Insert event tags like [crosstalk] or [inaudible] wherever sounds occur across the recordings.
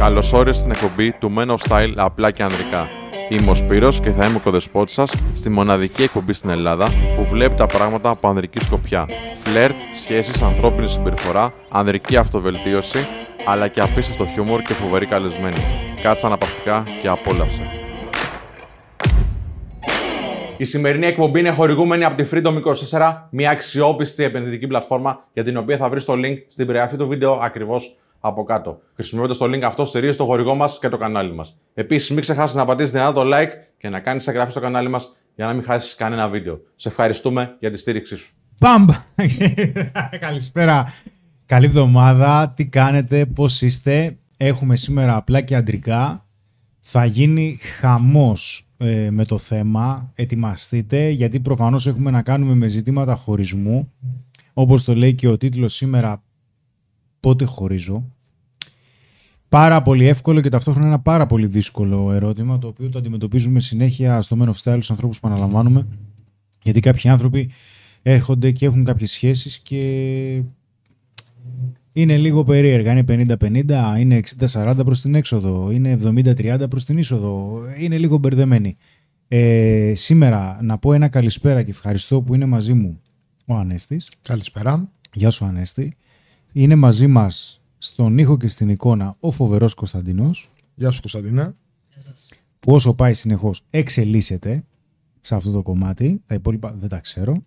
Καλώ όρισε στην εκπομπή του Men of Style απλά και ανδρικά. Είμαι ο Σπύρος και θα είμαι ο κοδεσπότης σας στη μοναδική εκπομπή στην Ελλάδα που βλέπει τα πράγματα από ανδρική σκοπιά. Φλερτ, σχέσεις, ανθρώπινη συμπεριφορά, ανδρική αυτοβελτίωση, αλλά και απίστευτο χιούμορ και φοβερή καλεσμένη. Κάτσε αναπαυτικά και απόλαυσε. Η σημερινή εκπομπή είναι χορηγούμενη από τη Freedom 24, μια αξιόπιστη επενδυτική πλατφόρμα για την οποία θα βρεις το link στην περιγραφή του βίντεο ακριβώς από κάτω. Χρησιμοποιώντας το link αυτό, στηρίζεις το χορηγό μας και το κανάλι μας. Επίσης, μην ξεχάσεις να πατήσεις δυνατά το like και να κάνεις εγγραφή στο κανάλι μας για να μην χάσεις κανένα βίντεο. Σε ευχαριστούμε για τη στήριξή σου. Μπαμπ! [laughs] Καλησπέρα. Καλή εβδομάδα. Τι κάνετε, πώς είστε; Έχουμε σήμερα απλά και αντρικά. Θα γίνει χαμός ε, με το θέμα. Ετοιμαστείτε, γιατί προφανώς έχουμε να κάνουμε με ζητήματα χωρισμού. Όπως το λέει και ο τίτλος σήμερα, πότε χωρίζω. Πάρα πολύ εύκολο και ταυτόχρονα ένα πάρα πολύ δύσκολο ερώτημα, το οποίο το αντιμετωπίζουμε συνέχεια στο Men of Style, στους ανθρώπους που αναλαμβάνουμε. Γιατί κάποιοι άνθρωποι έρχονται και έχουν κάποιες σχέσεις και είναι λίγο περίεργα. Είναι 50-50, είναι 60-40 προς την έξοδο, είναι 70-30 προς την είσοδο. Είναι λίγο μπερδεμένοι. Ε, σήμερα να πω ένα καλησπέρα και ευχαριστώ που είναι μαζί μου ο Ανέστης. Καλησπέρα. Γεια σου Ανέστη. Είναι μαζί μας στον ήχο και στην εικόνα ο φοβερός Κωνσταντινός Γεια σου Κωνσταντίνα. που όσο πάει συνεχώς εξελίσσεται σε αυτό το κομμάτι. Τα υπόλοιπα δεν τα ξέρω.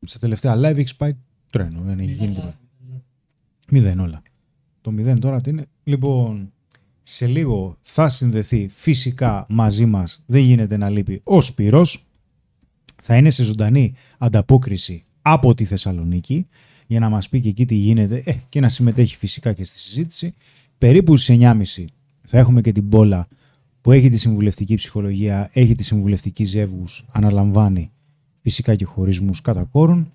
Στα τελευταία live έχεις πάει τρένο. Δεν έχει γίνει τίποτα. Μηδέν όλα. Το μηδέν τώρα τι είναι. Λοιπόν, σε λίγο θα συνδεθεί φυσικά μαζί μας, δεν γίνεται να λείπει, ο Σπύρος. Θα είναι σε ζωντανή ανταπόκριση από τη Θεσσαλονίκη για να μας πει και εκεί τι γίνεται ε, και να συμμετέχει φυσικά και στη συζήτηση. Περίπου στις 9.30 θα έχουμε και την Πόλα που έχει τη συμβουλευτική ψυχολογία, έχει τη συμβουλευτική ζεύγους, αναλαμβάνει φυσικά και χωρισμούς κατά κόρον.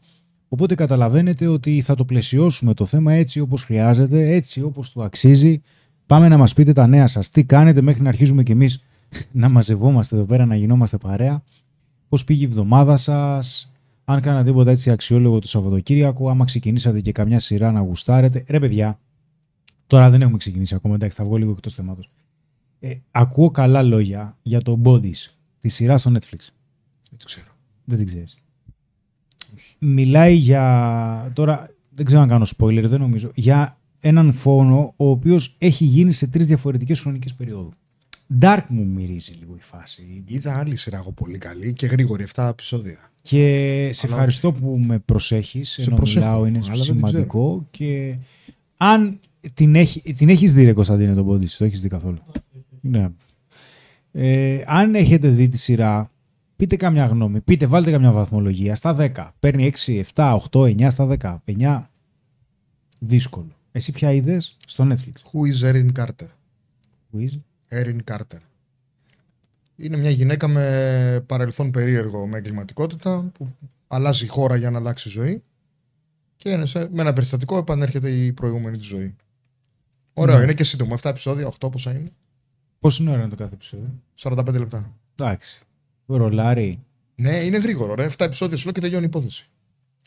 Οπότε καταλαβαίνετε ότι θα το πλαισιώσουμε το θέμα έτσι όπως χρειάζεται, έτσι όπως του αξίζει. Πάμε να μας πείτε τα νέα σας, τι κάνετε μέχρι να αρχίζουμε κι εμείς να μαζευόμαστε εδώ πέρα, να γινόμαστε παρέα. Πώς πήγε η εβδομάδα σας, αν κάνατε τίποτα έτσι αξιόλογο το Σαββατοκύριακο, άμα ξεκινήσατε και καμιά σειρά να γουστάρετε. Ρε παιδιά, τώρα δεν έχουμε ξεκινήσει ακόμα, εντάξει θα βγω λίγο εκτός θέματος. Ε, ακούω καλά λόγια για το Bodies, τη σειρά στο Netflix. Δεν το ξέρω. Δεν την ξέρεις. Μιλάει για. Τώρα δεν ξέρω αν κάνω spoiler, δεν νομίζω. Για έναν φόνο ο οποίος έχει γίνει σε τρεις διαφορετικές χρονικές περιόδου. Dark μου μυρίζει λίγο η φάση. Είδα άλλη σειρά εγώ πολύ καλή και γρήγορη, 7 επεισόδια. Και σε Αλλά ευχαριστώ που με προσέχεις, Σε ενώ προσέχω, μιλάω, είναι αλλά δεν την σημαντικό. Και αν την, έχει, την έχεις δει ρε Κωνσταντίνε τον πόντι, το έχεις δει καθόλου. Ναι. Ε, αν έχετε δει τη σειρά, πείτε καμιά γνώμη, πείτε, βάλτε καμιά βαθμολογία. Στα 10. Παίρνει 6, 7, 8, 9 στα 10. 9. Δύσκολο. Εσύ ποια είδες; Στο Netflix. Who is Erin Carter? Quiz. Erin Carter. Είναι μια γυναίκα με παρελθόν περίεργο με εγκληματικότητα που αλλάζει χώρα για να αλλάξει ζωή και είναι σε- με ένα περιστατικό επανέρχεται η προηγούμενη της ζωή. Ωραίο, Ναι. είναι και σύντομο. 7 επεισόδια, 8 πόσα είναι. Πόσο είναι ώρα είναι το κάθε επεισόδιο; 45 λεπτά. Εντάξει. Ρολάρι. Ναι, είναι γρήγορο. Ρε. 7 επεισόδια σου λέω και τελειώνει η υπόθεση.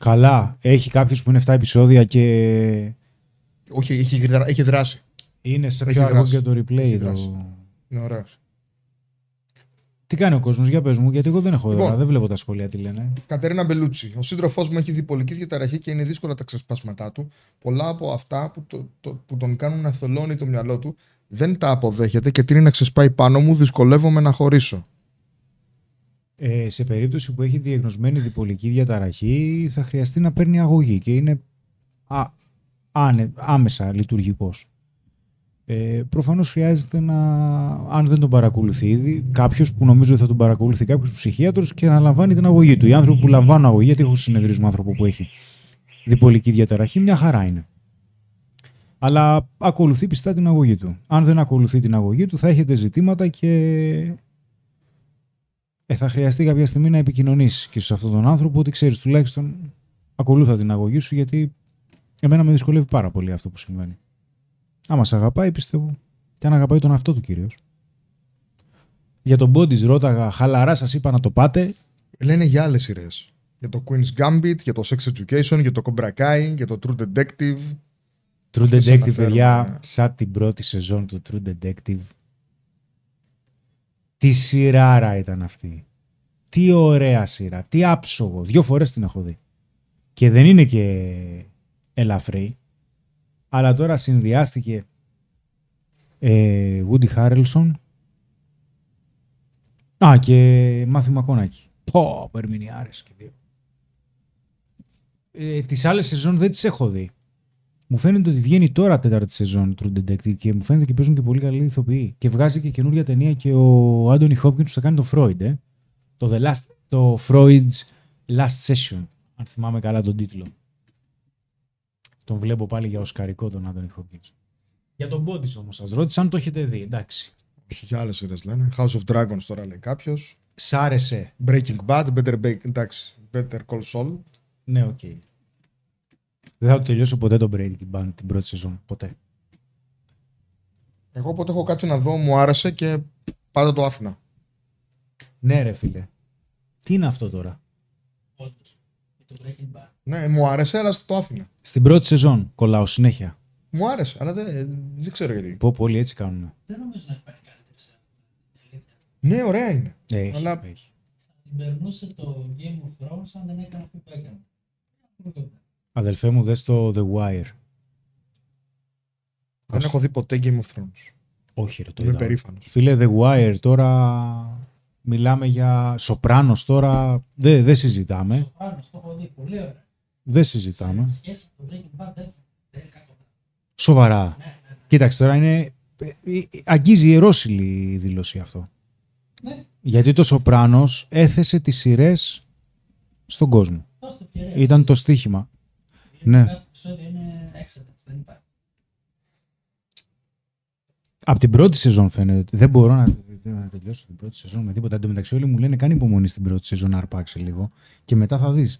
Καλά. Έχει κάποιος που είναι 7 επεισόδια και Όχι, έχει, γριδρα- έχει δράση. είναι σε Έχει πιο αργό δράση. και το replay. Έχει Το... δράση. Είναι ωραίος. Τι κάνει ο κόσμος, για πες μου, γιατί εγώ δεν έχω Λοιπόν. δει, δεν βλέπω τα σχόλια τι λένε. Κατερίνα Μπελούτσι. Ο σύντροφός μου έχει διπολική διαταραχή και είναι δύσκολα τα ξεσπάσματά του. Πολλά από αυτά που, το, το- που τον κάνουν να θολώνει το μυαλό του δεν τα αποδέχεται και τίνει να ξεσπάει πάνω μου. Δυσκολεύομαι να χωρίσω. Ε, σε περίπτωση που έχει διαγνωσμένη διπολική διαταραχή, θα χρειαστεί να παίρνει αγωγή και είναι α, άνε, άμεσα λειτουργικός. Ε, προφανώς χρειάζεται να, αν δεν τον παρακολουθεί ήδη, κάποιος που νομίζω ότι θα τον παρακολουθεί, κάποιος ψυχίατρος και να λαμβάνει την αγωγή του. Οι άνθρωποι που λαμβάνουν αγωγή, γιατί έχω συνεδρίσει με άνθρωπο που έχει διπολική διαταραχή, μια χαρά είναι. Αλλά ακολουθεί πιστά την αγωγή του. Αν δεν ακολουθεί την αγωγή του, θα έχετε ζητήματα και ε, θα χρειαστεί κάποια στιγμή να επικοινωνήσεις και σε αυτόν τον άνθρωπο ότι ξέρεις τουλάχιστον ακολούθα την αγωγή σου γιατί εμένα με δυσκολεύει πάρα πολύ αυτό που συμβαίνει. Άμα σε αγαπάει, πιστεύω. Και αν αγαπάει τον αυτό του κυρίως. Για τον Bodies ρώταγα, χαλαρά σας είπα να το πάτε. Λένε για άλλες σειρές. Για το Queen's Gambit, για το Sex Education, για το Cobra Kai, για το True Detective. True Αυτές Detective, αναφέρομαι. παιδιά, σαν την πρώτη σεζόν του True Detective. Τι σειράρα ήταν αυτή. Τι ωραία σειρά. Τι άψογο. Δύο φορές την έχω δει. Και δεν είναι και ελαφρύ. Αλλά τώρα συνδυάστηκε ε, Woody Harrelson. Α, και Μάθη Μακόνακη. Πω, περμηνιάρες και δύο. Ε, τις άλλες σεζόν δεν τις έχω δει. Μου φαίνεται ότι βγαίνει τώρα τέταρτη σεζόν True Detective και μου φαίνεται και παίζουν και πολύ καλή ηθοποιοί. Και βγάζει και καινούργια ταινία και ο Άντωνι Χόπκινς που θα κάνει το Freud, ε. Το, The Last, το Freud's Last Session, αν θυμάμαι καλά τον τίτλο. Τον βλέπω πάλι για οσκαρικό τον Άντωνι Χόπκινς. Για τον Bodies όμως σας ρώτησα αν το έχετε δει, εντάξει. Όχι για άλλες σειρές λένε. House of Dragons τώρα λέει κάποιος. Σ' άρεσε. Breaking Bad, Better, Ba- εντάξει, Better Call Saul. Ναι, οκ. Δεν θα το τελειώσω ποτέ τον Breaking Bad την πρώτη σεζόν. Ποτέ. Εγώ όποτε έχω κάτσει να δω, μου άρεσε και πάντα το άφηνα. Ναι, ρε φίλε. Τι είναι αυτό τώρα; Όντως. Με το Breaking Bad. Ναι, μου άρεσε, αλλά το άφηνα. Στην πρώτη σεζόν κολλάω συνέχεια. Μου άρεσε, αλλά δεν, δεν ξέρω γιατί. Πω, όλοι έτσι κάνουν. Δεν νομίζω να υπάρχει καλύτερη σειρά. στην αλήθεια. Ναι, ωραία είναι. Έχει, Αλλά- έχει. Την περνούσε το Game of Thrones αν δεν έκανε αυτό που έκανε. Αδελφέ μου, δες το The Wire. Δεν Ας- έχω δει ποτέ Game of Thrones. Όχι, ρε, το Είμαι είδα. περήφανος. Φίλε, The Wire τώρα μιλάμε για Σοπράνος τώρα. Δεν δεν συζητάμε. Σοπράνος, το έχω δει. Πολύ ωραία. Δεν συζητάμε. Σε σχέση με το Breaking Bad δεν δεν είναι κακό. Σοβαρά. Ναι, ναι, ναι. Κοίταξε τώρα είναι. ε, ε, Αγγίζει ιερόσιλη η δήλωση αυτό. Ναι, Γιατί το Σοπράνος έθεσε τις σειρές στον κόσμο. δώσ' το ευκαιρία. Ήταν το στίχημα. Γιατί ναι. Κάθε επεισόδιο είναι excellent. Δεν υπάρχει. Από την πρώτη σεζόν φαίνεται ότι δεν μπορώ να, να τελειώσω την πρώτη σεζόν με τίποτα. Εν τω μεταξύ, όλοι μου λένε κάνει υπομονή στην πρώτη σεζόν να αρπάξεις λίγο και μετά θα δεις.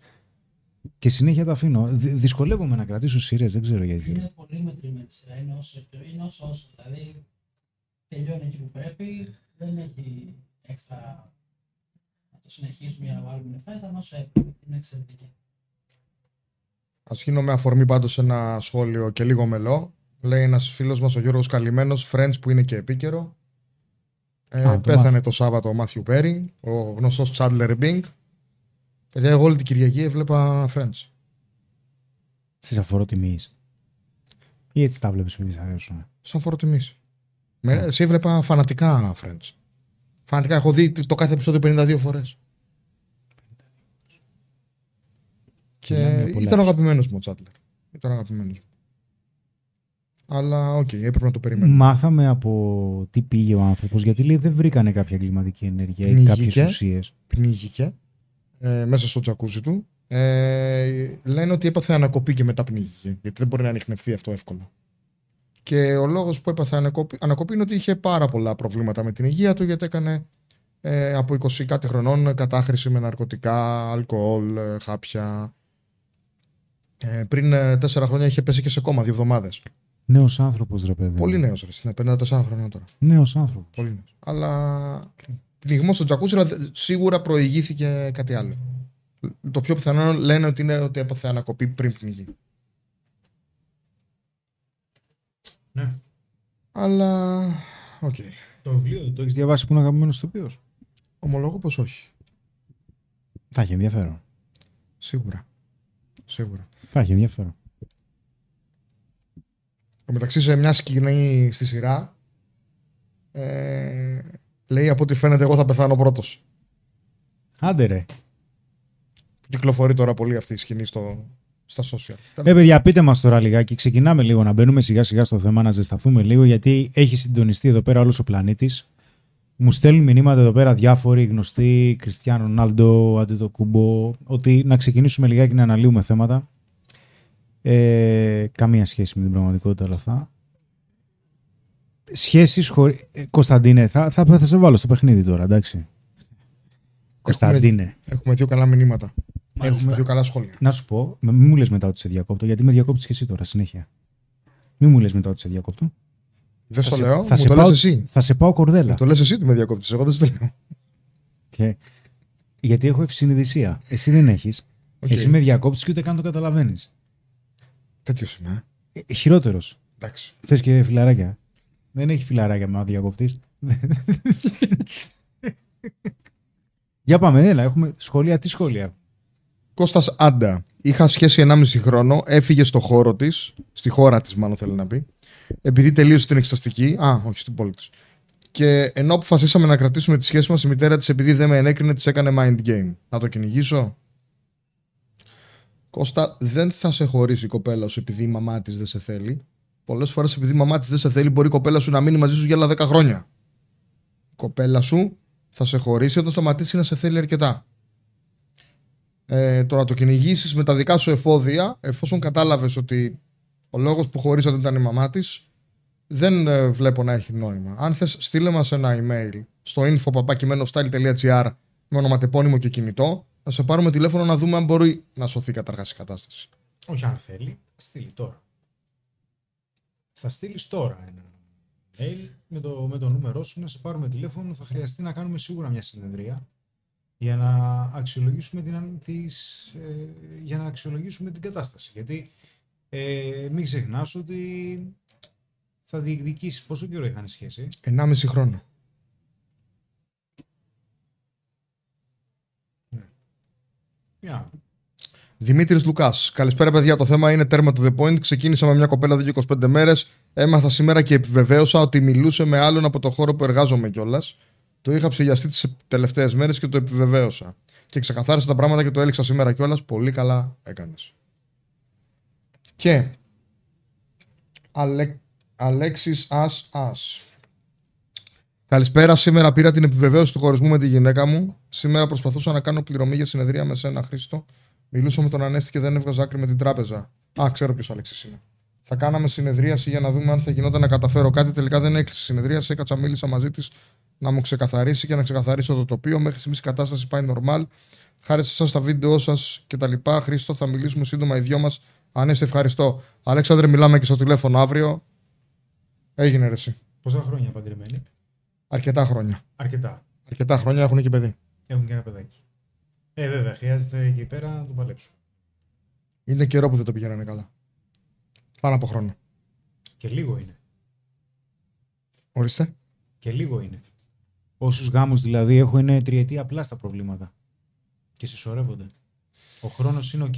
Και συνέχεια τα αφήνω. Δυ- δυσκολεύομαι να κρατήσω σειρές, δεν ξέρω γιατί. Είναι πολύ μετρημένη σειρά. Είναι όσο, είναι όσο, όσο. Δηλαδή τελειώνει εκεί που πρέπει. Δεν έχει έξτρα να το συνεχίσουμε για να βάλουμε λεφτά. Ήταν όσο έπρεπε. Είναι εξαιρετική. Α γίνω με αφορμή πάντως ένα σχόλιο και λίγο μελό. Λέει ένας φίλος μας, ο Γιώργος Καλυμμένος, Friends που είναι και επίκαιρο. Ε, Α, το πέθανε το Σάββατο ο Μάθιου Πέρι, ο γνωστός Τσάντλερ Μπίνγκ. Παιδιά, εγώ όλη την Κυριακή έβλεπα Friends. Στι αφορώ τιμής. Ή έτσι τα βλέπεις επειδή σ' αρέσουν. Σαν φορό τιμής. Με, εσύ έβλεπα φανατικά Friends. Φανατικά, έχω δει το κάθε επεισόδιο 52 φορές. Και Μιλάμε για πολλά ήταν ο αγαπημένος μου ο Τσάντλερ. Ήταν αγαπημένος μου. Αλλά οκ, έπρεπε να το περιμένουμε. Μάθαμε από τι πήγε ο άνθρωπος, γιατί λέει δεν βρήκανε κάποια εγκληματική ενέργεια ή Πνίγηκε. κάποιες ουσίες. πνίγηκε ε, μέσα στο τζακούζι του. Ε, λένε ότι έπαθε ανακοπή και μετά πνίγηκε. Γιατί δεν μπορεί να ανοιχνευτεί αυτό εύκολα. Και ο λόγος που έπαθε ανακοπή, ανακοπή είναι ότι είχε πάρα πολλά προβλήματα με την υγεία του γιατί έκανε ε, από 20 κάτι χρονών κατάχρηση με ναρκωτικά, αλκοόλ, ε, χάπια. Ε, πριν ε, τέσσερα χρόνια είχε πέσει και σε κόμμα δύο εβδομάδες. Νέος άνθρωπος, ρε παιδί. Πολύ νέος ρε, είναι 54 χρονών τώρα. Νέος άνθρωπος. Πολύ νέος. Αλλά πνιγμό στο τζακούζι αλλά δε- σίγουρα προηγήθηκε κάτι άλλο. Το πιο πιθανό λένε ότι είναι ότι έπαθε ανακοπή πριν πνιγεί. Ναι. Αλλά. Οκ. Το βιβλίο το έχεις διαβάσει που είναι αγαπημένος τοπίο. Ομολογώ πως όχι. Θα έχει ενδιαφέρον. Σίγουρα. Σίγουρα. Θα έχει ενδιαφέρον. Εν τω μεταξύ σε μια σκηνή στη σειρά. Ε, λέει από ό,τι φαίνεται εγώ θα πεθάνω πρώτος. Άντε ρε. Κυκλοφορεί τώρα πολύ αυτή η σκηνή στο, στα social. Ε, παιδιά, πείτε μας τώρα λιγάκι. Ξεκινάμε λίγο να μπαίνουμε σιγά σιγά στο θέμα, να ζεσταθούμε λίγο, γιατί έχει συντονιστεί εδώ πέρα όλος ο πλανήτης. Μου στέλνουν μηνύματα εδώ πέρα διάφοροι γνωστοί, Κριστιανό Ρονάλντο, Αντιτοκούμπο, ότι να ξεκινήσουμε λιγάκι να αναλύουμε θέματα. Ε, καμία σχέση με την πραγματικότητα όλα αυτά. Σχέσεις χωρί... ε, Κωνσταντίνε, θα, θα, θα σε βάλω στο παιχνίδι τώρα, εντάξει. Κωνσταντίνε. Έχουμε δύο καλά μηνύματα. Μάλιστα. Έχουμε δύο καλά σχόλια. Να σου πω, μην μου λες μετά ότι σε διακόπτω, γιατί με διακόπτεις και εσύ τώρα συνέχεια. Μην μου λες μετά ότι σε διακόπτω. Δεν Θα στο σε- λέω. θα μου σε το πάω- λες εσύ. Θα σε πάω κορδέλα. Μου το λες εσύ ότι με διακόπτεις. Εγώ δεν στο λέω. Και... Γιατί έχω ευσυνειδησία. Εσύ δεν έχεις. Οκ. Εσύ με διακόπτεις και ούτε καν το καταλαβαίνεις. Τέτοιος είμαι. ε. Ε, Χειρότερος. Εντάξει. Θες και φιλαράκια. Δεν έχει φιλαράκια με διακοπτή. [laughs] Για πάμε, έλα, έχουμε σχόλια. Τι σχόλια; Κώστας Άντα. Είχα σχέση 1,5 χρόνο, έφυγε στο χώρο της, στη χώρα της, μάλλον θέλει να πει, επειδή τελείωσε την εξεταστική. Α, όχι, στην πόλη της. Και ενώ αποφασίσαμε να κρατήσουμε τη σχέση μας, η μητέρα της, επειδή δεν με ενέκρινε, της έκανε mind game. Να το κυνηγήσω; Κώστα, δεν θα σε χωρίσει η κοπέλα σου επειδή η μαμά της δεν σε θέλει. Πολλές φορές επειδή η μαμά της δεν σε θέλει, μπορεί η κοπέλα σου να μείνει μαζί σου για άλλα 10 χρόνια. Η κοπέλα σου θα σε χωρίσει όταν σταματήσει να σε θέλει αρκετά. Ε, το να το κυνηγήσεις με τα δικά σου εφόδια, εφόσον κατάλαβες ότι ο λόγος που χωρίσατε ήταν η μαμά της, δεν ε, βλέπω να έχει νόημα. Αν θες, στείλε μας ένα email στο info.papakimenofstyle.gr με ονοματεπώνυμο και κινητό, να σε πάρουμε τηλέφωνο να δούμε αν μπορεί να σωθεί καταρχάς η κατάσταση. Όχι αν θέλει, θα στείλει τώρα. Θα στείλεις τώρα ένα mail με το, με το νούμερό σου να σε πάρουμε τηλέφωνο. Θα χρειαστεί να κάνουμε σίγουρα μια συνεδρία για να αξιολογήσουμε την, αν- τις, ε, για να αξιολογήσουμε την κατάσταση. Γιατί ε, μην ξεχνάς ότι θα διεκδικήσεις πόσο καιρό είχαν σχέση; 1,5 χρόνο. Μια. Δημήτρης Λουκάς. Καλησπέρα, παιδιά. Το θέμα είναι τέρμα to the point. Ξεκίνησα με μια κοπέλα εδώ και 25 μέρες. Έμαθα σήμερα και επιβεβαίωσα ότι μιλούσε με άλλον από το χώρο που εργάζομαι κιόλας. Το είχα ψηλιαστεί τις τελευταίες μέρες και το επιβεβαίωσα. Και ξεκαθάρισα τα πράγματα και το έλεξα σήμερα κιόλας. Πολύ καλά έκανες. Και. Αλε... Αλέξης Α. Α. Καλησπέρα. Σήμερα πήρα την επιβεβαίωση του χωρισμού με τη γυναίκα μου. Σήμερα προσπαθούσα να κάνω πληρωμή για συνεδρία με σένα, Χρήστο. Μιλούσα με τον Ανέστη και δεν έβγαζα άκρη με την τράπεζα. Α, ξέρω ποιος Αλέξη είναι. Θα κάναμε συνεδρίαση για να δούμε αν θα γινόταν να καταφέρω κάτι. Τελικά δεν έκλεισε η συνεδρίαση. Έκατσα, μίλησα μαζί της να μου ξεκαθαρίσει και να ξεκαθαρίσω το τοπίο. Μέχρι στιγμής η κατάσταση πάει normal. Χάρη σε εσάς τα βίντεο σας και τα λοιπά. Χρήστο, θα μιλήσουμε σύντομα οι δυο μας. Ανέστη, ευχαριστώ. Αλέξανδρε, μιλάμε και στο τηλέφωνο αύριο. Έγινε ρε εσύ. Πόσα χρόνια παντρεμένοι; Αρκετά χρόνια. Αρκετά. Αρκετά χρόνια έχουν και παιδί. Έχουν και ένα παιδάκι. Ε, βέβαια, χρειάζεται εκεί πέρα να το παλέψουν. Είναι καιρό που δεν το πηγαίνανε καλά. Πάνω από χρόνο. Και λίγο είναι. Ορίστε. Και λίγο είναι. Όσους γάμους δηλαδή έχω είναι τριετή απλά στα προβλήματα. Και συσσωρεύονται. Ο χρόνος είναι οκ.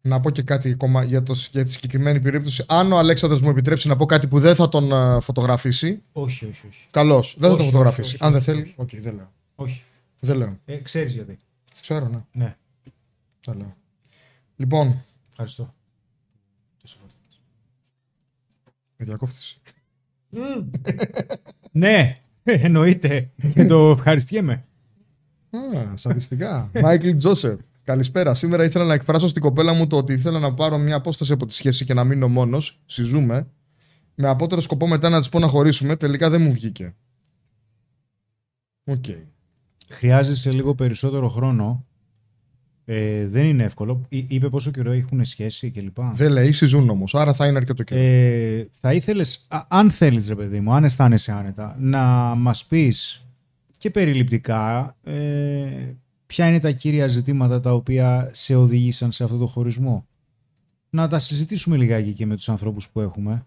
Να πω και κάτι ακόμα για, το, για τη συγκεκριμένη περίπτωση. Αν ο Αλέξανδρος μου επιτρέψει να πω κάτι που δεν θα τον ε, φωτογραφίσει, Όχι, όχι, όχι. καλώς. Δεν θα Όχι, τον φωτογραφίσει. όχι, όχι, Αν δεν όχι, θέλει. όχι. Οκ, δεν λέω. όχι. Δεν λέω. Ε, Ξέρεις γιατί. Ξέρω, ναι. Ναι, Δεν λέω. Λοιπόν, ευχαριστώ. Το σεβαστώ. με διακόφτηση. [laughs] Ναι, εννοείται. Και το ευχαριστιέμαι. Α, σαντιστικά. Μάικλ Τζόσεφ. Καλησπέρα. Σήμερα ήθελα να εκφράσω στην κοπέλα μου το ότι ήθελα να πάρω μια απόσταση από τη σχέση και να μείνω μόνος. Συζούμε. Με απότερο σκοπό μετά να της πω να χωρίσουμε. Τελικά δεν μου βγήκε. Οκ. Χρειάζεσαι λίγο περισσότερο χρόνο. Ε, δεν είναι εύκολο. Εί- Είπε πόσο καιρό έχουν σχέση κλπ. Δεν λέει, συζούν όμως. Άρα θα είναι αρκετό καιρό. Ε, θα ήθελες, α- αν θέλεις ρε παιδί μου, αν αισθάνεσαι άνετα, να μας πεις και περιληπτικά ε, ποια είναι τα κύρια ζητήματα τα οποία σε οδήγησαν σε αυτό το χωρισμό. Να τα συζητήσουμε λιγάκι και με τους ανθρώπους που έχουμε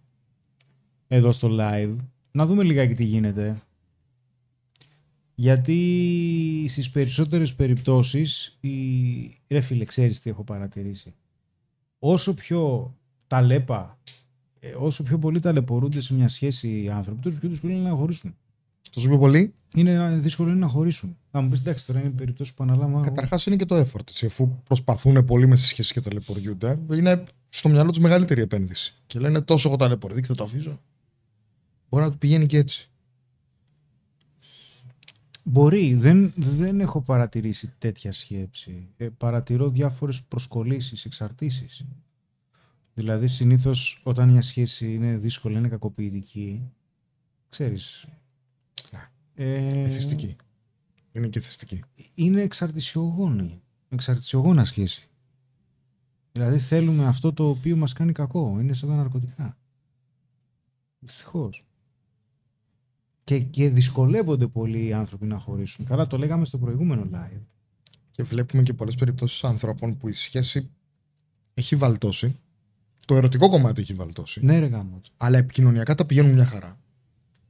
εδώ στο live. Να δούμε λιγάκι τι γίνεται. Γιατί στις περισσότερες περιπτώσεις, η... ρε φίλε, ξέρεις τι έχω παρατηρήσει. Όσο πιο ταλέπα ε, όσο πιο πολύ ταλαιπωρούνται σε μια σχέση οι άνθρωποι, τόσο πιο δύσκολο είναι να χωρίσουν. Το πιο πολύ; Είναι δύσκολο είναι να χωρίσουν. Θα μου πεις εντάξει, τώρα είναι περιπτώσεις που αναλάβω. Καταρχάς είναι και το effort. Έτσι, αφού προσπαθούν πολύ με τι σχέσει και ταλαιπωριούνται, είναι στο μυαλό τους μεγαλύτερη επένδυση. Και λένε τόσο έχω ταλαιπωρηθεί και θα το αφήσω. Μπορεί να του πηγαίνει και έτσι. Μπορεί, δεν, δεν έχω παρατηρήσει τέτοια σκέψη. Ε, παρατηρώ διάφορες προσκολήσεις, εξαρτήσεις. Δηλαδή συνήθως όταν μια σχέση είναι δύσκολη, είναι κακοποιητική, ξέρεις... Ε, Εθιστική. Είναι και εθιστική. είναι εξαρτησιογόνη. Εξαρτησιογόνα σχέση. Δηλαδή θέλουμε αυτό το οποίο μας κάνει κακό. Είναι σαν τα ναρκωτικά. Δυστυχώς. Και, και δυσκολεύονται πολλοί οι άνθρωποι να χωρίσουν. Καλά το λέγαμε στο προηγούμενο live. Και βλέπουμε και πολλές περιπτώσεις ανθρώπων που η σχέση έχει βαλτώσει Το ερωτικό κομμάτι έχει βαλτώσει. Ναι, ρε γάμο. Αλλά επικοινωνιακά τα πηγαίνουν μια χαρά.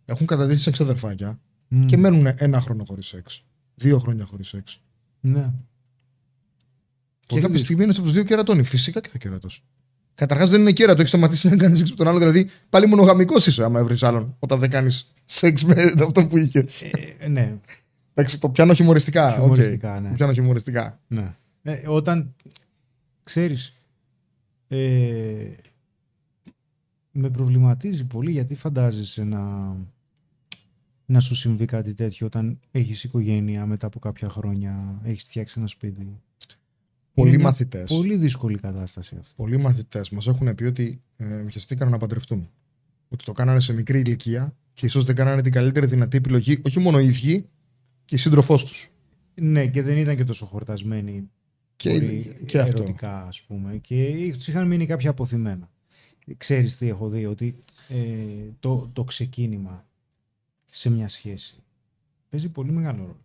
Έχουν καταδείξει σε ξαδερφάκια Μμ. και μένουν ένα χρόνο χωρίς σεξ. Δύο χρόνια χωρίς σεξ. Ναι. Και κάποια στιγμή ένας από τους δύο κερατώνει. Φυσικά και θα κερατώσει. Καταρχάς δεν είναι κέρατο, έχεις σταματήσει να κάνεις σεξ με τον άλλο. Δηλαδή πάλι μονογαμικός είσαι άμα βρει άλλον όταν δεν κάνεις σεξ με αυτόν που είχες. Ε, ναι, Εντάξει, το πιάνω χιουμοριστικά. οκ. Χιουμοριστικά, ναι. Το πιάνω χιουμοριστικά. ναι. Ε, όταν ξέρεις ε, με προβληματίζει πολύ γιατί φαντάζεσαι να, να σου συμβεί κάτι τέτοιο όταν έχεις οικογένεια μετά από κάποια χρόνια, έχεις φτιάξει ένα σπίτι. Πολλοί Είναι μια μαθητές. Πολύ δύσκολη κατάσταση αυτή. Πολλοί μαθητές μας έχουν πει ότι ε, βιαστήκαν να παντρευτούν. Ότι το κάνανε σε μικρή ηλικία και ίσως δεν κάνανε την καλύτερη δυνατή επιλογή, όχι μόνο οι ίδιοι και η σύντροφός τους. Ναι, και δεν ήταν και τόσο χορτασμένοι Και, πολύ και αυτό. ερωτικά, ας πούμε. Και τους είχαν μείνει κάποια αποθυμένα. Ξέρεις τι έχω δει, ότι ε, το, το ξεκίνημα σε μια σχέση παίζει πολύ μεγάλο ρόλο.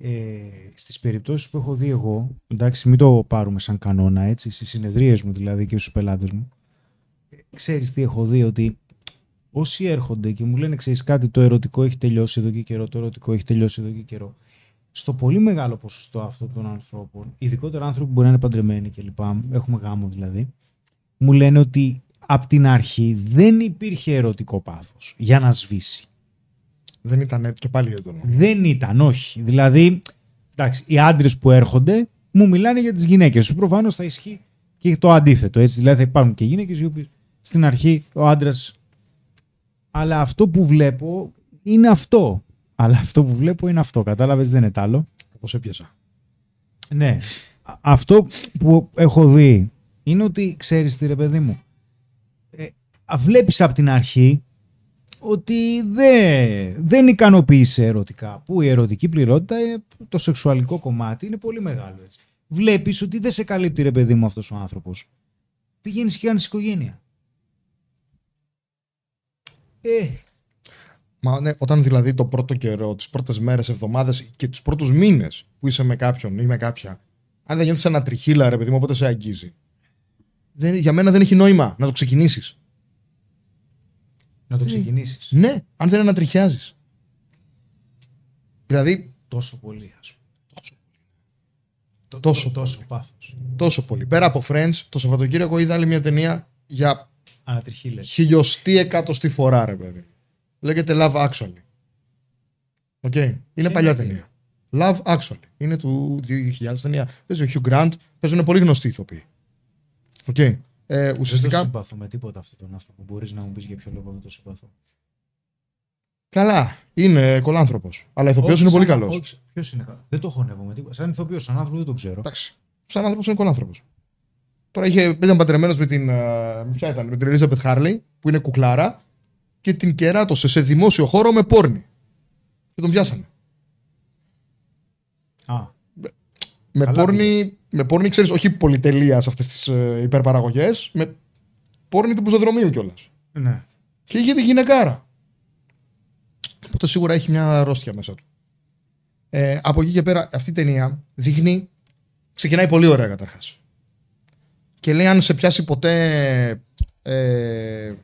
Ε, στις περιπτώσεις που έχω δει εγώ, εντάξει μην το πάρουμε σαν κανόνα έτσι, στις συνεδρίες μου δηλαδή και στους πελάτες μου, ε, ξέρεις τι έχω δει, ότι όσοι έρχονται και μου λένε ξέρεις κάτι το ερωτικό έχει τελειώσει εδώ και καιρό, το ερωτικό έχει τελειώσει εδώ και καιρό, στο πολύ μεγάλο ποσοστό αυτών των ανθρώπων, ειδικότερα άνθρωποι που μπορεί να είναι παντρεμένοι κλπ. Έχουμε γάμο δηλαδή, μου λένε ότι από την αρχή δεν υπήρχε ερωτικό πάθος για να σβήσει. Δεν ήταν και πάλι έντονο. Δεν ήταν, όχι. Δηλαδή, εντάξει, οι άντρες που έρχονται μου μιλάνε για τις γυναίκες. Προφανώς θα ισχύει και το αντίθετο. Έτσι. Δηλαδή, θα υπάρχουν και γυναίκες οι οποίες στην αρχή ο άντρα. Αλλά αυτό που βλέπω είναι αυτό. Αλλά αυτό που βλέπω είναι αυτό. Κατάλαβες, δεν είναι τ' άλλο. Πώ έπιασα. Ναι. Α- Αυτό που έχω δει είναι ότι ξέρεις τι ρε παιδί μου. Ε, βλέπεις από την αρχή ότι δεν, δεν ικανοποίησε ερωτικά. Που η ερωτική πληρότητα, είναι, το σεξουαλικό κομμάτι είναι πολύ μεγάλο έτσι. Βλέπεις ότι δεν σε καλύπτει ρε παιδί μου αυτός ο άνθρωπος. Πηγαίνεις και κάνεις οικογένεια. Ε, Μα ναι, όταν δηλαδή το πρώτο καιρό, τις πρώτες μέρες, εβδομάδες και τους πρώτους μήνες που είσαι με κάποιον ή με κάποια, αν δεν νιώθεις ένα τριχύλα, ρε παιδί μου, οπότε σε αγγίζει. Δεν, για μένα δεν έχει νόημα να το ξεκινήσεις. Να το Τι; ξεκινήσεις. Ναι, αν δεν ανατριχιάζει. Δηλαδή, Τόσο πολύ ας πούμε. Τόσο, Τόσο τόσο πάθος. τόσο πολύ. Πέρα από Friends, το Σαββατοκύριακο είδα άλλη μια ταινία για Ανατριχίλες. χιλιοστή εκατοστή φορά, ρε παιδί. Λέγεται Love Actually. Οκ. Είναι παλιά αυτή; ταινία. Love Actually. Είναι του 2000 ταινία. Παίζει ο Hugh Grant. Παίζουν πολύ γνωστοί ηθοποιοί. Οκ. Ε, Δεν το ουσιαστικά. συμπαθώ με τίποτα αυτόν τον άνθρωπο. Μπορείς να μου πεις για ποιο λόγο δεν το συμπαθώ. Καλά. Είναι κωλάνθρωπος. Αλλά ηθοποιός Όχι, είναι πολύ σαν- καλός. όχι, Ποιος είναι καλός. Δεν το χωνεύω με τίποτα. Σαν ηθοποιός, σαν άνθρωπο δεν το ξέρω. Εντάξει. Σαν άνθρωπος είναι κωλάνθρωπος. Τώρα είχε, ήταν παντρεμένος με την. ε, Ποια ήταν, με την Elizabeth Hurley, που είναι κουκλάρα, και την κεράτωσε σε δημόσιο χώρο με πόρνη. Και τον πιάσανε. Α, Με Καλά πόρνη, με πόρνη, ξέρεις, όχι πολυτελείας σε αυτές τις ε, υπερπαραγωγές, με πόρνη του πεζοδρομίου κιόλας. ναι. Και είχε τη γυναικάρα. Οπότε σίγουρα έχει μια αρρώστια μέσα του. Ε, από εκεί και πέρα, αυτή η ταινία δείχνει. Ξεκινάει πολύ ωραία καταρχάς. Και λέει, αν σε πιάσει ποτέ ε,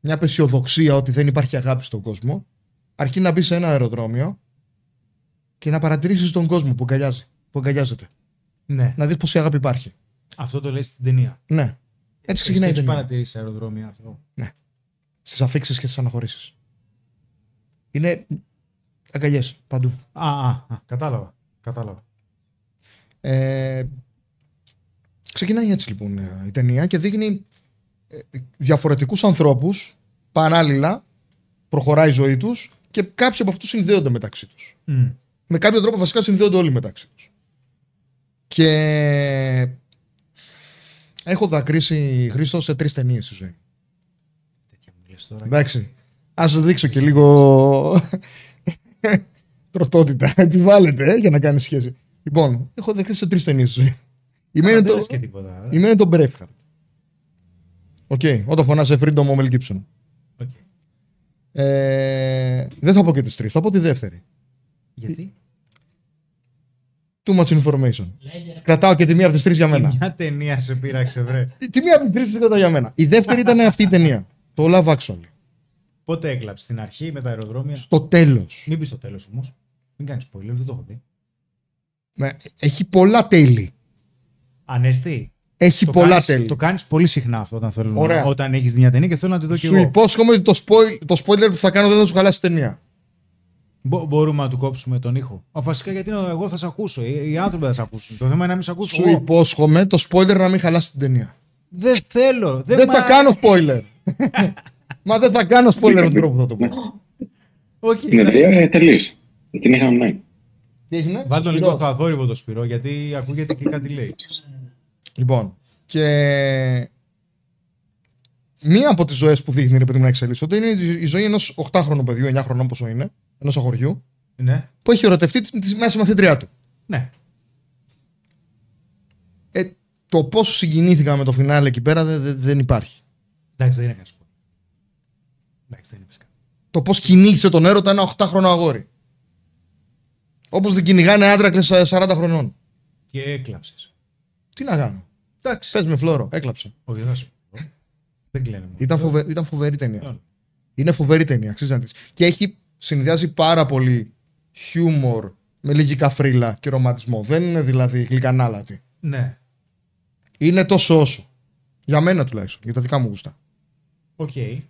μια απεσιοδοξία ότι δεν υπάρχει αγάπη στον κόσμο, αρκεί να μπει σε ένα αεροδρόμιο και να παρατηρήσεις τον κόσμο που αγκαλιάζει, που αγκαλιάζεται. Ναι. Να δεις πόση αγάπη υπάρχει. Αυτό το λέει στην ταινία. Ναι. Έτσι ξεκινάει η Έχεις ταινία. παρατηρήσει αεροδρόμια αυτό; Στις αφήξεις και στις αναχωρήσεις. Είναι αγκαλιές παντού. Α, α, α, κατάλαβα. Κατάλαβα. Ε, ξεκινάει έτσι λοιπόν ε, η ταινία και δείχνει ε, διαφορετικούς ανθρώπους παράλληλα προχωράει η ζωή τους και κάποιοι από αυτούς συνδέονται μεταξύ τους. Μμ. Με κάποιο τρόπο βασικά συνδέονται όλοι μεταξύ τους. Και έχω δακρύσει Χρήστο σε τρεις ταινίες στη ζωή. Τέτοια μου λες τώρα. Εντάξει. Α σας δείξω και λίγο [laughs] τροτότητα. Επιβάλλεται ε, για να κάνεις σχέση. Λοιπόν, έχω δεχτεί σε τρεις ταινίες. Η μία Α, είναι δεν το, λες και τίποτα. ε. η μία είναι το Braveheart. Οκ, όταν φωνάζει Freedom ο Mel Gibson. Οκ. Ε, δεν θα πω και τις τρεις, θα πω τη δεύτερη. Γιατί; Too much information. Λέγε, Κρατάω και τη μία από τις τρεις για μένα. Μια ταινία σε πείραξε, βρε. Τη μία από τις τρεις τη κρατάω για μένα. Η δεύτερη ήταν αυτή η ταινία. Το Love Actually. Πότε έκλαψε, στην αρχή με τα αεροδρόμια; Στο τέλος. Μην πεις στο τέλος όμως. Μην κάνεις spoiler, δεν το έχω δει. Έχει πολλά τέλη. Ανέστη. Έχει Το πολλά κάνεις, τέλη. Το κάνεις πολύ συχνά αυτό όταν, θέλω, να- Ωραία. όταν έχεις δει μια ταινία και θέλω να τη δω κι Σου εγώ. υπόσχομαι ότι το, spoil, το spoiler που θα κάνω δεν θα σου χαλάσει την ταινία. Μπο- μπορούμε να του κόψουμε τον ήχο. Α, βασικά γιατί να- εγώ θα σε ακούσω. Οι, οι άνθρωποι θα σε ακούσουν. Το θέμα είναι να μην σε ακούσω. Σου εγώ. υπόσχομαι το spoiler να μην χαλάσει την ταινία. Δεν θέλω. Δεν, Δεν μα- θα κάνω spoiler. Μα δεν θα κάνω spoiler με τον τρόπο που θα το πω. Οκ, Την εντάξει. εταιρεία ε, τελείωσε. Δεν την είχαμε ναι. Τι έγινε; Βάλ τον λίγο Σπυρό. στο αθόρυβο το Σπυρό, γιατί ακούγεται και κάτι λέει. Λοιπόν, και μία από τις ζωές που δείχνει ρε παιδί μου να εξελίσσονται είναι η ζωή ενός 8χρονου παιδιού, 9 χρονών πόσο είναι, ενός αγοριού, ναι, που έχει ερωτευτεί τη, τη μέση μαθήτριά του. ναι. Ε, το πόσο συγκινήθηκα με το φινάλε εκεί πέρα δεν, δεν- δεν υπάρχει. Εντάξει, δεν είναι κανένα σπορ. Εντάξει, δεν είναι φυσικά. Το πώς κυνήγησε τον έρωτα ένα 8χρονο αγόρι. Όπως δεν κυνηγάνε άντρακλε 40 χρονών. Και έκλαψες. Τι να κάνω. Εντάξει. Πες με φλόρο, έκλαψε. Όχι, δεν θα σου πω. Δεν κλαίνε μόνο. Ήταν, φοβε, ήταν φοβερή ταινία. Όλα. Είναι φοβερή ταινία, αξίζει να δεις. Και έχει, συνδυάζει πάρα πολύ χιούμορ με λίγη καφρίλα και ρομαντισμό. Δεν είναι δηλαδή γλυκανάλατη. Ναι. Είναι τόσο όσο. Για μένα τουλάχιστον, για τα δικά μου γούστα. Οκ. Ε,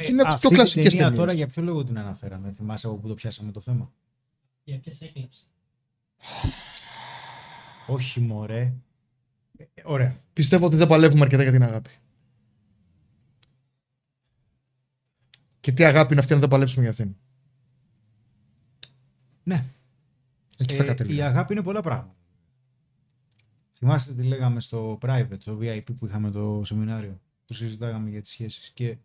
Και είναι από τις αυτή πιο την κλασικές ταινία ταινίες. Τώρα για ποιο λόγο την αναφέραμε, θυμάσαι από που το πιάσαμε το θέμα; για ποιες έκλαψε. Όχι, μωρέ. Ε, ε, ωραία. Πιστεύω ότι δεν παλεύουμε αρκετά για την αγάπη. Και τι αγάπη είναι αυτή αν δεν παλέψουμε για αυτήν. Ναι. Εκεί θα Ε, η κατέληγα. αγάπη είναι πολλά πράγματα. Θυμάστε τι λέγαμε στο private, στο VIP που είχαμε το σεμινάριο, που συζητάγαμε για τις σχέσεις και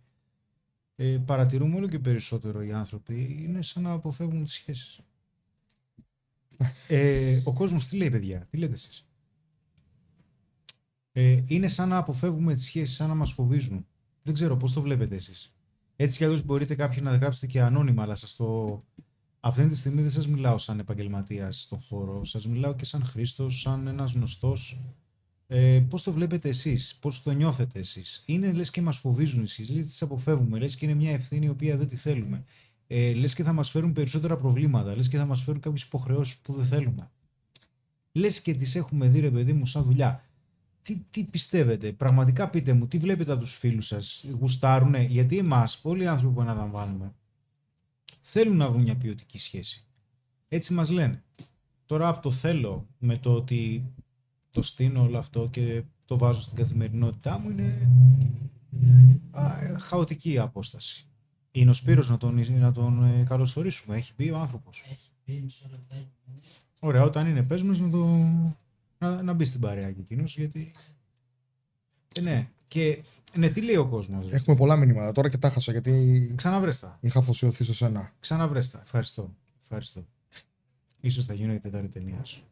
ε, παρατηρούμε όλο και περισσότερο οι άνθρωποι είναι σαν να αποφεύγουν τις σχέσεις. Ε, ο κόσμος τι λέει παιδιά, τι λέτε εσείς; Ε, είναι σαν να αποφεύγουμε τις σχέσεις, σαν να μας φοβίζουν. Δεν ξέρω πώς το βλέπετε εσείς; Έτσι κι αλλιώς μπορείτε κάποιοι να γράψετε και ανώνυμα, αλλά σας το, αυτή τη στιγμή δεν σας μιλάω σαν επαγγελματίας στον χώρο, σας μιλάω και σαν Χρήστος, σαν ένας γνωστός. Ε, πώς το βλέπετε εσείς, πώς το νιώθετε εσείς; Είναι λες και μας φοβίζουν εσείς, λες τις αποφεύγουμε, λες και είναι μια ευθύνη η οποία δεν τη θέλουμε. Ε, λες και θα μας φέρουν περισσότερα προβλήματα, λες και θα μας φέρουν κάποιες υποχρεώσεις που δεν θέλουμε. Λες και τις έχουμε δει ρε παιδί μου σαν δουλειά. Τι, τι πιστεύετε, πραγματικά πείτε μου, τι βλέπετε από τους φίλους σας, γουστάρουνε, γιατί εμάς, όλοι οι άνθρωποι που αναλαμβάνουμε, θέλουν να βρουν μια ποιοτική σχέση. Έτσι μας λένε. Τώρα από το θέλω με το ότι το στείνω όλο αυτό και το βάζω στην καθημερινότητά μου είναι α, ε, χαοτική η απόσταση. Είναι ο Σπύρος να τον, να τον ε, καλωσορίσουμε. Έχει πει ο άνθρωπος. Έχει πει μισό λεπτάκι. Ωραία, όταν είναι πες μας να, το, να, να μπει στην παρέα και εκείνος γιατί... Ε, ναι, και ναι, τι λέει ο κόσμος. ρε. Έχουμε πολλά μηνύματα τώρα και τα χάσα γιατί Ξαναβρέστα. είχα αφοσιωθεί σε σένα. Ξαναβρέστα. Ευχαριστώ. Ευχαριστώ. Ίσως θα γίνω η τετάρτη ταινία σου.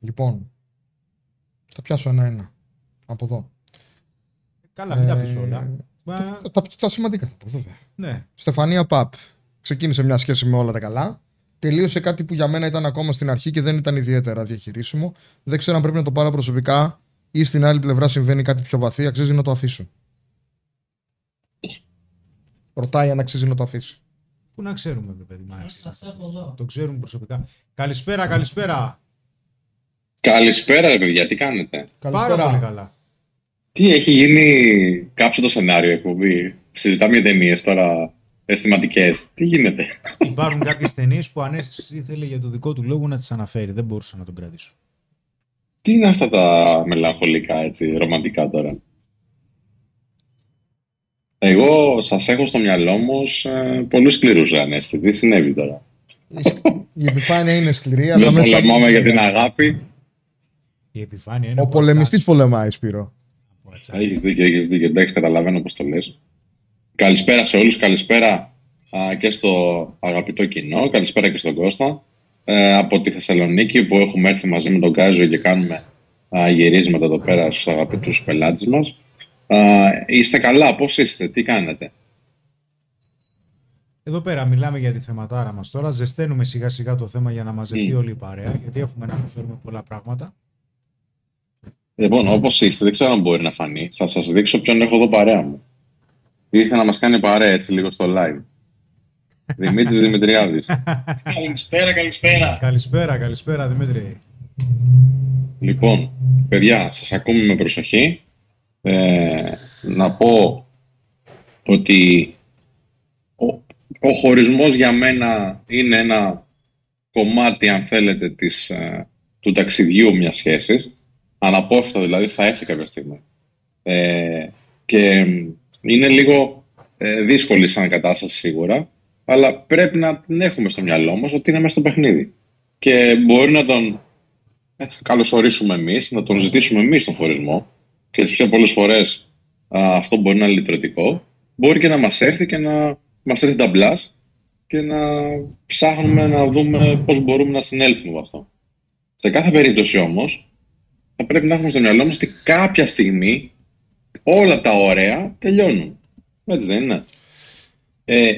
Λοιπόν, θα πιάσω ένα-ένα. Από εδώ. Καλά, μην τα Ε, πεις όλα. Μα, Τα, τα σημαντικά θα πω, βέβαια. ναι, Στεφανία Παπ. Ξεκίνησε μια σχέση με όλα τα καλά. Τελείωσε κάτι που για μένα ήταν ακόμα στην αρχή και δεν ήταν ιδιαίτερα διαχειρίσιμο. Δεν ξέρω αν πρέπει να το πάρω προσωπικά ή στην άλλη πλευρά συμβαίνει κάτι πιο βαθύ. Αξίζει να το αφήσω. Ρωτάει αν αξίζει να το αφήσει. πού να ξέρουμε, ρε παιδί μου. άξιζε. Σας έχω εδώ. Το ξέρουμε προσωπικά. Καλησπέρα, καλησπέρα. Καλησπέρα, ρε παιδιά, τι κάνετε; Πάρα πολύ καλά. Τι έχει γίνει, κάψε το σενάριο εκπομπή; Συζητάμε για ταινίες τώρα αισθηματικές. Τι γίνεται; Υπάρχουν κάποιες ταινίες που αν Ανέσης ήθελε για το δικό του λόγο να τις αναφέρει. Δεν μπορούσα να τον κρατήσω. Τι είναι αυτά τα μελαγχολικά, έτσι, ρομαντικά τώρα; Εγώ σας έχω στο μυαλό μου ως ε, πολύ σκληρούς Ανέστη. Τι συνέβη τώρα; Η επιφάνεια είναι σκληρή, αλλά Δεν μέσα. πολεμάμε για την αγάπη. Η επιφάνεια είναι. Ο πολεμιστής πολεμάει, Σπύρο. Έχεις δίκιο, έχεις δίκιο. Εντάξει, καταλαβαίνω πώς το λες. Καλησπέρα σε όλους, καλησπέρα α, και στο αγαπητό κοινό, καλησπέρα και στον Κώστα. Ε, από τη Θεσσαλονίκη που έχουμε έρθει μαζί με τον Κάζο και κάνουμε α, γυρίσματα εδώ πέρα στους αγαπητούς πελάτες μας. Α, είστε καλά, πώς είστε, τι κάνετε; Πάρα πολύ καλά. Μα, Καλησπέρα. Μια χαρά, μια χαρά. Καλά, μην τα πεις όλα. Το ξέρουν προσωπικά. Καλησπέρα, καλησπέρα. Εδώ πέρα μιλάμε για τη θεματάρα μας τώρα. Ζεσταίνουμε σιγά σιγά το θέμα για να μαζευτεί Μμ. όλη η παρέα, γιατί έχουμε να αναφέρουμε πολλά πράγματα. Λοιπόν, όπως είστε, δεν ξέρω αν μπορεί να φανεί. Θα σας δείξω ποιον έχω εδώ παρέα μου. Ήρθε να μας κάνει παρέα έτσι λίγο στο live. [laughs] Δημήτρης Δημητριάδης. Καλησπέρα, καλησπέρα. Καλησπέρα, καλησπέρα Δημήτρη. λοιπόν, παιδιά, σας ακούμε με προσοχή. Ε, να πω ότι ο, ο χωρισμός για μένα είναι ένα κομμάτι, αν θέλετε, της, ε, του ταξιδιού μιας σχέσης. Αναπόφευκτα δηλαδή θα έρθει κάποια στιγμή. Ε, και μ, είναι λίγο ε, δύσκολη σαν κατάσταση σίγουρα, αλλά πρέπει να την έχουμε στο μυαλό μας ότι είναι μέσα στο παιχνίδι. Και μπορεί να τον ε, καλωσορίσουμε εμείς, να τον ζητήσουμε εμείς τον χωρισμό και τις πιο πολλές φορές α, αυτό μπορεί να είναι λυτρωτικό. Μπορεί και να μας έρθει και να μας έρθει τα μπλάς και να ψάχνουμε να δούμε πώς μπορούμε να συνέλθουμε με αυτό. Σε κάθε περίπτωση όμως, θα πρέπει να έχουμε στο μυαλό μας ότι κάποια στιγμή όλα τα ωραία τελειώνουν. Έτσι δεν είναι. Ε,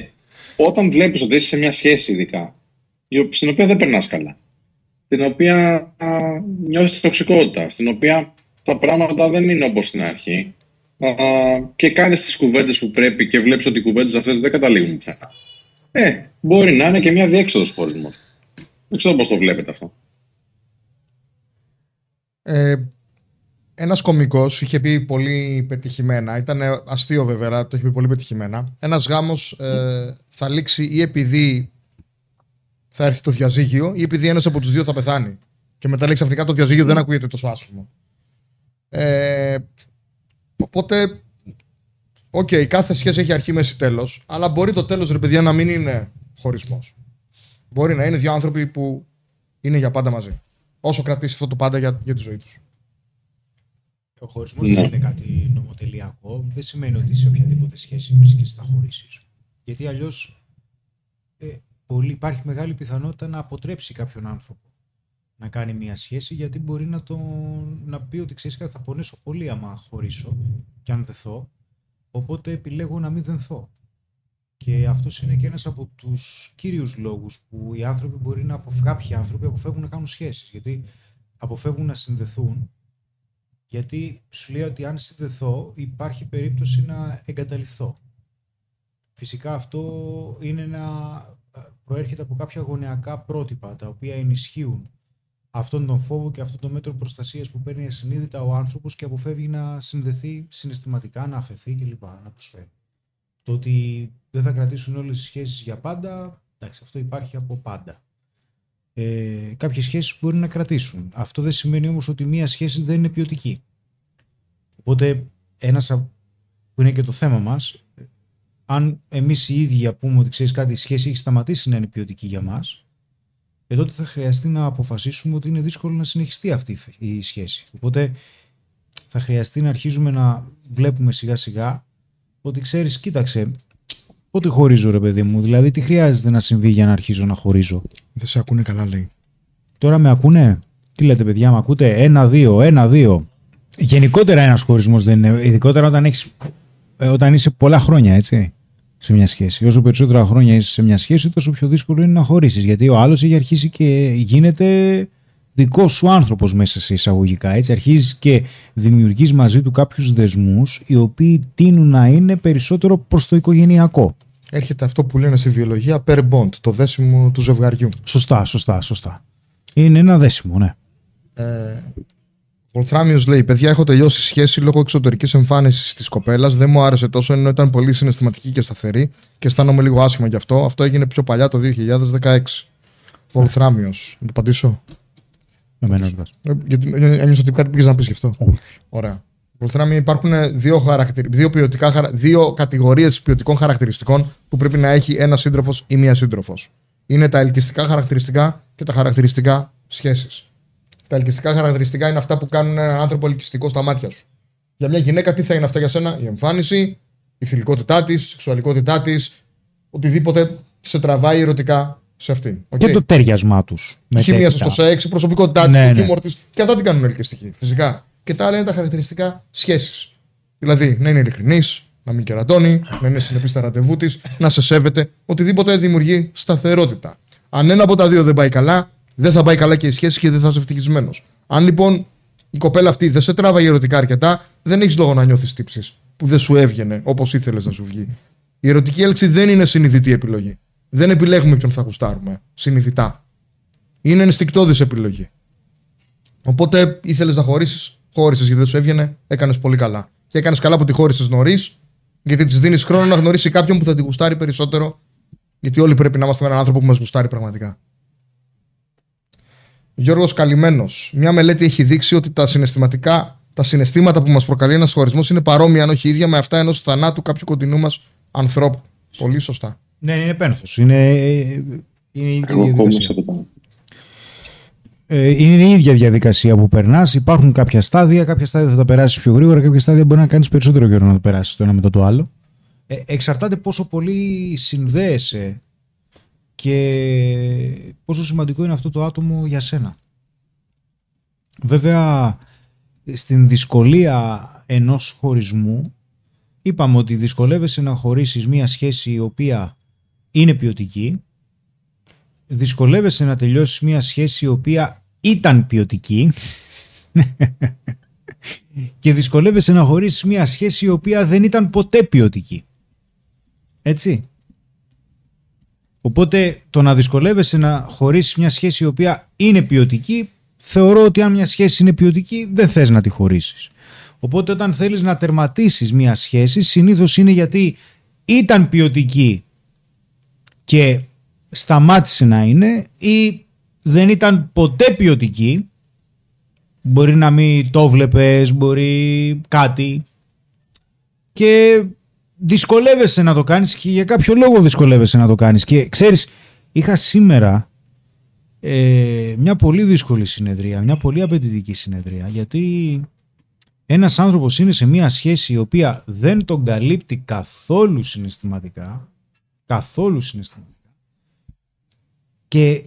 όταν βλέπεις ότι είσαι σε μια σχέση ειδικά, η ο- στην οποία δεν περνάς καλά, στην οποία α, νιώθεις τοξικότητα, στην οποία τα πράγματα δεν είναι όπως στην αρχή α, και κάνεις τις κουβέντες που πρέπει και βλέπεις ότι οι κουβέντες αυτές δεν καταλήγουν πουθενά. Ε, μπορεί να είναι και μια διέξοδος χωρισμός. Δεν ξέρω πώς το βλέπετε αυτό. Ε, Ένας κωμικός είχε πει πολύ πετυχημένα. Ήταν αστείο βέβαια, αλλά το είχε πει πολύ πετυχημένα. Ένας γάμος ε, θα λήξει ή επειδή θα έρθει το διαζύγιο ή επειδή ένας από τους δύο θα πεθάνει. Και μετά λέει ξαφνικά το διαζύγιο δεν ακούγεται τόσο άσχημο. Ε, οπότε, οκ, κάθε σχέση έχει αρχή, μέση, τέλος. Αλλά μπορεί το τέλος, ρε παιδιά, να μην είναι χωρισμός. Μπορεί να είναι δύο άνθρωποι που είναι για πάντα μαζί. Όσο κρατήσει αυτό το πάντα για, για τη ζωή τους. Ο χωρισμός Ναι. δεν είναι κάτι νομοτελειακό. Δεν σημαίνει ότι σε οποιαδήποτε σχέση βρίσκεσαι θα χωρίσεις. Γιατί αλλιώς ε, πολύ, υπάρχει μεγάλη πιθανότητα να αποτρέψει κάποιον άνθρωπο να κάνει μια σχέση γιατί μπορεί να, το, να πει ότι ξέρεις κάτι θα πονέσω πολύ άμα χωρίσω και αν δεθώ οπότε επιλέγω να μην δενθώ και αυτός είναι και ένας από τους κύριους λόγους που οι άνθρωποι μπορεί να αποφ... κάποιοι άνθρωποι αποφεύγουν να κάνουν σχέσεις γιατί αποφεύγουν να συνδεθούν γιατί σου λέει ότι αν συνδεθώ υπάρχει περίπτωση να εγκαταλειφθώ. Φυσικά αυτό είναι ένα, προέρχεται από κάποια γωνεακά πρότυπα τα οποία ενισχύουν αυτόν τον φόβο και αυτόν τον μέτρο προστασίας που παίρνει ασυνείδητα ο άνθρωπος και αποφεύγει να συνδεθεί συναισθηματικά, να αφαιθεί κλπ. να προσφέρει. Το ότι δεν θα κρατήσουν όλες οι σχέσεις για πάντα, εντάξει, αυτό υπάρχει από πάντα. Ε, κάποιες σχέσεις μπορεί να κρατήσουν. Αυτό δεν σημαίνει όμως ότι μία σχέση δεν είναι ποιοτική. Οπότε ένας α- που είναι και το θέμα μας, αν εμείς οι ίδιοι πούμε ότι ξέρεις κάτι, η σχέση έχει σταματήσει να είναι ποιοτική για μας, ε, τότε θα χρειαστεί να αποφασίσουμε ότι είναι δύσκολο να συνεχιστεί αυτή η φ- η σχέση. Οπότε θα χρειαστεί να αρχίζουμε να βλέπουμε σιγά σιγά ότι ξέρεις, κοίταξε, πότε χωρίζω ρε παιδί μου, δηλαδή τι χρειάζεται να συμβεί για να αρχίζω να χωρίζω; Δεν σε ακούνε καλά, λέει. Τώρα με ακούνε; Τι λέτε, παιδιά, με ακούτε; Ένα-δύο, ένα-δύο. Γενικότερα ένας χωρισμός δεν είναι. Ειδικότερα όταν, έχεις, ε, όταν είσαι πολλά χρόνια, έτσι. Σε μια σχέση. Όσο περισσότερα χρόνια είσαι σε μια σχέση, τόσο πιο δύσκολο είναι να χωρίσεις. Γιατί ο άλλος έχει αρχίσει και γίνεται δικός σου άνθρωπος μέσα σε εισαγωγικά. Έτσι. Αρχίζεις και δημιουργείς μαζί του κάποιους δεσμούς οι οποίοι τείνουν να είναι περισσότερο προς το οικογενειακό. Έρχεται αυτό που λένε στη βιολογία pair bond, το δέσιμο του ζευγαριού. Σωστά, σωστά, σωστά. Είναι ένα δέσιμο, ναι. Ε, ο Θράμιος λέει: Παιδιά, έχω τελειώσει σχέση λόγω εξωτερικής εμφάνισης της κοπέλας. Δεν μου άρεσε τόσο ενώ ήταν πολύ συναισθηματική και σταθερή και αισθάνομαι λίγο άσχημα γι' αυτό. Αυτό έγινε πιο παλιά το 2016. Βολθράμιο. Να το απαντήσω. Εμένα, Ε, Γιατί ένιωσα ότι κάτι πήγες να πεις γι' αυτό. Όχι. Ωραία. Βολθράμιο υπάρχουν δύο, χαρακτηρι... δύο, ποιοτικά χαρα- δύο κατηγορίες ποιοτικών χαρακτηριστικών που πρέπει να έχει ένας σύντροφος ή μία σύντροφος. Είναι τα ελκυστικά χαρακτηριστικά και τα χαρακτηριστικά σχέσεις. Τα ελκυστικά χαρακτηριστικά είναι αυτά που κάνουν έναν άνθρωπο ελκυστικό στα μάτια σου. Για μια γυναίκα, τι θα είναι αυτά για σένα, η εμφάνιση, η θηλυκότητά της, η σεξουαλικότητά της, οτιδήποτε σε τραβάει ερωτικά σε αυτήν. Οκ; Και το ταίριασμά τους. Η χημεία στο σεξ, η προσωπικότητά της, Ναι, το ναι. χιούμορ της. Και αυτά την κάνουν ελκυστική, φυσικά. Και τα άλλα είναι τα χαρακτηριστικά σχέσει. Δηλαδή, να είναι ειλικρινής, να μην κερατώνει, να είναι συνεπής στα ραντεβού της, να σε σέβεται. Οτιδήποτε δημιουργεί σταθερότητα. Αν ένα από τα δύο δεν πάει καλά, δεν θα πάει καλά και η σχέση και δεν θα είσαι ευτυχισμένος. Αν λοιπόν η κοπέλα αυτή δεν σε τράβαγε ερωτικά αρκετά, δεν έχεις λόγο να νιώθεις τύψεις που δεν σου έβγαινε όπως ήθελες να σου βγει. Η ερωτική έλξη δεν είναι συνειδητή επιλογή. Δεν επιλέγουμε ποιον θα γουστάρουμε συνειδητά. Είναι ενστικτόδη επιλογή. Οπότε ήθελες να χωρίσεις, χώρισες γιατί δεν σου έβγαινε, έκανες πολύ καλά. Και έκανες καλά που τη χώρισες νωρίς, γιατί της δίνεις χρόνο να γνωρίσει κάποιον που θα τη γουστάρει περισσότερο. Γιατί όλοι πρέπει να είμαστε με έναν άνθρωπο που μας γουστάρει πραγματικά. Γιώργος Καλυμμένος. Μια μελέτη έχει δείξει ότι τα συναισθηματικά, τα συναισθήματα που μας προκαλεί ένας χωρισμός είναι παρόμοια αν όχι ίδια με αυτά ενός θανάτου κάποιου κοντινού μας ανθρώπου. Πολύ σωστά. Ναι, είναι πένθος. Είναι, είναι, η ίδια Εγώ διαδικασία. κόμισα το πάνω. Ε, είναι η ίδια διαδικασία που περνάς. Υπάρχουν κάποια στάδια, κάποια στάδια θα τα περάσεις πιο γρήγορα, κάποια στάδια μπορεί να κάνεις περισσότερο καιρό να το περάσεις το ένα μετά το άλλο. Ε, εξαρτάται πόσο πολύ συνδέεσαι και πόσο σημαντικό είναι αυτό το άτομο για σένα. Βέβαια, στην δυσκολία ενός χωρισμού, είπαμε ότι δυσκολεύεσαι να χωρίσεις μία σχέση η οποία είναι ποιοτική, δυσκολεύεσαι να τελειώσεις μία σχέση η οποία ήταν ποιοτική [laughs] και δυσκολεύεσαι να χωρίσεις μία σχέση η οποία δεν ήταν ποτέ ποιοτική. Έτσι. Οπότε το να δυσκολεύεσαι να χωρίσεις μια σχέση η οποία είναι ποιοτική, θεωρώ ότι αν μια σχέση είναι ποιοτική δεν θες να τη χωρίσεις. Οπότε όταν θέλεις να τερματίσεις μια σχέση συνήθως είναι γιατί ήταν ποιοτική και σταμάτησε να είναι ή δεν ήταν ποτέ ποιοτική. Μπορεί να μην το βλέπες, μπορεί κάτι. Και δυσκολεύεσαι να το κάνεις και για κάποιο λόγο δυσκολεύεσαι να το κάνεις. Και ξέρεις είχα σήμερα ε, μια πολύ δύσκολη συνεδρία, μια πολύ απαιτητική συνεδρία γιατί ένας άνθρωπος είναι σε μια σχέση η οποία δεν τον καλύπτει καθόλου συναισθηματικά καθόλου συναισθηματικά και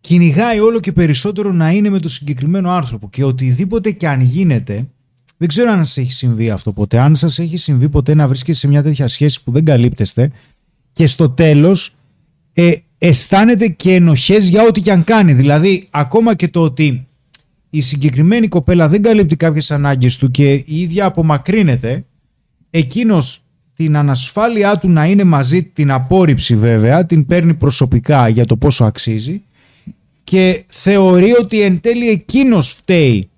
κυνηγάει όλο και περισσότερο να είναι με το συγκεκριμένο άνθρωπο. Και οτιδήποτε και αν γίνεται δεν ξέρω αν σας έχει συμβεί αυτό ποτέ. Αν σας έχει συμβεί ποτέ να βρίσκεστε σε μια τέτοια σχέση που δεν καλύπτεστε και στο τέλος ε, αισθάνεται και ενοχές για ό,τι και αν κάνει. Δηλαδή ακόμα και το ότι η συγκεκριμένη κοπέλα δεν καλύπτει κάποιες ανάγκες του και η ίδια απομακρύνεται εκείνος την ανασφάλειά του να είναι μαζί, την απόρριψη βέβαια, την παίρνει προσωπικά για το πόσο αξίζει και θεωρεί ότι εν τέλει εκείνος φταίει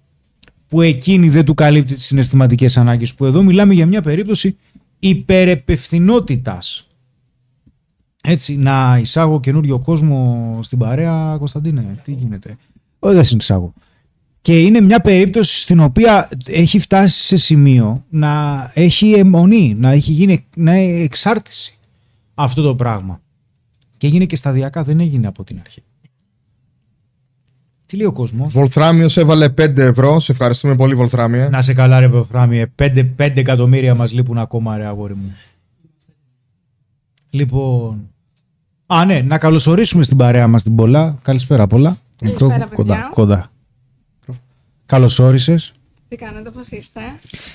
που εκείνη δεν του καλύπτει τις συναισθηματικές ανάγκες που εδώ μιλάμε για μια περίπτωση υπερεπευθυνότητας. Έτσι να εισάγω καινούριο κόσμο στην παρέα Κωνσταντίνε τι γίνεται; Όχι δεν συνεισάγω και είναι μια περίπτωση στην οποία έχει φτάσει σε σημείο να έχει αιμονή, να έχει γίνει να έχει εξάρτηση αυτό το πράγμα. Και έγινε και σταδιακά, δεν έγινε από την αρχή. Τι λέει ο κόσμος; Βολθράμιος έβαλε 5 ευρώ. Σε ευχαριστούμε πολύ, Βολθράμια. Να σε καλά, ρε Βεφράμιε. 5, 5 εκατομμύρια μας λείπουν ακόμα, ρε αγόρι μου. Λοιπόν. Α, ναι, να καλωσορίσουμε στην παρέα μας την Πολλά. Καλησπέρα, Πολλά. Το μικρό Καλησπέρα, κοντά. παιδιά. κοντά. Καλώ όρισε. Τι κάνετε, πώς είστε;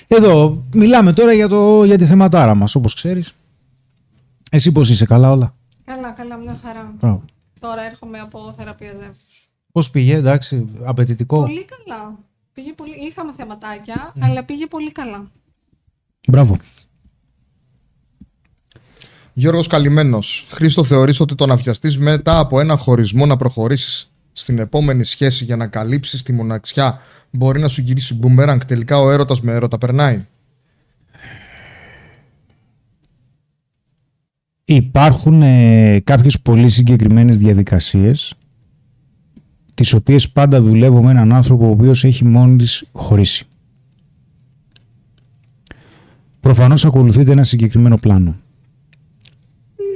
Εδώ μιλάμε τώρα για, το, για τη θεματάρα μας, όπως ξέρεις. Εσύ πώς είσαι, καλά όλα; Καλά, καλά, μια χαρά. Μπράβο. Τώρα έρχομαι από θεραπεία ζεύ. Πώς πήγε, εντάξει, απαιτητικό; Πολύ καλά. Πήγε πολύ... Είχαμε θεματάκια, αλλά πήγε πολύ καλά. Μπράβο. Γιώργος Καλυμμένος. Χρήστο, θεωρείς ότι το να βιαστείς μετά από ένα χωρισμό να προχωρήσεις στην επόμενη σχέση για να καλύψεις τη μοναξιά μπορεί να σου γυρίσει μπούμεραγκ. Τελικά ο έρωτας με έρωτα περνάει. Υπάρχουν ε, κάποιες πολύ συγκεκριμένες διαδικασίες τις οποίες πάντα δουλεύω με έναν άνθρωπο ο οποίος έχει μόνη της χωρίσει. Προφανώς ακολουθείτε ένα συγκεκριμένο πλάνο.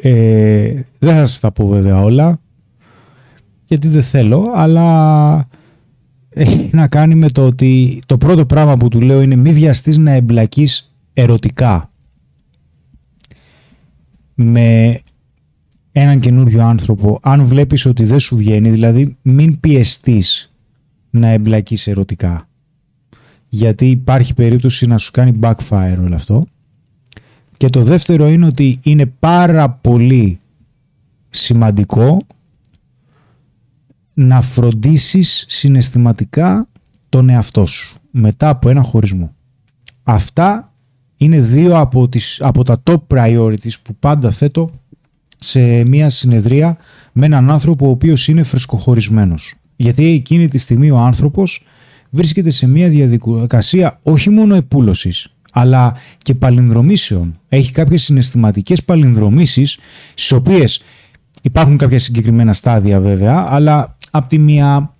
Ε, δεν θα σας τα πω βέβαια όλα γιατί δεν θέλω αλλά έχει να κάνει με το ότι το πρώτο πράγμα που του λέω είναι μη βιαστείς να εμπλακείς ερωτικά με έναν καινούριο άνθρωπο. Αν βλέπεις ότι δεν σου βγαίνει δηλαδή μην πιεστείς να εμπλακείς ερωτικά. Γιατί υπάρχει περίπτωση να σου κάνει backfire όλο αυτό. Και το δεύτερο είναι ότι είναι πάρα πολύ σημαντικό να φροντίσεις συναισθηματικά τον εαυτό σου μετά από ένα χωρισμό. Αυτά είναι δύο από, τις, από τα top priorities που πάντα θέτω σε μια συνεδρία με έναν άνθρωπο ο οποίος είναι φρεσκοχωρισμένος. Γιατί εκείνη τη στιγμή ο άνθρωπος βρίσκεται σε μια διαδικασία όχι μόνο επούλωσης, αλλά και παλινδρομήσεων. Έχει κάποιες συναισθηματικές παλινδρομήσεις, στις οποίες υπάρχουν κάποια συγκεκριμένα στάδια βέβαια, αλλά από τη μία,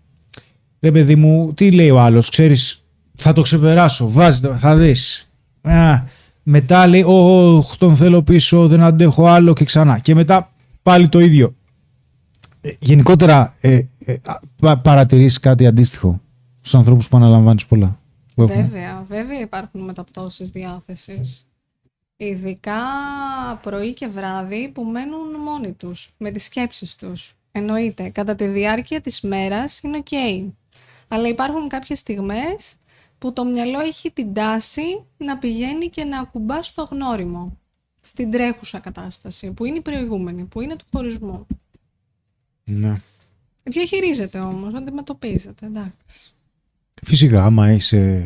ρε παιδί μου, τι λέει ο άλλος, ξέρεις, θα το ξεπεράσω, βάζετε, θα δεις. Α, μετά λέει, όχι, τον θέλω πίσω, δεν αντέχω άλλο και ξανά. Και μετά πάλι το ίδιο. Ε, γενικότερα, ε, ε, πα- παρατηρείς κάτι αντίστοιχο στους ανθρώπους που αναλαμβάνεις πολλά; που έχουν. Βέβαια, βέβαια υπάρχουν μεταπτώσεις διάθεσης. Ειδικά πρωί και βράδυ που μένουν μόνοι τους, με τις σκέψεις τους. Εννοείται, κατά τη διάρκεια της μέρας είναι οκ. Αλλά υπάρχουν κάποιες στιγμές που το μυαλό έχει την τάση να πηγαίνει και να ακουμπά στο γνώριμο. Στην τρέχουσα κατάσταση, που είναι η προηγούμενη, που είναι του χωρισμού. Ναι. Διαχειρίζεται όμως, αντιμετωπίζεται, εντάξει. Φυσικά, άμα είσαι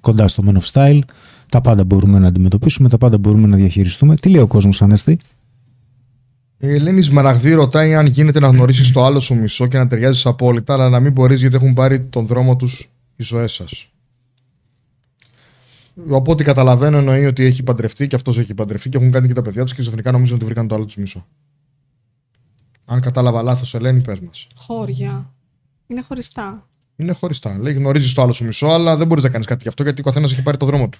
κοντά στο Men of Style, τα πάντα μπορούμε να αντιμετωπίσουμε, τα πάντα μπορούμε να διαχειριστούμε. Τι λέει ο κόσμος, Ανέστη; Η Ελένη Σμαραγδί ρωτάει αν γίνεται να γνωρίσεις το άλλο σου μισό και να ταιριάζεις απόλυτα, αλλά να μην μπορείς γιατί έχουν πάρει τον δρόμο τους οι ζωές σας. Από ό,τι καταλαβαίνω, εννοεί ότι έχει παντρευτεί και αυτός έχει παντρευτεί και έχουν κάνει και τα παιδιά τους και ξαφνικά νομίζουν ότι βρήκαν το άλλο τους μισό. Αν κατάλαβα λάθος, Ελένη, πες μας. Χώρια. Είναι χωριστά. Είναι χωριστά. Λέει γνωρίζεις το άλλο σου μισό, αλλά δεν μπορείς να κάνεις κάτι γι' αυτό γιατί ο καθένας έχει πάρει το δρόμο του.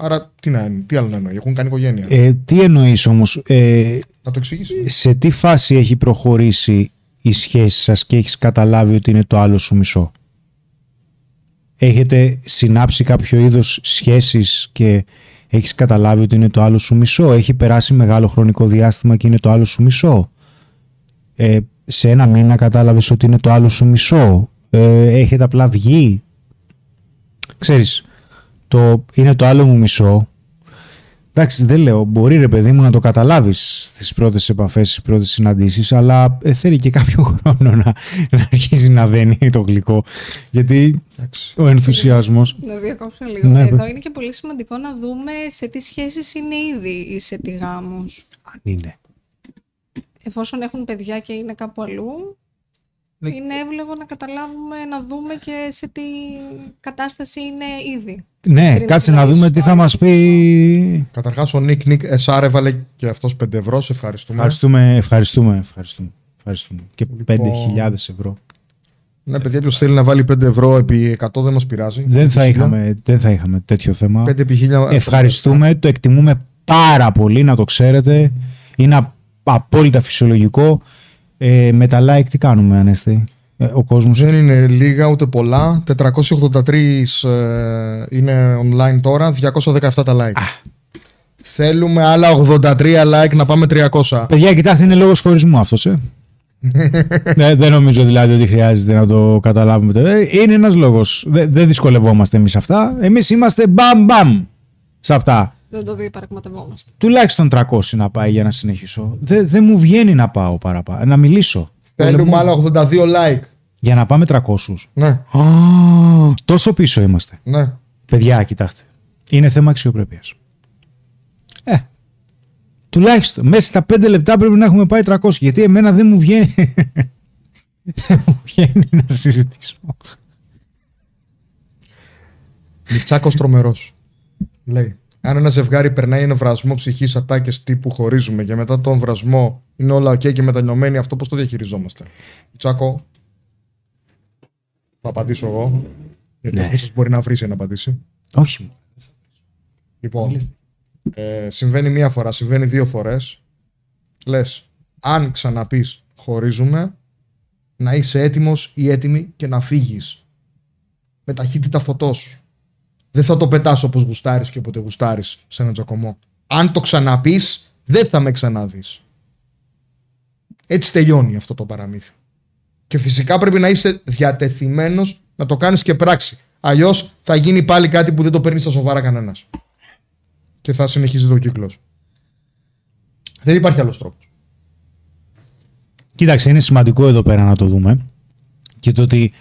Άρα τι, να, τι άλλο να εννοεί, έχουν κάνει οικογένεια. Ε, τι εννοείς όμως, ε, Να το εξηγήσεις. σε τι φάση έχει προχωρήσει η σχέση σας και έχεις καταλάβει ότι είναι το άλλο σου μισό; Έχετε συνάψει κάποιο είδος σχέσης και έχεις καταλάβει ότι είναι το άλλο σου μισό; Έχει περάσει μεγάλο χρονικό διάστημα και είναι το άλλο σου μισό; Ε, σε ένα μήνα κατάλαβες ότι είναι το άλλο σου μισό; Ε, έχετε απλά βγει; Ξέρεις, το είναι το άλλο μου μισό Εντάξει, δεν λέω. Μπορεί ρε παιδί μου να το καταλάβεις στις πρώτες επαφές, στις πρώτες συναντήσεις, αλλά ε, θέλει και κάποιο [laughs] χρόνο να, να αρχίσει να δένει το γλυκό. Γιατί Εντάξει. ο ενθουσιασμό. Να διακόψω λίγο. Ναι, Εδώ παι- είναι και πολύ σημαντικό να δούμε σε τι σχέσεις είναι ήδη ή σε τι γάμους. Αν είναι. Εφόσον έχουν παιδιά και είναι κάπου αλλού, Ναι. είναι εύλογο να καταλάβουμε, να δούμε και σε τι κατάσταση είναι ήδη. Ναι, Πριν κάτσε να συναντήσεις δούμε τι το θα άλλο μας σου πει. Καταρχάς, ο Νίκ Νίκ Εσάρ έβαλε και αυτός 5 ευρώ. Σε ευχαριστούμε. Ευχαριστούμε, ευχαριστούμε, ευχαριστούμε. ευχαριστούμε. Και Λοιπόν. 5.000 ευρώ. Ναι, παιδιά, ποιο θέλει να βάλει 5 ευρώ επί 100 δεν μας πειράζει. Δεν θα, Επί είχαμε, δεν θα είχαμε τέτοιο θέμα. 1000, 5 επί 1000. Ευχαριστούμε, το εκτιμούμε πάρα πολύ, να το ξέρετε. Είναι α- απόλυτα φυσιολογικό. Ε, με τα like τι κάνουμε, Ανέστη; Ε, ο κόσμος Δεν είναι λίγα ούτε πολλά. 483 ε, είναι online τώρα, 217 τα like. Θέλουμε άλλα 83 like να πάμε 300. Παιδιά, κοιτάξτε, είναι λόγος χωρισμού αυτός, ε. [laughs] δεν, δεν νομίζω δηλαδή ότι χρειάζεται να το καταλάβουμε. Ε, Είναι ένας λόγος. Δεν, δεν δυσκολευόμαστε εμείς αυτά. Εμείς είμαστε μπαμ μπαμ σε αυτά. Δεν το διαπραγματευόμαστε. Τουλάχιστον 300 να πάει για να συνεχίσω. Δεν δεν μου βγαίνει να πάω παραπάνω. Να μιλήσω. Θέλουμε άλλα 82 like. Για να πάμε 300. Ναι, Α, τόσο πίσω είμαστε. ναι. Παιδιά, κοιτάξτε. Είναι θέμα αξιοπρέπειας. Ε. Τουλάχιστον μέσα στα 5 λεπτά πρέπει να έχουμε πάει 300. Γιατί εμένα δεν μου βγαίνει. [laughs] δεν μου βγαίνει να συζητήσω. Μιτσάκο τρομερός. Λέει. Αν ένα ζευγάρι περνάει ένα βρασμό ψυχής ατάκες τύπου χωρίζουμε και μετά τον βρασμό είναι όλα OK και μετανιωμένοι, αυτό πώς το διαχειριζόμαστε; Μιτσάκο. Θα απαντήσω εγώ. Γιατί Ναι. ναι. αυτός μπορεί να βρει να απαντήσει. Όχι. Λοιπόν, ε, συμβαίνει μία φορά, συμβαίνει δύο φορές. Λες, αν ξαναπείς χωρίζουμε, να είσαι έτοιμος ή έτοιμη και να φύγεις. Με ταχύτητα φωτός. Δεν θα το πετάς όπως γουστάρεις και όποτε γουστάρεις σε ένα τζακωμό. Αν το ξαναπείς, δεν θα με ξαναδείς. Έτσι τελειώνει αυτό το παραμύθι. Και φυσικά πρέπει να είσαι διατεθειμένος να το κάνεις και πράξη. Αλλιώς θα γίνει πάλι κάτι που δεν το παίρνεις στα σοβαρά κανένας. και θα συνεχίζεται ο κύκλος. Δεν υπάρχει άλλος τρόπος. Κοίταξε, είναι σημαντικό εδώ πέρα να το δούμε και το ότι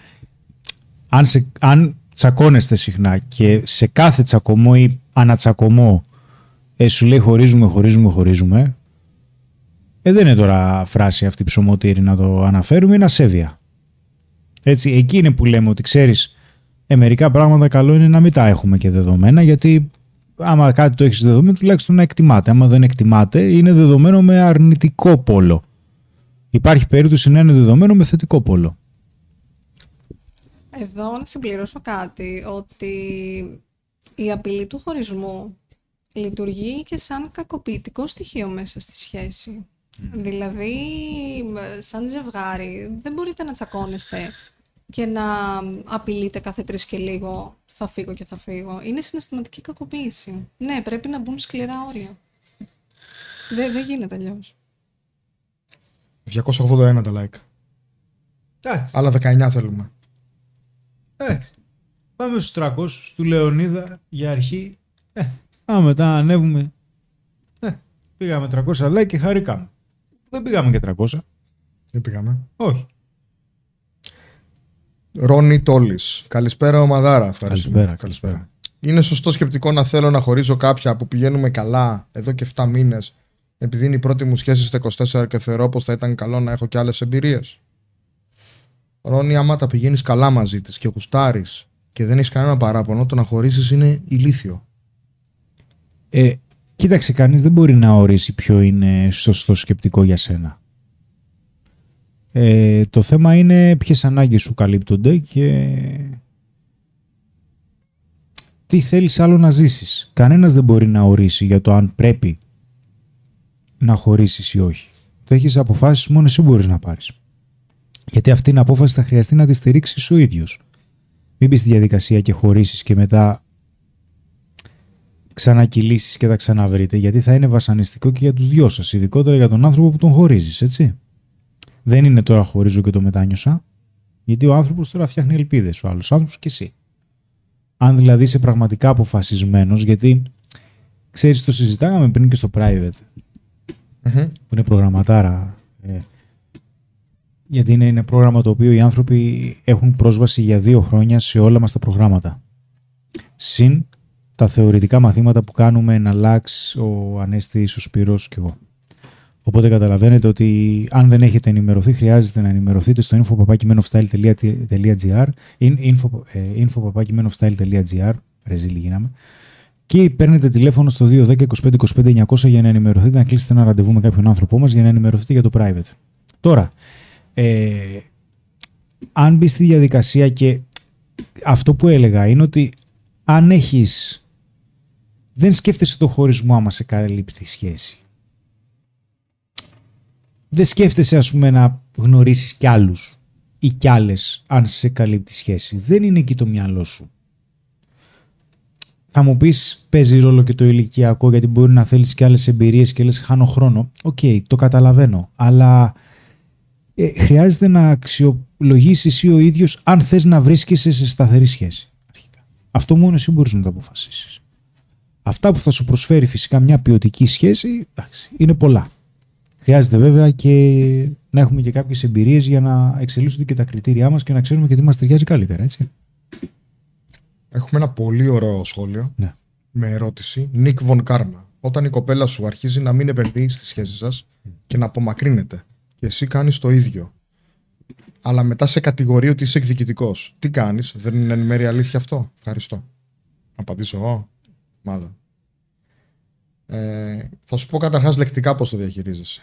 αν, σε, αν τσακώνεστε συχνά και σε κάθε τσακωμό ή ανατσακωμό ε, σου λέει χωρίζουμε, χωρίζουμε, χωρίζουμε ε, δεν είναι τώρα φράση αυτή ψωμοτήρη να το αναφέρουμε, είναι ασέβεια. Έτσι, εκεί είναι που λέμε ότι ξέρεις ε, μερικά πράγματα καλό είναι να μην τα έχουμε και δεδομένα γιατί άμα κάτι το έχεις δεδομένο τουλάχιστον να εκτιμάται. Άμα δεν εκτιμάται είναι δεδομένο με αρνητικό πόλο. Υπάρχει περίπτωση να είναι δεδομένο με θετικό πόλο. Εδώ να συμπληρώσω κάτι, ότι η απειλή του χωρισμού λειτουργεί και σαν κακοποιητικό στοιχείο μέσα στη σχέση. Δηλαδή, σαν ζευγάρι, δεν μπορείτε να τσακώνεστε και να απειλείτε κάθε τρεις και λίγο θα φύγω και θα φύγω. Είναι συναισθηματική κακοποίηση. Ναι, πρέπει να μπουν σκληρά όρια. Δεν, δεν γίνεται αλλιώς. 281 τα like. Άλλα 19 θέλουμε. Ε, πάμε στους 300 του Λεωνίδα για αρχή. Ε, άμα μετά ανέβουμε. Ε, πήγαμε 300 like και χαρήκαμε. Δεν πήγαμε και 300. Δεν πήγαμε. Όχι. Ρόνι Τόλης. Καλησπέρα, ομαδάρα. Ευχαριστούμε. Καλησπέρα, καλησπέρα. Είναι σωστό σκεπτικό να θέλω να χωρίζω κάποια που πηγαίνουμε καλά εδώ και 7 μήνες, επειδή είναι η πρώτη μου σχέση στα 24 και θεωρώ πως θα ήταν καλό να έχω και άλλες εμπειρίες. Ρόνι, άμα τα πηγαίνεις καλά μαζί της και γουστάρεις και δεν έχεις κανένα παράπονο, το να χωρίσει είναι ηλίθιο. Ε, κοίταξε, κανείς δεν μπορεί να ορίσει ποιο είναι σωστό σκεπτικό για σένα. Ε, το θέμα είναι ποιες ανάγκες σου καλύπτονται και τι θέλεις άλλο να ζήσεις. Κανένας δεν μπορεί να ορίσει για το αν πρέπει να χωρίσεις ή όχι. Το έχεις αποφάσεις μόνο εσύ μπορείς να πάρεις. Γιατί αυτή την απόφαση θα χρειαστεί να τη στηρίξεις ο ίδιος. Μην μπεις στη διαδικασία και χωρίσεις και μετά ξανακυλήσεις και τα ξαναβρείτε, γιατί θα είναι βασανιστικό και για τους δυο σας, ειδικότερα για τον άνθρωπο που τον χωρίζεις, έτσι. Δεν είναι τώρα χωρίζω και το μετάνιωσα, γιατί ο άνθρωπος τώρα φτιάχνει ελπίδες, ο άλλος άνθρωπος και εσύ. Αν δηλαδή είσαι πραγματικά αποφασισμένος, γιατί ξέρεις το συζητάγαμε πριν και στο private, που είναι προγραμματάρα, ε, γιατί είναι, είναι πρόγραμμα το οποίο οι άνθρωποι έχουν πρόσβαση για δύο χρόνια σε όλα μας τα προγράμματα. Συν τα θεωρητικά μαθήματα που κάνουμε εν αλλάξ ο Ανέστης, ο Σπύρος και εγώ. Οπότε καταλαβαίνετε ότι αν δεν έχετε ενημερωθεί, χρειάζεται να ενημερωθείτε στο info.menofstyle.gr info.menofstyle.gr ρεζίλη γίναμε και παίρνετε τηλέφωνο στο 210 25 25 900 για να ενημερωθείτε, να κλείσετε ένα ραντεβού με κάποιον άνθρωπό μας για να ενημερωθείτε για το private. Τώρα, ε, αν μπεις στη διαδικασία και αυτό που έλεγα είναι ότι αν έχεις δεν σκέφτεσαι το χωρισμό άμα σε καλύπτει σχέση. Δεν σκέφτεσαι ας πούμε να γνωρίσεις κι άλλους ή κι άλλες αν σε καλύπτει σχέση. Δεν είναι εκεί το μυαλό σου. Θα μου πεις παίζει ρόλο και το ηλικιακό γιατί μπορεί να θέλεις κι άλλες εμπειρίες και λες χάνω χρόνο. Οκ, το καταλαβαίνω. Αλλά ε, χρειάζεται να αξιολογήσεις εσύ ο ίδιος αν θες να βρίσκεσαι σε σταθερή σχέση. Αυτό μόνο εσύ μπορείς να το αποφασίσεις. Αυτά που θα σου προσφέρει φυσικά μια ποιοτική σχέση εντάξει, είναι πολλά. Χρειάζεται βέβαια και να έχουμε και κάποιες εμπειρίες για να εξελίσσονται και τα κριτήριά μας και να ξέρουμε και τι μας ταιριάζει καλύτερα, έτσι. Έχουμε ένα πολύ ωραίο σχόλιο Ναι. με ερώτηση. Νίκ Βον Κάρμα. Όταν η κοπέλα σου αρχίζει να μην επενδύει στη σχέση σας και να απομακρύνεται και εσύ κάνεις το ίδιο, αλλά μετά σε κατηγορεί ότι είσαι εκδικητικός, τι κάνεις, δεν είναι εν μέρει αλήθεια αυτό; Ευχαριστώ. Να απαντήσω εγώ. Μάλλον. Ε, θα σου πω καταρχάς λεκτικά πώς το διαχειρίζεσαι.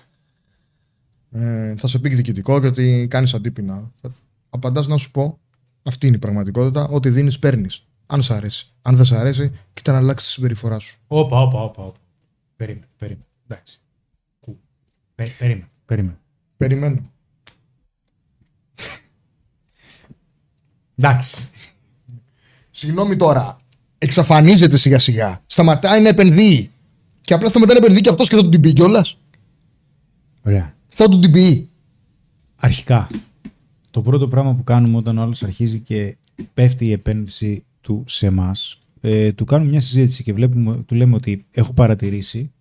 Ε, θα σε πει εκδικητικό και ότι κάνεις αντίπεινα. Θα απαντάς να σου πω, αυτή είναι η πραγματικότητα, ότι δίνεις, παίρνεις. Αν σ' αρέσει. Αν δεν σ' αρέσει, κοίτα να αλλάξεις τη συμπεριφορά σου. Όπα, όπα, όπα, όπα. Περίμενε, περίμενε. Εντάξει. Κου. Πε, περίμενε, περίμενε. Περιμένω. Εντάξει. Συγγνώμη τώρα. Εξαφανίζεται σιγά σιγά. Σταματάει να επενδύει. Και απλά σταματάει να επενδύει και αυτός και θα του την πει κιόλας. Ωραία. Θα του την πει. Αρχικά, το πρώτο πράγμα που κάνουμε όταν ο άλλος αρχίζει και πέφτει η επένδυση του σε εμάς, ε, του κάνουμε μια συζήτηση και βλέπουμε, του λέμε ότι έχω παρατηρήσει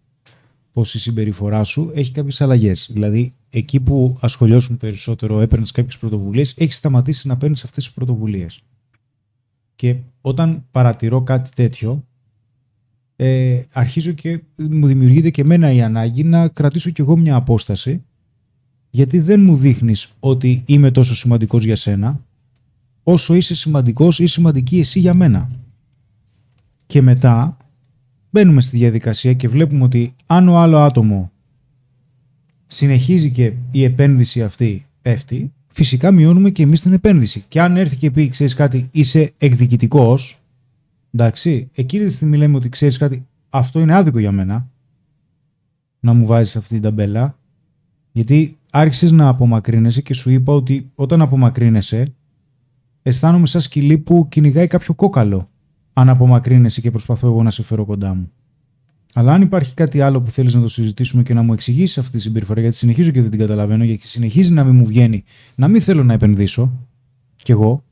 πως η συμπεριφορά σου έχει κάποιες αλλαγές. Δηλαδή, εκεί που ασχολιώσουν περισσότερο, έπαιρνες κάποιες πρωτοβουλίες, έχεις σταματήσει να παίρνεις αυτές τις πρωτοβουλίες. Και όταν παρατηρώ κάτι τέτοιο, ε, αρχίζω και μου δημιουργείται και εμένα η ανάγκη να κρατήσω κι εγώ μια απόσταση γιατί δεν μου δείχνεις ότι είμαι τόσο σημαντικός για σένα όσο είσαι σημαντικός ή σημαντική εσύ για μένα. Και μετά μπαίνουμε στη διαδικασία και βλέπουμε ότι αν ο άλλο άτομο συνεχίζει και η επένδυση αυτή πέφτει, φυσικά μειώνουμε και εμείς την επένδυση. Και αν έρθει και πει, ξέρεις κάτι, είσαι εκδικητικός, εντάξει, εκείνη τη στιγμή λέμε ότι ξέρεις κάτι, αυτό είναι άδικο για μένα, να μου βάζεις αυτή την ταμπέλα, γιατί άρχισες να απομακρύνεσαι και σου είπα ότι όταν απομακρύνεσαι, αισθάνομαι σαν σκυλί που κυνηγάει κάποιο κόκαλο, αν απομακρύνεσαι και προσπαθώ εγώ να σε φέρω κοντά μου. Αλλά αν υπάρχει κάτι άλλο που θέλεις να το συζητήσουμε και να μου εξηγήσεις αυτή τη συμπεριφορά, γιατί συνεχίζω και δεν την καταλαβαίνω, γιατί συνεχίζει να μην μου βγαίνει, να μην θέλω να επενδύσω κι εγώ,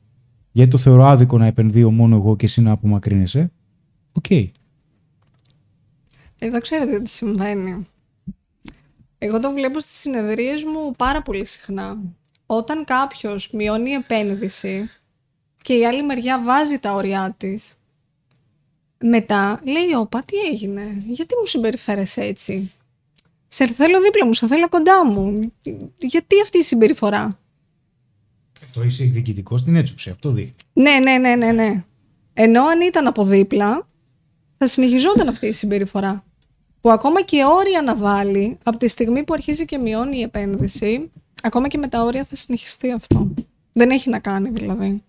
γιατί το θεωρώ άδικο να επενδύω μόνο εγώ και εσύ να απομακρύνεσαι. OK. Okay. Εδώ ξέρετε τι συμβαίνει. Εγώ το βλέπω στις συνεδρίες μου πάρα πολύ συχνά. Όταν κάποιος μειώνει επένδυση και η άλλη μεριά βάζει τα όριά της, μετά λέει, όπα, τι έγινε, γιατί μου συμπεριφέρεσαι έτσι; Σε θέλω δίπλα μου, σε θέλω κοντά μου. Γιατί αυτή η συμπεριφορά; Το είσαι εκδικητικός στην έτσουξη, αυτό δείχνει. Ναι, ναι, ναι, ναι, ναι. Ενώ αν ήταν από δίπλα, θα συνεχιζόταν αυτή η συμπεριφορά. Που ακόμα και όρια να βάλει, από τη στιγμή που αρχίζει και μειώνει η επένδυση, ακόμα και με τα όρια θα συνεχιστεί αυτό. Δεν έχει να κάνει δηλαδή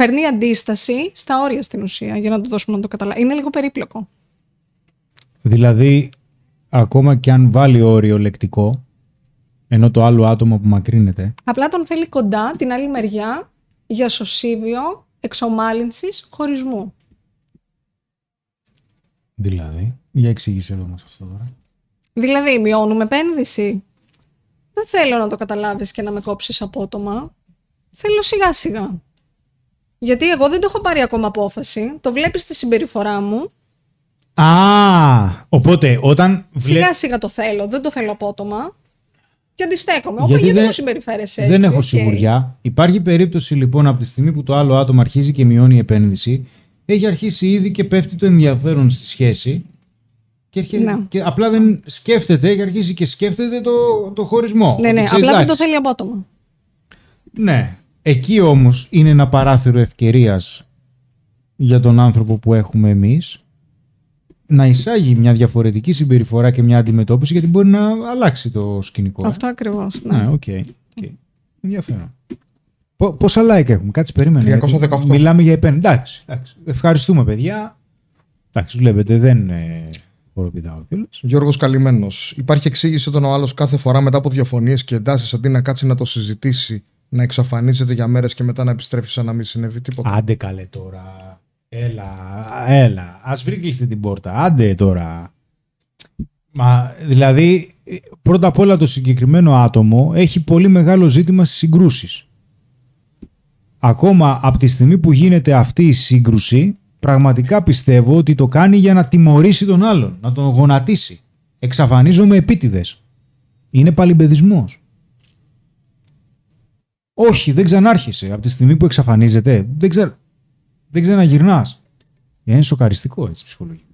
φέρνει αντίσταση στα όρια στην ουσία, για να το δώσουμε να το καταλάβει. Είναι λίγο περίπλοκο. Δηλαδή, ακόμα και αν βάλει όριο λεκτικό, ενώ το άλλο άτομο που μακρύνεται. Απλά τον θέλει κοντά την άλλη μεριά για σωσίβιο εξομάλυνσης χωρισμού. Δηλαδή, για εξήγησε εδώ μας αυτό τώρα. Δηλαδή, μειώνουμε επένδυση. Δεν θέλω να το καταλάβεις και να με κόψεις απότομα. Θέλω σιγά σιγά. Γιατί εγώ δεν το έχω πάρει ακόμα απόφαση. Το βλέπεις στη συμπεριφορά μου. Α, οπότε όταν. Σιγά σιγά το θέλω. Δεν το θέλω απότομα. Και αντιστέκομαι. Όπου γιατί δεν μου συμπεριφέρεσαι έτσι. Δεν έχω okay. σιγουριά. Υπάρχει περίπτωση λοιπόν από τη στιγμή που το άλλο άτομο αρχίζει και μειώνει η επένδυση, έχει αρχίσει ήδη και πέφτει το ενδιαφέρον στη σχέση. Και, ναι. και απλά δεν σκέφτεται, έχει αρχίσει και σκέφτεται το, το χωρισμό. Ναι, ναι, απλά δεν το θέλει απότομα. Ναι, Εκεί όμως είναι ένα παράθυρο ευκαιρίας για τον άνθρωπο που έχουμε εμείς να εισάγει μια διαφορετική συμπεριφορά και μια αντιμετώπιση γιατί μπορεί να αλλάξει το σκηνικό. Ε. Αυτό ε. ακριβώς. Ναι, ναι OK. Okay, okay. Ενδιαφέρον. Πόσα like έχουμε, κάτσε περίμενε. 318. Μιλάμε για επένδυση. Εντάξει, εντάξει. Ευχαριστούμε, παιδιά. Εντάξει, βλέπετε, δεν ε, χοροπηδάω κιόλας. Γιώργος Καλυμμένος. Υπάρχει εξήγηση όταν ο άλλος κάθε φορά μετά από διαφωνίες και εντάσεις αντί να κάτσει να το συζητήσει να εξαφανίζεται για μέρες και μετά να επιστρέφει σαν να μην συνέβη τίποτα. Άντε καλέ τώρα. Έλα, έλα. Ας βρει κλειστή την πόρτα. Άντε τώρα. Μα, δηλαδή, πρώτα απ' όλα το συγκεκριμένο άτομο έχει πολύ μεγάλο ζήτημα στις συγκρούσεις. Ακόμα από τη στιγμή που γίνεται αυτή η σύγκρουση, πραγματικά πιστεύω ότι το κάνει για να τιμωρήσει τον άλλον, να τον γονατίσει. Εξαφανίζομαι επίτηδες. Είναι παλιμπεδισμός. Όχι, δεν ξανάρχισε. Από τη στιγμή που εξαφανίζεται, δεν, ξα... δεν ξαναγυρνάς. Είναι σοκαριστικό έτσι ψυχολογικά.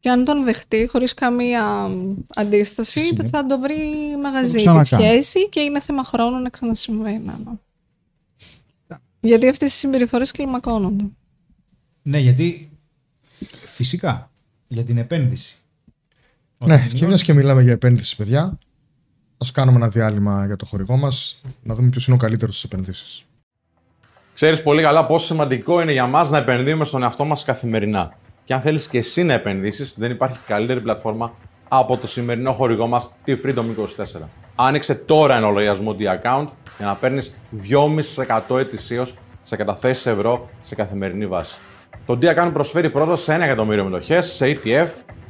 Και αν τον δεχτεί χωρίς καμία αντίσταση, θα το βρει μαγαζί τη σχέση και είναι θέμα χρόνου να ξανασυμβαίνει. Γιατί αυτές οι συμπεριφορές κλιμακώνονται. Ναι, γιατί φυσικά για την επένδυση. Ναι, και μιας και μιλάμε για επένδυση, παιδιά, Α κάνουμε ένα διάλειμμα για το χορηγό μας, να δούμε ποιος είναι ο καλύτερος στις επενδύσεις. Ξέρεις πολύ καλά πόσο σημαντικό είναι για μας να επενδύουμε στον εαυτό μας καθημερινά. Και αν θέλεις και εσύ να επενδύσεις, δεν υπάρχει καλύτερη πλατφόρμα από το σημερινό χορηγό μας, τη Freedom 24. Άνοιξε τώρα ένα λογαριασμό D-Account για να παίρνεις 2,5% ετησίως σε καταθέσεις ευρώ σε καθημερινή βάση. Το D-Account προσφέρει πρόσβαση σε 1 εκατομμύριο μετοχές, σε ETF,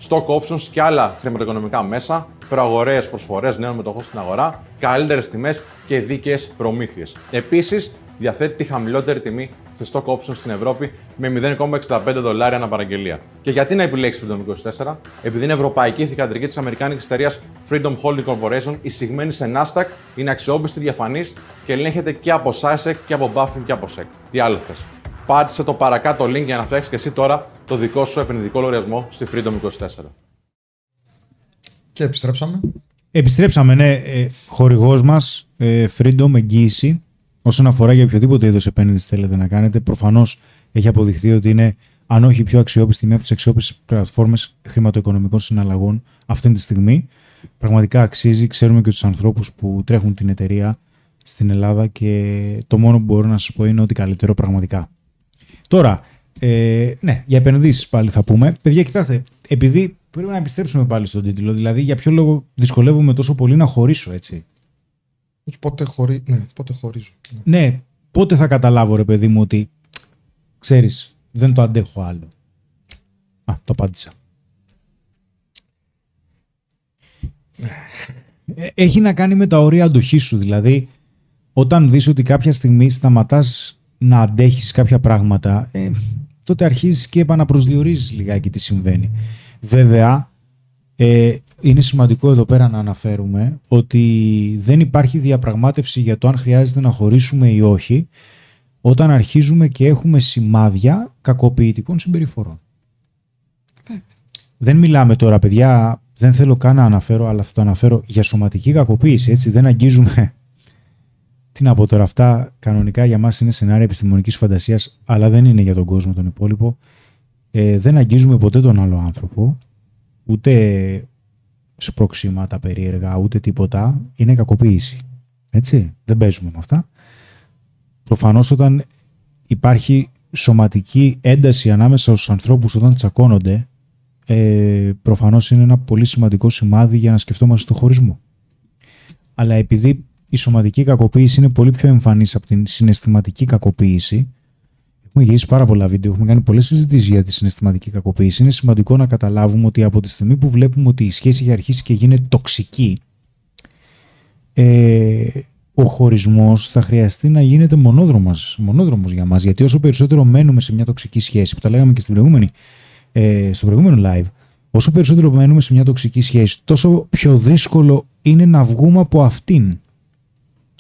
stock options και άλλα χρηματοοικονομικά μέσα, προαγορές προσφορές νέων μετοχών στην αγορά, καλύτερες τιμές και δίκαιες προμήθειες. Επίσης, διαθέτει τη χαμηλότερη τιμή σε stock options στην Ευρώπη με 0,65 δολάρια ανά παραγγελία. Και γιατί να επιλέξεις Freedom 24, επειδή είναι ευρωπαϊκή θηγατρική της Αμερικάνικης εταιρείας Freedom Holding Corporation, εισηγμένη σε Nasdaq, είναι αξιόπιστη, διαφανής και ελέγχεται και από SASEC και από Buffin και από SEC. Τι άλλο θες; Πάτησε το παρακάτω link για να φτιάξεις και εσύ τώρα το δικό σου επενδυτικό λογαριασμό στη Freedom 24. Και επιστρέψαμε. Επιστρέψαμε, ναι. Ε, Χορηγός μας, ε, Freedom Εγγύηση, όσον αφορά για οποιοδήποτε είδος επένδυση θέλετε να κάνετε. Προφανώς έχει αποδειχθεί ότι είναι, αν όχι η πιο αξιόπιστη, μία από τις αξιόπιστες πλατφόρμες χρηματοοικονομικών συναλλαγών αυτή τη στιγμή. Πραγματικά αξίζει. Ξέρουμε και τους ανθρώπους που τρέχουν την εταιρεία στην Ελλάδα και το μόνο που μπορώ να σας πω είναι ότι καλύτερο πραγματικά. Τώρα, ε, ναι, για επενδύσεις πάλι θα πούμε. Παιδιά, κοιτάξτε, επειδή πρέπει να επιστρέψουμε πάλι στον τίτλο, δηλαδή για ποιο λόγο δυσκολεύομαι τόσο πολύ να χωρίσω, έτσι. Όχι, Πότε, χωρί... ναι, πότε χωρίζω. Ναι. Ναι, πότε θα καταλάβω, ρε παιδί μου, ότι ξέρεις, δεν το αντέχω άλλο. Α, το απάντησα. Ε, Έχει να κάνει με τα όρια αντοχής σου. Δηλαδή, όταν δεις ότι κάποια στιγμή σταματάς να αντέχεις κάποια πράγματα, ε, τότε αρχίζεις και επαναπροσδιορίζεις λιγάκι τι συμβαίνει. Βέβαια, ε, είναι σημαντικό εδώ πέρα να αναφέρουμε ότι δεν υπάρχει διαπραγμάτευση για το αν χρειάζεται να χωρίσουμε ή όχι όταν αρχίζουμε και έχουμε σημάδια κακοποιητικών συμπεριφορών. Δεν μιλάμε τώρα, παιδιά, δεν θέλω καν να αναφέρω, αλλά θα το αναφέρω για σωματική κακοποίηση, έτσι, δεν αγγίζουμε... Τι να πω τώρα, αυτά κανονικά για μας είναι σενάρια επιστημονικής φαντασίας, αλλά δεν είναι για τον κόσμο τον υπόλοιπο. Ε, δεν αγγίζουμε ποτέ τον άλλο άνθρωπο, ούτε σπροξήματα περίεργα, ούτε τίποτα. Είναι κακοποίηση. Έτσι, δεν παίζουμε με αυτά. Προφανώς όταν υπάρχει σωματική ένταση ανάμεσα στους ανθρώπους όταν τσακώνονται, ε, προφανώς είναι ένα πολύ σημαντικό σημάδι για να σκεφτόμαστε το χωρισμό. Αλλά επειδή η σωματική κακοποίηση είναι πολύ πιο εμφανής από την συναισθηματική κακοποίηση, έχουμε γυρίσει πάρα πολλά βίντεο, έχουμε κάνει πολλές συζητήσεις για τη συναισθηματική κακοποίηση, είναι σημαντικό να καταλάβουμε ότι από τη στιγμή που βλέπουμε ότι η σχέση έχει αρχίσει και γίνεται τοξική, ε, ο χωρισμός θα χρειαστεί να γίνεται μονόδρομος, μονόδρομος για μας, γιατί όσο περισσότερο μένουμε σε μια τοξική σχέση, που τα λέγαμε και στην προηγούμενη ε, στο προηγούμενο live, όσο περισσότερο μένουμε σε μια τοξική σχέση, τόσο πιο δύσκολο είναι να βγούμε από αυτήν.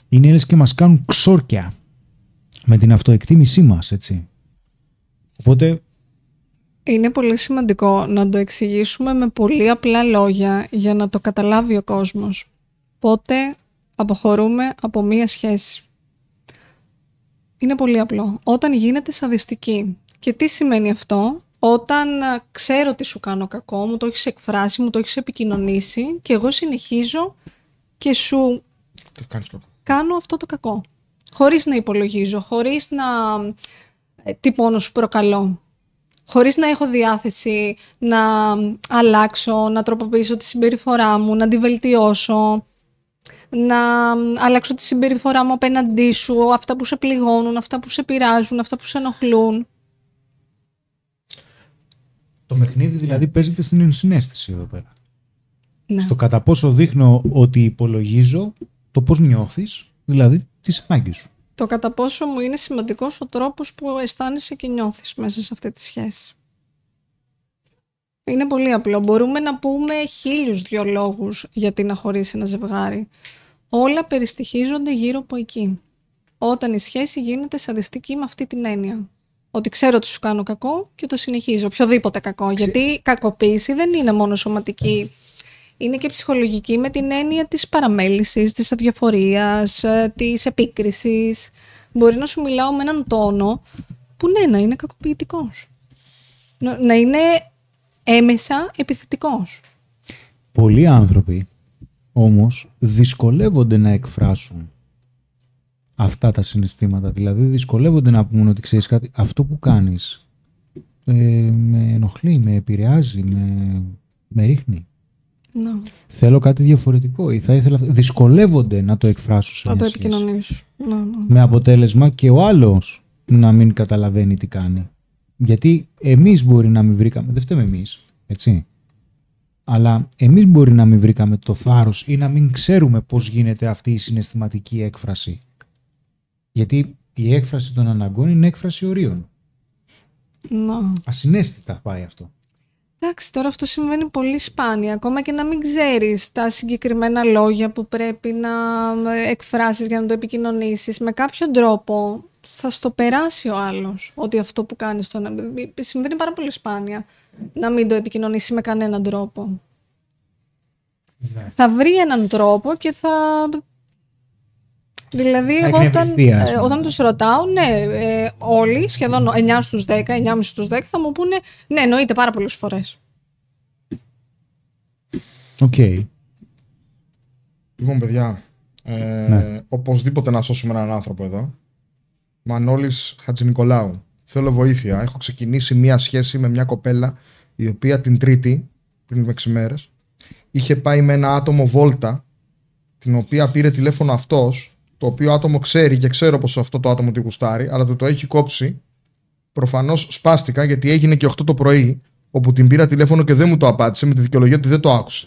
Είναι λες και μας κάνουν ξόρκια με την αυτοεκτίμησή μας, έτσι. Οπότε, Είναι πολύ σημαντικό να το εξηγήσουμε με πολύ απλά λόγια για να το καταλάβει ο κόσμος. Πότε αποχωρούμε από μία σχέση. Είναι πολύ απλό. Όταν γίνεται σαδιστική. Και τι σημαίνει αυτό; Όταν α, ξέρω τι σου κάνω κακό, μου το έχεις εκφράσει, μου το έχεις επικοινωνήσει και εγώ συνεχίζω και σου Το κάνεις κακό. Κάνω αυτό το κακό. Χωρίς να υπολογίζω, χωρίς να ε, τι πόνο σου προκαλώ. Χωρίς να έχω διάθεση να αλλάξω, να τροποποιήσω τη συμπεριφορά μου, να τη βελτιώσω, να αλλάξω τη συμπεριφορά μου απέναντί σου, αυτά που σε πληγώνουν, αυτά που σε πειράζουν, αυτά που σε ενοχλούν. το παιχνίδι δηλαδή παίζεται στην ενσυναίσθηση εδώ πέρα. Ναι. Στο κατά πόσο δείχνω ότι υπολογίζω το πώς νιώθεις, δηλαδή τις ανάγκες σου. Το κατά πόσο μου είναι σημαντικός ο τρόπος που αισθάνεσαι και νιώθεις μέσα σε αυτή τη σχέση. Είναι πολύ απλό. Μπορούμε να πούμε χίλιους δυο λόγους γιατί να χωρίσει ένα ζευγάρι. Όλα περιστοιχίζονται γύρω από εκεί. Όταν η σχέση γίνεται σαδιστική με αυτή την έννοια. Ότι ξέρω ότι σου κάνω κακό και το συνεχίζω. Οποιοδήποτε κακό. Γιατί η κακοποίηση δεν είναι μόνο σωματική. Είναι και ψυχολογική με την έννοια της παραμέλησης, της αδιαφορίας, ε, της επίκρισης. Μπορεί να σου μιλάω με έναν τόνο που ναι, να είναι κακοποιητικός. Να να είναι έμεσα επιθετικός. Πολλοί άνθρωποι όμως δυσκολεύονται να εκφράσουν αυτά τα συναισθήματα. Δηλαδή δυσκολεύονται να πούν ότι ξέρεις κάτι, αυτό που κάνεις ε, με ενοχλεί, με επηρεάζει, με, με ρίχνει. Ναι. Θέλω κάτι διαφορετικό ή θα ήθελα... Δυσκολεύονται να το εκφράσουν σε Να μια το σχέση. επικοινωνήσω. Ναι, ναι. Με αποτέλεσμα και ο άλλος να μην καταλαβαίνει τι κάνει. Γιατί εμείς μπορεί να μην βρήκαμε, δεν φταίμε εμείς, έτσι. Αλλά εμείς μπορεί να μην βρήκαμε το θάρρος ή να μην ξέρουμε πώς γίνεται αυτή η συναισθηματική έκφραση. Γιατί η έκφραση των αναγκών είναι έκφραση ορίων. Να. Ασυναίσθητα πάει αυτό. Εντάξει, τώρα αυτό συμβαίνει πολύ σπάνια. Ακόμα και να μην ξέρεις τα συγκεκριμένα λόγια που πρέπει να εκφράσεις για να το επικοινωνήσεις. Με κάποιον τρόπο θα στο περάσει ο άλλος ότι αυτό που κάνεις το... Συμβαίνει πάρα πολύ σπάνια να μην το επικοινωνήσεις με κανέναν τρόπο. Θα βρει έναν τρόπο και θα... Δηλαδή, Θα εγώ όταν, εκνευριστεί, ας ε, πούμε. όταν τους ρωτάω, ναι, ε, όλοι, σχεδόν 9 στους 10, 9,5 στους 10, θα μου πούνε, ναι, εννοείται πάρα πολλές φορές. Οκ. Λοιπόν, παιδιά, ε, Ναι. οπωσδήποτε να σώσουμε έναν άνθρωπο εδώ. Μανώλης Χατζηνικολάου. Θέλω βοήθεια. Έχω ξεκινήσει μία σχέση με μια κοπέλα η οποία την Τρίτη, πριν 6 μέρες, είχε πάει με ένα άτομο βόλτα, την οποία πήρε τηλέφωνο αυτός, το οποίο άτομο ξέρει και ξέρω πως αυτό το άτομο τη γουστάρει, αλλά του το έχει κόψει. Προφανώς σπάστηκα γιατί έγινε και 8 το πρωί, όπου την πήρα τηλέφωνο και δεν μου το απάντησε με τη δικαιολογία ότι δεν το άκουσε.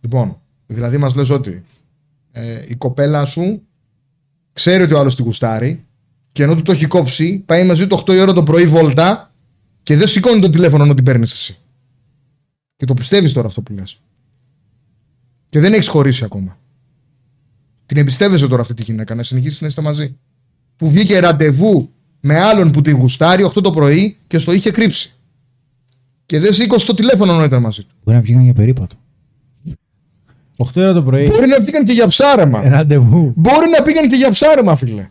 Λοιπόν, δηλαδή μας λες ότι ε, η κοπέλα σου ξέρει ότι ο άλλος τη γουστάρει και ενώ του το έχει κόψει, πάει μαζί του 8 η ώρα το πρωί βόλτα και δεν σηκώνει το τηλέφωνο να την παίρνεις εσύ. Και το πιστεύεις τώρα αυτό που λες. Και δεν έχεις χωρίσει ακόμα. Την εμπιστεύεσαι τώρα αυτή τη γυναίκα να συνεχίσεις να είστε μαζί. Που βγήκε ραντεβού με άλλον που την γουστάρει 8 το πρωί και στο είχε κρύψει. Και δεν σήκωσε το τηλέφωνο ενώ ήταν μαζί του. Μπορεί να βγήκαν για περίπατο. 8 ώρα το πρωί. Μπορεί να πήγαν και για ψάρεμα. Ραντεβού. Μπορεί να πήγαν και για ψάρεμα, φίλε.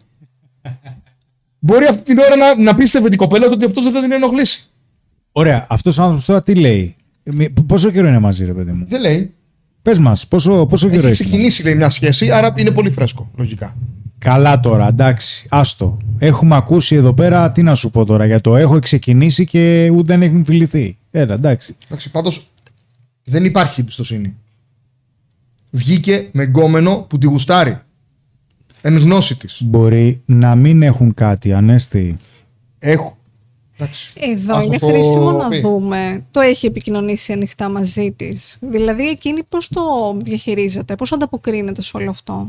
Μπορεί αυτή την ώρα να, να πίστευε την κοπέλα του ότι αυτός δεν θα την ενοχλήσει. Ωραία, αυτός ο άνθρωπος τώρα τι λέει; Μη- Πόσο καιρό είναι μαζί, ρε παιδί μου; Δεν λέει. Πες μας, πόσο, πόσο καιρό Έχει έχεις. ξεκινήσει λέει, μια σχέση, άρα είναι πολύ φρέσκο, λογικά. Καλά τώρα, εντάξει. Άστο. Έχουμε ακούσει εδώ πέρα, τι να σου πω τώρα, για το έχω ξεκινήσει και ούτε δεν έχουν φιληθεί. Έλα, εντάξει. Εντάξει, πάντως δεν υπάρχει εμπιστοσύνη. Βγήκε με γκόμενο που τη γουστάρει. Εν γνώση της. Μπορεί να μην έχουν κάτι, ανέστη. Έχω. Εντάξει. Εδώ Ας είναι το χρήσιμο να πει. δούμε. Το έχει επικοινωνήσει ανοιχτά μαζί της. Δηλαδή, εκείνη πώς το διαχειρίζεται, πώς ανταποκρίνεται σε όλο αυτό;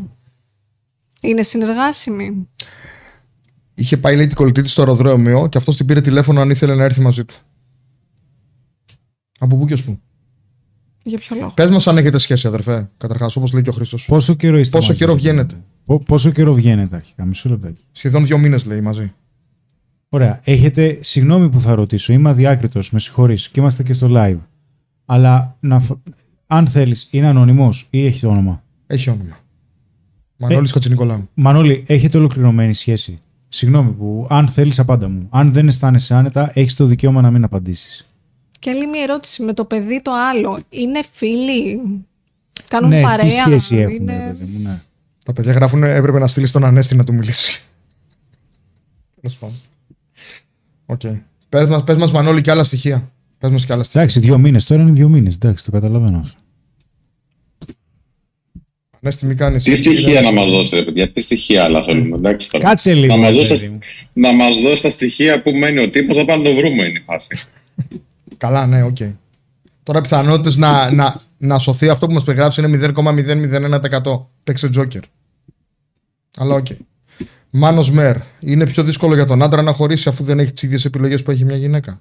Είναι συνεργάσιμη; Είχε πάει λέει την κολλητή της στο αεροδρόμιο και αυτός την πήρε τηλέφωνο αν ήθελε να έρθει μαζί του. Από πού και ως πού; Για ποιο λόγο; Πες μας αν έχετε σχέση, αδερφέ. Καταρχάς, όπως λέει και ο Χρήστο. Πόσο καιρό είστε Πόσο μαζί, καιρό ρε παιδί μου; βγαίνετε; Πο- πόσο καιρό βγαίνετε, αρχικά, μισό λεπτάκι. Σχεδόν δύο μήνες λέει μαζί. Ωραία. Έχετε, συγγνώμη που θα ρωτήσω, είμαι αδιάκριτος, με συγχωρείς και είμαστε και στο live. Αλλά να, φ- αν θέλεις, είναι ανωνυμό ή έχει το όνομα; Έχει όνομα. Μανώλης Ε. Κατσινικολάου. Μανώλη, έχετε ολοκληρωμένη σχέση; Συγγνώμη που, αν θέλεις, απάντα μου. Αν δεν αισθάνεσαι άνετα, έχεις το δικαίωμα να μην απαντήσεις. Και άλλη μια ερώτηση με το παιδί το άλλο. Είναι φίλοι; Κάνουν Ναι, παρέα. τι σχέση έχουν, είναι... ρε παιδί μου, ναι. Τα παιδιά γράφουν έπρεπε να στείλεις τον Ανέστη να του μιλήσεις. [laughs] Τέλος πάντων. Οκ. Πες μας, πες μας Μανώλη και άλλα στοιχεία. Πες μας και άλλα στοιχεία. Εντάξει, δύο μήνες. Τώρα είναι δύο μήνες. Εντάξει, το καταλαβαίνω. αυτό. Ανέστη μη κάνεις. Τι στοιχεία να μας δώσει, ρε παιδιά, τι στοιχεία άλλα θέλουμε. Εντάξει, τώρα. Κάτσε λίγο. να μας ρε δώσει, παιδί μου. να μας δώσεις τα στοιχεία που μένει ο τύπος, θα πάμε να τον βρούμε είναι η φάση. [laughs] Καλά, ναι, οκ. Τώρα πιθανότητες να, να, να σωθεί αυτό που μας περιγράφει είναι 0,001%. Παίξε τζόκερ. Αλλά οκ. Μάνος Μέρ. Είναι πιο δύσκολο για τον άντρα να χωρίσει αφού δεν έχει τις ίδιες επιλογές που έχει μια γυναίκα;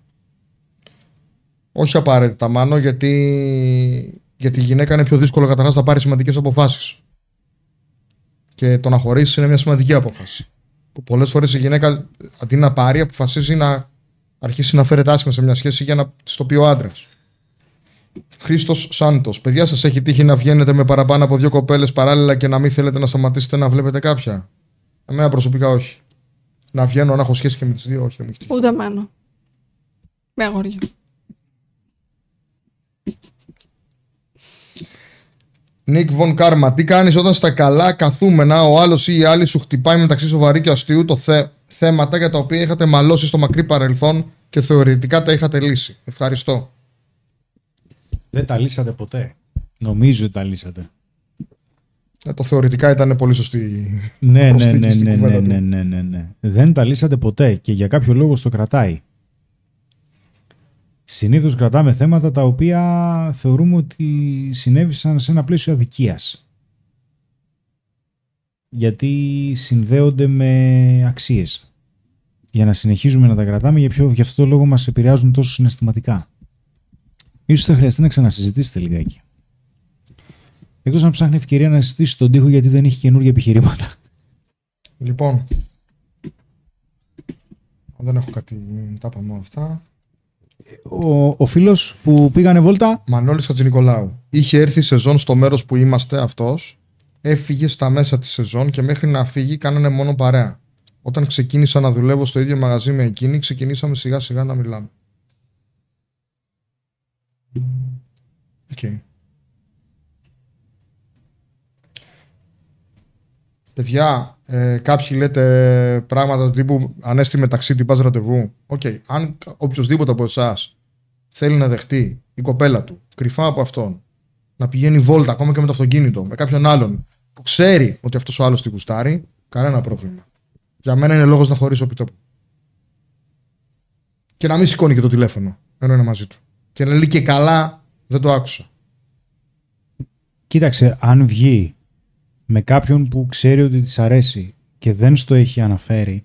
Όχι απαραίτητα, Μάνο, γιατί, γιατί η γυναίκα είναι πιο δύσκολο καταρχάς να πάρει σημαντικές αποφάσεις. Και το να χωρίσει είναι μια σημαντική απόφαση. Που πολλές φορές η γυναίκα αντί να πάρει αποφασίζει να αρχίσει να φέρεται άσχημα σε μια σχέση για να της το πει ο άντρας. Χρήστος Σάντος. Παιδιά, σας έχει τύχει να βγαίνετε με παραπάνω από δύο κοπέλες παράλληλα και να μην θέλετε να σταματήσετε να βλέπετε κάποια; Εμένα προσωπικά όχι. Να βγαίνω να έχω σχέση και με τις δύο, όχι, δεν μου έχει τύχει. Ούτε εμένα. Με αγόρια. Νίκ Βον Κάρμα, τι κάνεις όταν στα καλά καθούμενα ο άλλος ή η άλλη σου χτυπάει μεταξύ σοβαρή και αστείου το θε... θέματα για τα οποία είχατε μαλώσει στο μακρύ παρελθόν και θεωρητικά τα είχατε λύσει. Ευχαριστώ. Δεν τα λύσατε ποτέ. Νομίζω ότι τα λύσατε. Ε, το θεωρητικά ήταν πολύ σωστή. Ναι, ναι, προσθήκη ναι, στην ναι, κουβέντα ναι, του. ναι, ναι, ναι, ναι. Δεν τα λύσατε ποτέ και για κάποιο λόγο στο κρατάει. Συνήθως κρατάμε θέματα τα οποία θεωρούμε ότι συνέβησαν σε ένα πλαίσιο αδικίας. γιατί συνδέονται με αξίες. Για να συνεχίζουμε να τα κρατάμε, για, ποιο, για αυτό το λόγο μας επηρεάζουν τόσο συναισθηματικά. Ίσως θα χρειαστεί να ξανασυζητήσετε λιγάκι. Εκτός αν ψάχνει ευκαιρία να συζητήσει τον τοίχο γιατί δεν έχει καινούργια επιχειρήματα. Λοιπόν. Δεν έχω κάτι. Τα είπαμε όλα αυτά. Ο, ο φίλος που πήγανε βόλτα, Μανώλης Χατζηνικολάου. Είχε έρθει η σεζόν στο μέρος που είμαστε αυτός. Έφυγε στα μέσα της σεζόν και μέχρι να φύγει κάνανε μόνο παρέα. Όταν ξεκίνησα να δουλεύω στο ίδιο μαγαζί με εκείνη, ξεκινήσαμε σιγά σιγά να μιλάμε. Οκ. Παιδιά, ε, κάποιοι λέτε πράγματα του τύπου Ανέστη με ταξί τι πας ραντεβού. Οκ. Αν οποιοδήποτε από εσάς θέλει να δεχτεί η κοπέλα του κρυφά από αυτόν να πηγαίνει βόλτα ακόμα και με το αυτοκίνητο με κάποιον άλλον που ξέρει ότι αυτός ο άλλος την κουστάρει, κανένα πρόβλημα. Για μένα είναι λόγος να χωρίσω επιτόπου. Και να μην σηκώνει και το τηλέφωνο ενώ είναι μαζί του. Και να λέει και καλά, δεν το άκουσα. κοίταξε, αν βγει με κάποιον που ξέρει ότι της αρέσει και δεν στο έχει αναφέρει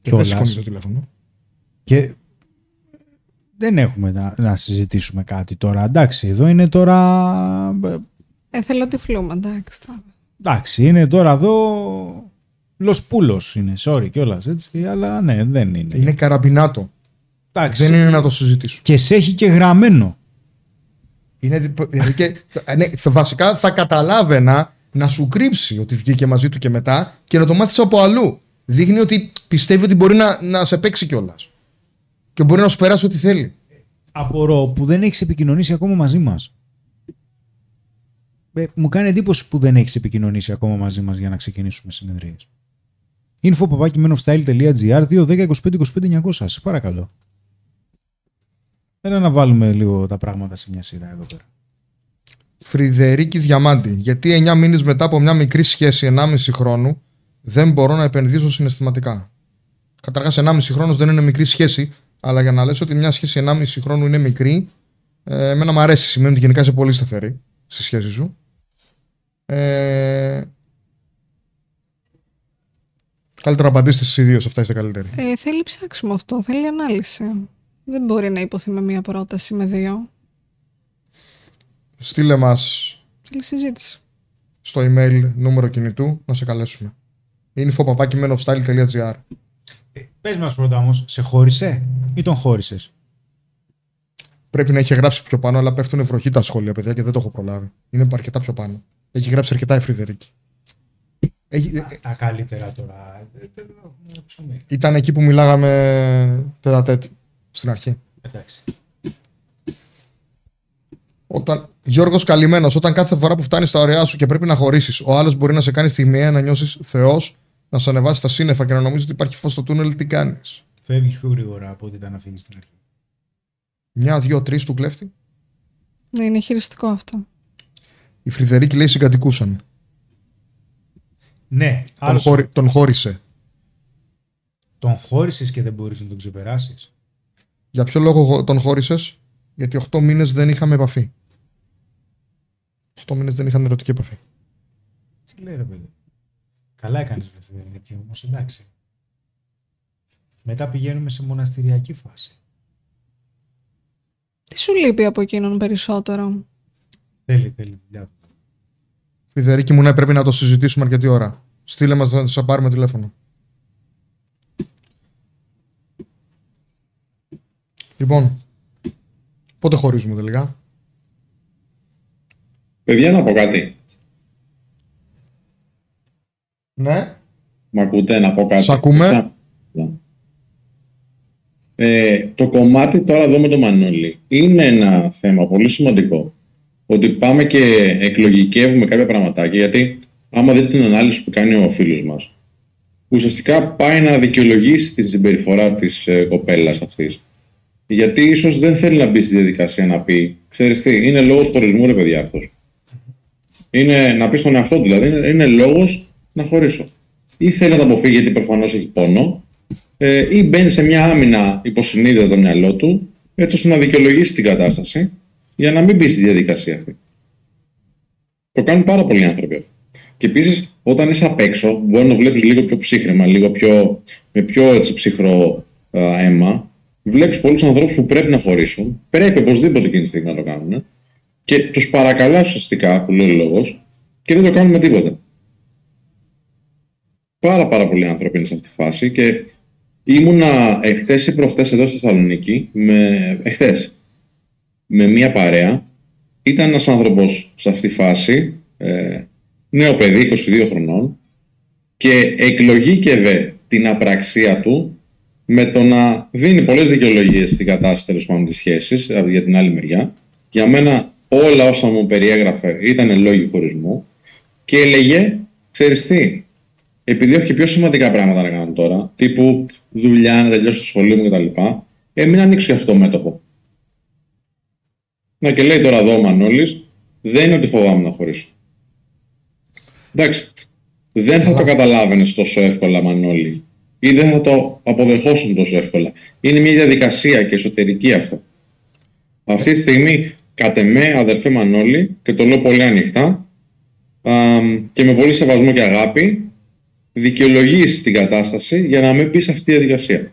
Και κιόλας, δεν σηκώνει το τηλέφωνο. και δεν έχουμε να, να συζητήσουμε κάτι τώρα. Εντάξει, εδώ είναι τώρα... Ε, θέλω τυφλούμα, εντάξει. τώρα. Εντάξει, είναι τώρα εδώ... Λοσπούλος είναι, sorry κιόλας, έτσι, αλλά ναι, δεν είναι. Είναι καραμπινάτο. Εντάξει, Δεν είναι να το συζητήσω. και σε έχει και γραμμένο. Είναι, δι- δηλαδή και, ναι, θα- βασικά θα καταλάβαινα να σου κρύψει ότι βγήκε μαζί του και μετά και να το μάθεις από αλλού. Δείχνει ότι πιστεύει ότι μπορεί να, να σε παίξει κιόλας. Και μπορεί να σου περάσει ό,τι θέλει. Απορώ που δεν έχεις επικοινωνήσει ακόμα μαζί μας. Ε, μου κάνει εντύπωση που δεν έχεις επικοινωνήσει ακόμα μαζί μας για να ξεκινήσουμε συνεδρίες. Info παπάκι menofstyle.gr 210 25 25 900. Σε παρακαλώ. Έλα να βάλουμε λίγο τα πράγματα σε μια σειρά εδώ πέρα. Φρυδερίκης Διαμάντη. Γιατί 9 μήνες μετά από μια μικρή σχέση 1,5 χρόνου δεν μπορώ να επενδύσω συναισθηματικά. Καταρχάς, 1,5 χρόνος δεν είναι μικρή σχέση, αλλά για να λες ότι μια σχέση 1,5 χρόνου είναι μικρή, ε, εμένα μου αρέσει. Σημαίνει ότι γενικά είσαι πολύ σταθερή στη σχέση σου. Ε, καλύτερα να απαντήσετε εσείς οι δύο, σε αυτά είστε καλύτεροι. Ε, θέλει ψάξιμο αυτό, θέλει ανάλυση. Δεν μπορεί να υποθεί με μία πρόταση, με δύο. Στείλε μας Θέλει συζήτηση. στο email νούμερο κινητού να σε καλέσουμε. info.menofstyle.gr Πες μας πρώτα όμως, σε χώρισε ή τον χώρισες; Πρέπει να έχει γράψει πιο πάνω, αλλά πέφτουν βροχή τα σχόλια, παιδιά, και δεν το έχω προλάβει. Είναι αρκετά πιο πάνω. Έχει γράψει αρκετά η Φρυδερίκη. Έχει, ε, ε, Τα καλύτερα τώρα. Ε, ήταν εκεί που μιλάγαμε τετατέτ στην αρχή. Εντάξει. Όταν, Γιώργος καλυμμένος, όταν κάθε φορά που φτάνεις στα ωριά σου και πρέπει να χωρίσεις, ο άλλος μπορεί να σε κάνει στιγμιαία να νιώσεις Θεός, να σε ανεβάσει στα σύννεφα και να νομίζεις ότι υπάρχει φως στο τούνελ, τι κάνεις; Φεύγεις πιο γρήγορα από ό,τι ήταν να φύγεις στην αρχή. Μια, δύο, τρεις του κλέφτη. Ναι, είναι χειριστικό αυτό. Η Φρυδερίκη λέει συγκατοικούσαν. Ναι, Τον, άλλος, χώρι- τον χώρισε. τον χώρισες και δεν μπορείς να τον ξεπεράσεις. Για ποιο λόγο χω- τον χώρισες, Γιατί 8 μήνες δεν είχαμε επαφή. 8 μήνες δεν είχαν ερωτική επαφή. Τι λέει ρε παιδί; Καλά έκανες βρε Θεδενίκη, όμως εντάξει. Μετά πηγαίνουμε σε μοναστηριακή φάση. Τι σου λείπει από εκείνον περισσότερο; Θέλει, θέλει δουλειά. Φρυδερίκη μου, ναι, πρέπει να το συζητήσουμε αρκετή ώρα. Στείλε μας να σε πάρουμε τηλέφωνο. Λοιπόν, πότε χωρίζουμε τελικά; Παιδιά, να πω κάτι. Ναι. Μ' ακούτε να πω κάτι. Σ' ακούμε; Σα- Ναι. Ε, το κομμάτι τώρα εδώ με το Μανώλη είναι ένα θέμα πολύ σημαντικό. Ότι πάμε και εκλογικεύουμε κάποια πραγματάκια γιατί άμα δείτε την ανάλυση που κάνει ο φίλος μας ουσιαστικά πάει να δικαιολογήσει τη συμπεριφορά της ε, κοπέλας αυτής. Γιατί ίσως δεν θέλει να μπει στη διαδικασία να πει ξέρεις τι, είναι λόγος χωρισμού ρε παιδιά αυτός. Είναι να πεις στον εαυτό του, δηλαδή είναι, είναι λόγος να χωρίσω. Ή θέλει να το αποφύγει γιατί προφανώς έχει πόνο, ε, ή μπαίνει σε μια άμυνα υποσυνείδητα το μυαλό του, έτσι ώστε να δικαιολογήσει την κατάσταση για να μην μπει στη διαδικασία αυτή. Το κάνουν πάρα πολλοί άνθρωποι αυτό. Και Και επίσης, όταν είσαι απ' έξω, μπορεί να βλέπεις λίγο πιο ψύχρεμα, λίγο πιο, με πιο έτσι, ψυχρό α, αίμα. Βλέπεις πολλούς ανθρώπους που πρέπει να χωρίσουν. Πρέπει οπωσδήποτε εκείνη τη στιγμή να το κάνουν. Και τους παρακαλά ουσιαστικά, που λέει ο λόγος, και δεν το κάνουν με τίποτα. Πάρα πάρα πολλοί άνθρωποι είναι σε αυτή τη φάση και ήμουνα εχθές ή προχθές εδώ στη Θεσσαλονίκη, με, εχθές, με μία παρέα. Ήταν ένας άνθρωπος σε αυτή τη φάση, ε, νέο παιδί, 22 χρονών, και εκλογήκευε την απραξία του με το να δίνει πολλές δικαιολογίες στην κατάσταση τέλος πάντων της σχέσης ε, για την άλλη μεριά. Για μένα όλα όσα μου περιέγραφε ήταν λόγοι χωρισμού και έλεγε, ξέρεις τι, επειδή έχω και πιο σημαντικά πράγματα να κάνω τώρα, τύπου δουλειά, να τελειώσω το σχολείο μου κτλ., ε, μην ανοίξω για αυτό το μέτωπο. Να και λέει τώρα εδώ ο Μανώλης, δεν είναι ότι φοβάμαι να χωρίσω. Εντάξει, δεν θα το καταλάβαινες τόσο εύκολα, Μανώλη, ή δεν θα το αποδεχόσουν τόσο εύκολα. Είναι μια διαδικασία και εσωτερική αυτό. Αυτή τη στιγμή, κατ' εμέ, αδερφέ Μανώλη, και το λέω πολύ ανοιχτά, και με πολύ σεβασμό και αγάπη, δικαιολογήσει την κατάσταση για να μην πεις σε αυτή τη διαδικασία.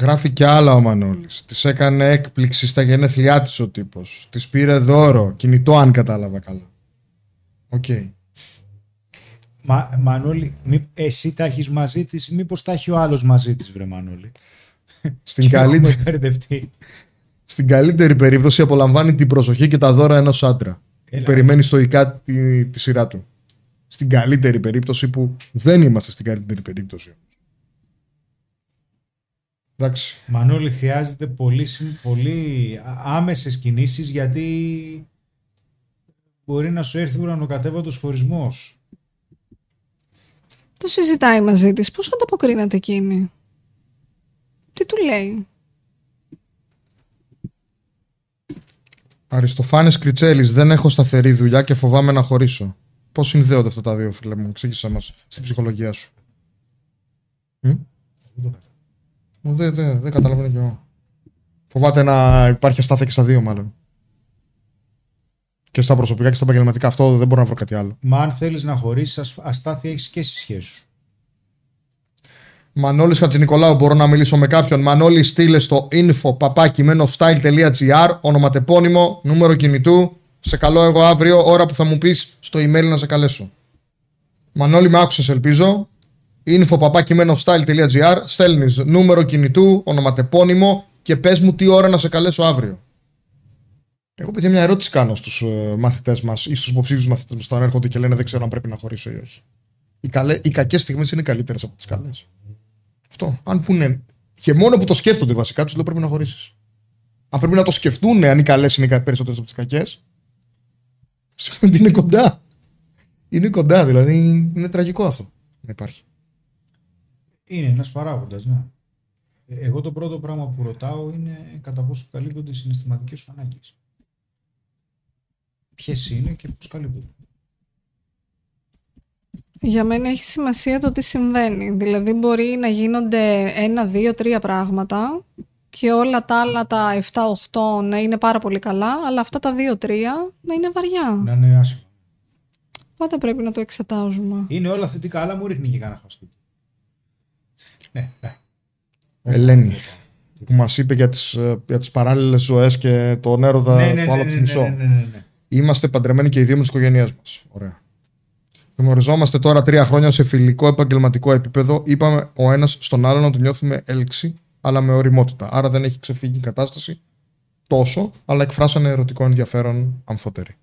Γράφει και άλλα ο Μανώλης. Της έκανε έκπληξη στα γενέθλιά της ο τύπος. Της πήρε δώρο. Κινητό, αν κατάλαβα καλά. OK. Okay. Μα, Μανώλη, μη, εσύ τα έχεις μαζί της, μήπως τα έχει ο άλλος μαζί της, βρε Μανώλη; Στην, καλύτερη... Στην καλύτερη περίπτωση απολαμβάνει την προσοχή και τα δώρα ενός άντρα. Περιμένει στωικά τη, τη σειρά του στην καλύτερη περίπτωση που δεν είμαστε στην καλύτερη περίπτωση. Εντάξει. Μανώλη, χρειάζεται πολύ, πολύ άμεσες κινήσεις γιατί μπορεί να σου έρθει ουρανοκατέβατος χωρισμός. Το συζητάει μαζί της. Πώς ανταποκρίνεται εκείνη; Τι του λέει; Αριστοφάνης Κριτσέλης, δεν έχω σταθερή δουλειά και φοβάμαι να χωρίσω. Πώς συνδέονται αυτά τα δύο, φίλε μου, εξήγησέ μας στην ψυχολογία σου. Δεν, δεν, δεν καταλαβαίνω κι εγώ. Φοβάται να υπάρχει αστάθεια και στα δύο, μάλλον. Και στα προσωπικά και στα επαγγελματικά. Αυτό δεν μπορώ να βρω κάτι άλλο. Μα αν θέλεις να χωρίσεις, αστάθεια έχεις και στη σχέση σου. Μανώλης Χατζηνικολάου, μπορώ να μιλήσω με κάποιον. Μανώλη, στείλε στο info papakimenof.style.gr, ονοματεπώνυμο, νούμερο κινητού σε καλώ εγώ αύριο, ώρα που θα μου πεις στο email να σε καλέσω. Μανώλη, με άκουσες, ελπίζω. info.papakimenofstyle.gr Στέλνεις νούμερο κινητού, ονοματεπώνυμο και πες μου τι ώρα να σε καλέσω αύριο. Εγώ παιδιά μια ερώτηση κάνω στους ε, μαθητές μας ή στους υποψήφιους μαθητές μα όταν έρχονται και λένε Δεν ξέρω αν πρέπει να χωρίσω ή όχι. Οι, καλέ, οι κακές στιγμές είναι καλύτερες από τις καλές. Αυτό. Αν πούνε. Και μόνο που το σκέφτονται βασικά, τους λέω πρέπει να χωρίσεις. Αν πρέπει να το σκεφτούν αν οι καλές είναι περισσότερες από τις κακές, σημαίνει ότι είναι κοντά. Είναι κοντά, δηλαδή είναι τραγικό αυτό να υπάρχει. Είναι ένας παράγοντας, ναι. Ε, εγώ το πρώτο πράγμα που ρωτάω είναι κατά πόσο καλύπτονται οι συναισθηματικές σου ανάγκες. Ποιες είναι και πώς καλύπτονται. Για μένα έχει σημασία το τι συμβαίνει. Δηλαδή μπορεί να γίνονται ένα, δύο, τρία πράγματα και όλα τα άλλα τα 7-8 να είναι πάρα πολύ καλά, αλλά αυτά τα 2-3 να είναι βαριά. Να είναι άσχημα. Πάντα πρέπει να το εξετάζουμε. Είναι όλα θετικά, αλλά μου ρίχνει και κανένα χαστούκι. Ναι, ναι. Ελένη, που μας είπε για τις ε, για τις παράλληλες ζωές και τον έρωτα ναι, ναι, του άλλου ναι, ναι, μισό. ναι, ναι, ναι, ναι. Είμαστε παντρεμένοι και οι δύο με τις οικογένειές μας. Ωραία. Γνωριζόμαστε τώρα τρία χρόνια σε φιλικό επαγγελματικό επίπεδο. Είπαμε ο ένας στον άλλο να του νιώθουμε έλξη αλλά με οριμότητα. Άρα δεν έχει ξεφύγει η κατάσταση τόσο, αλλά εκφράσανε ερωτικό ενδιαφέρον αμφότεροι.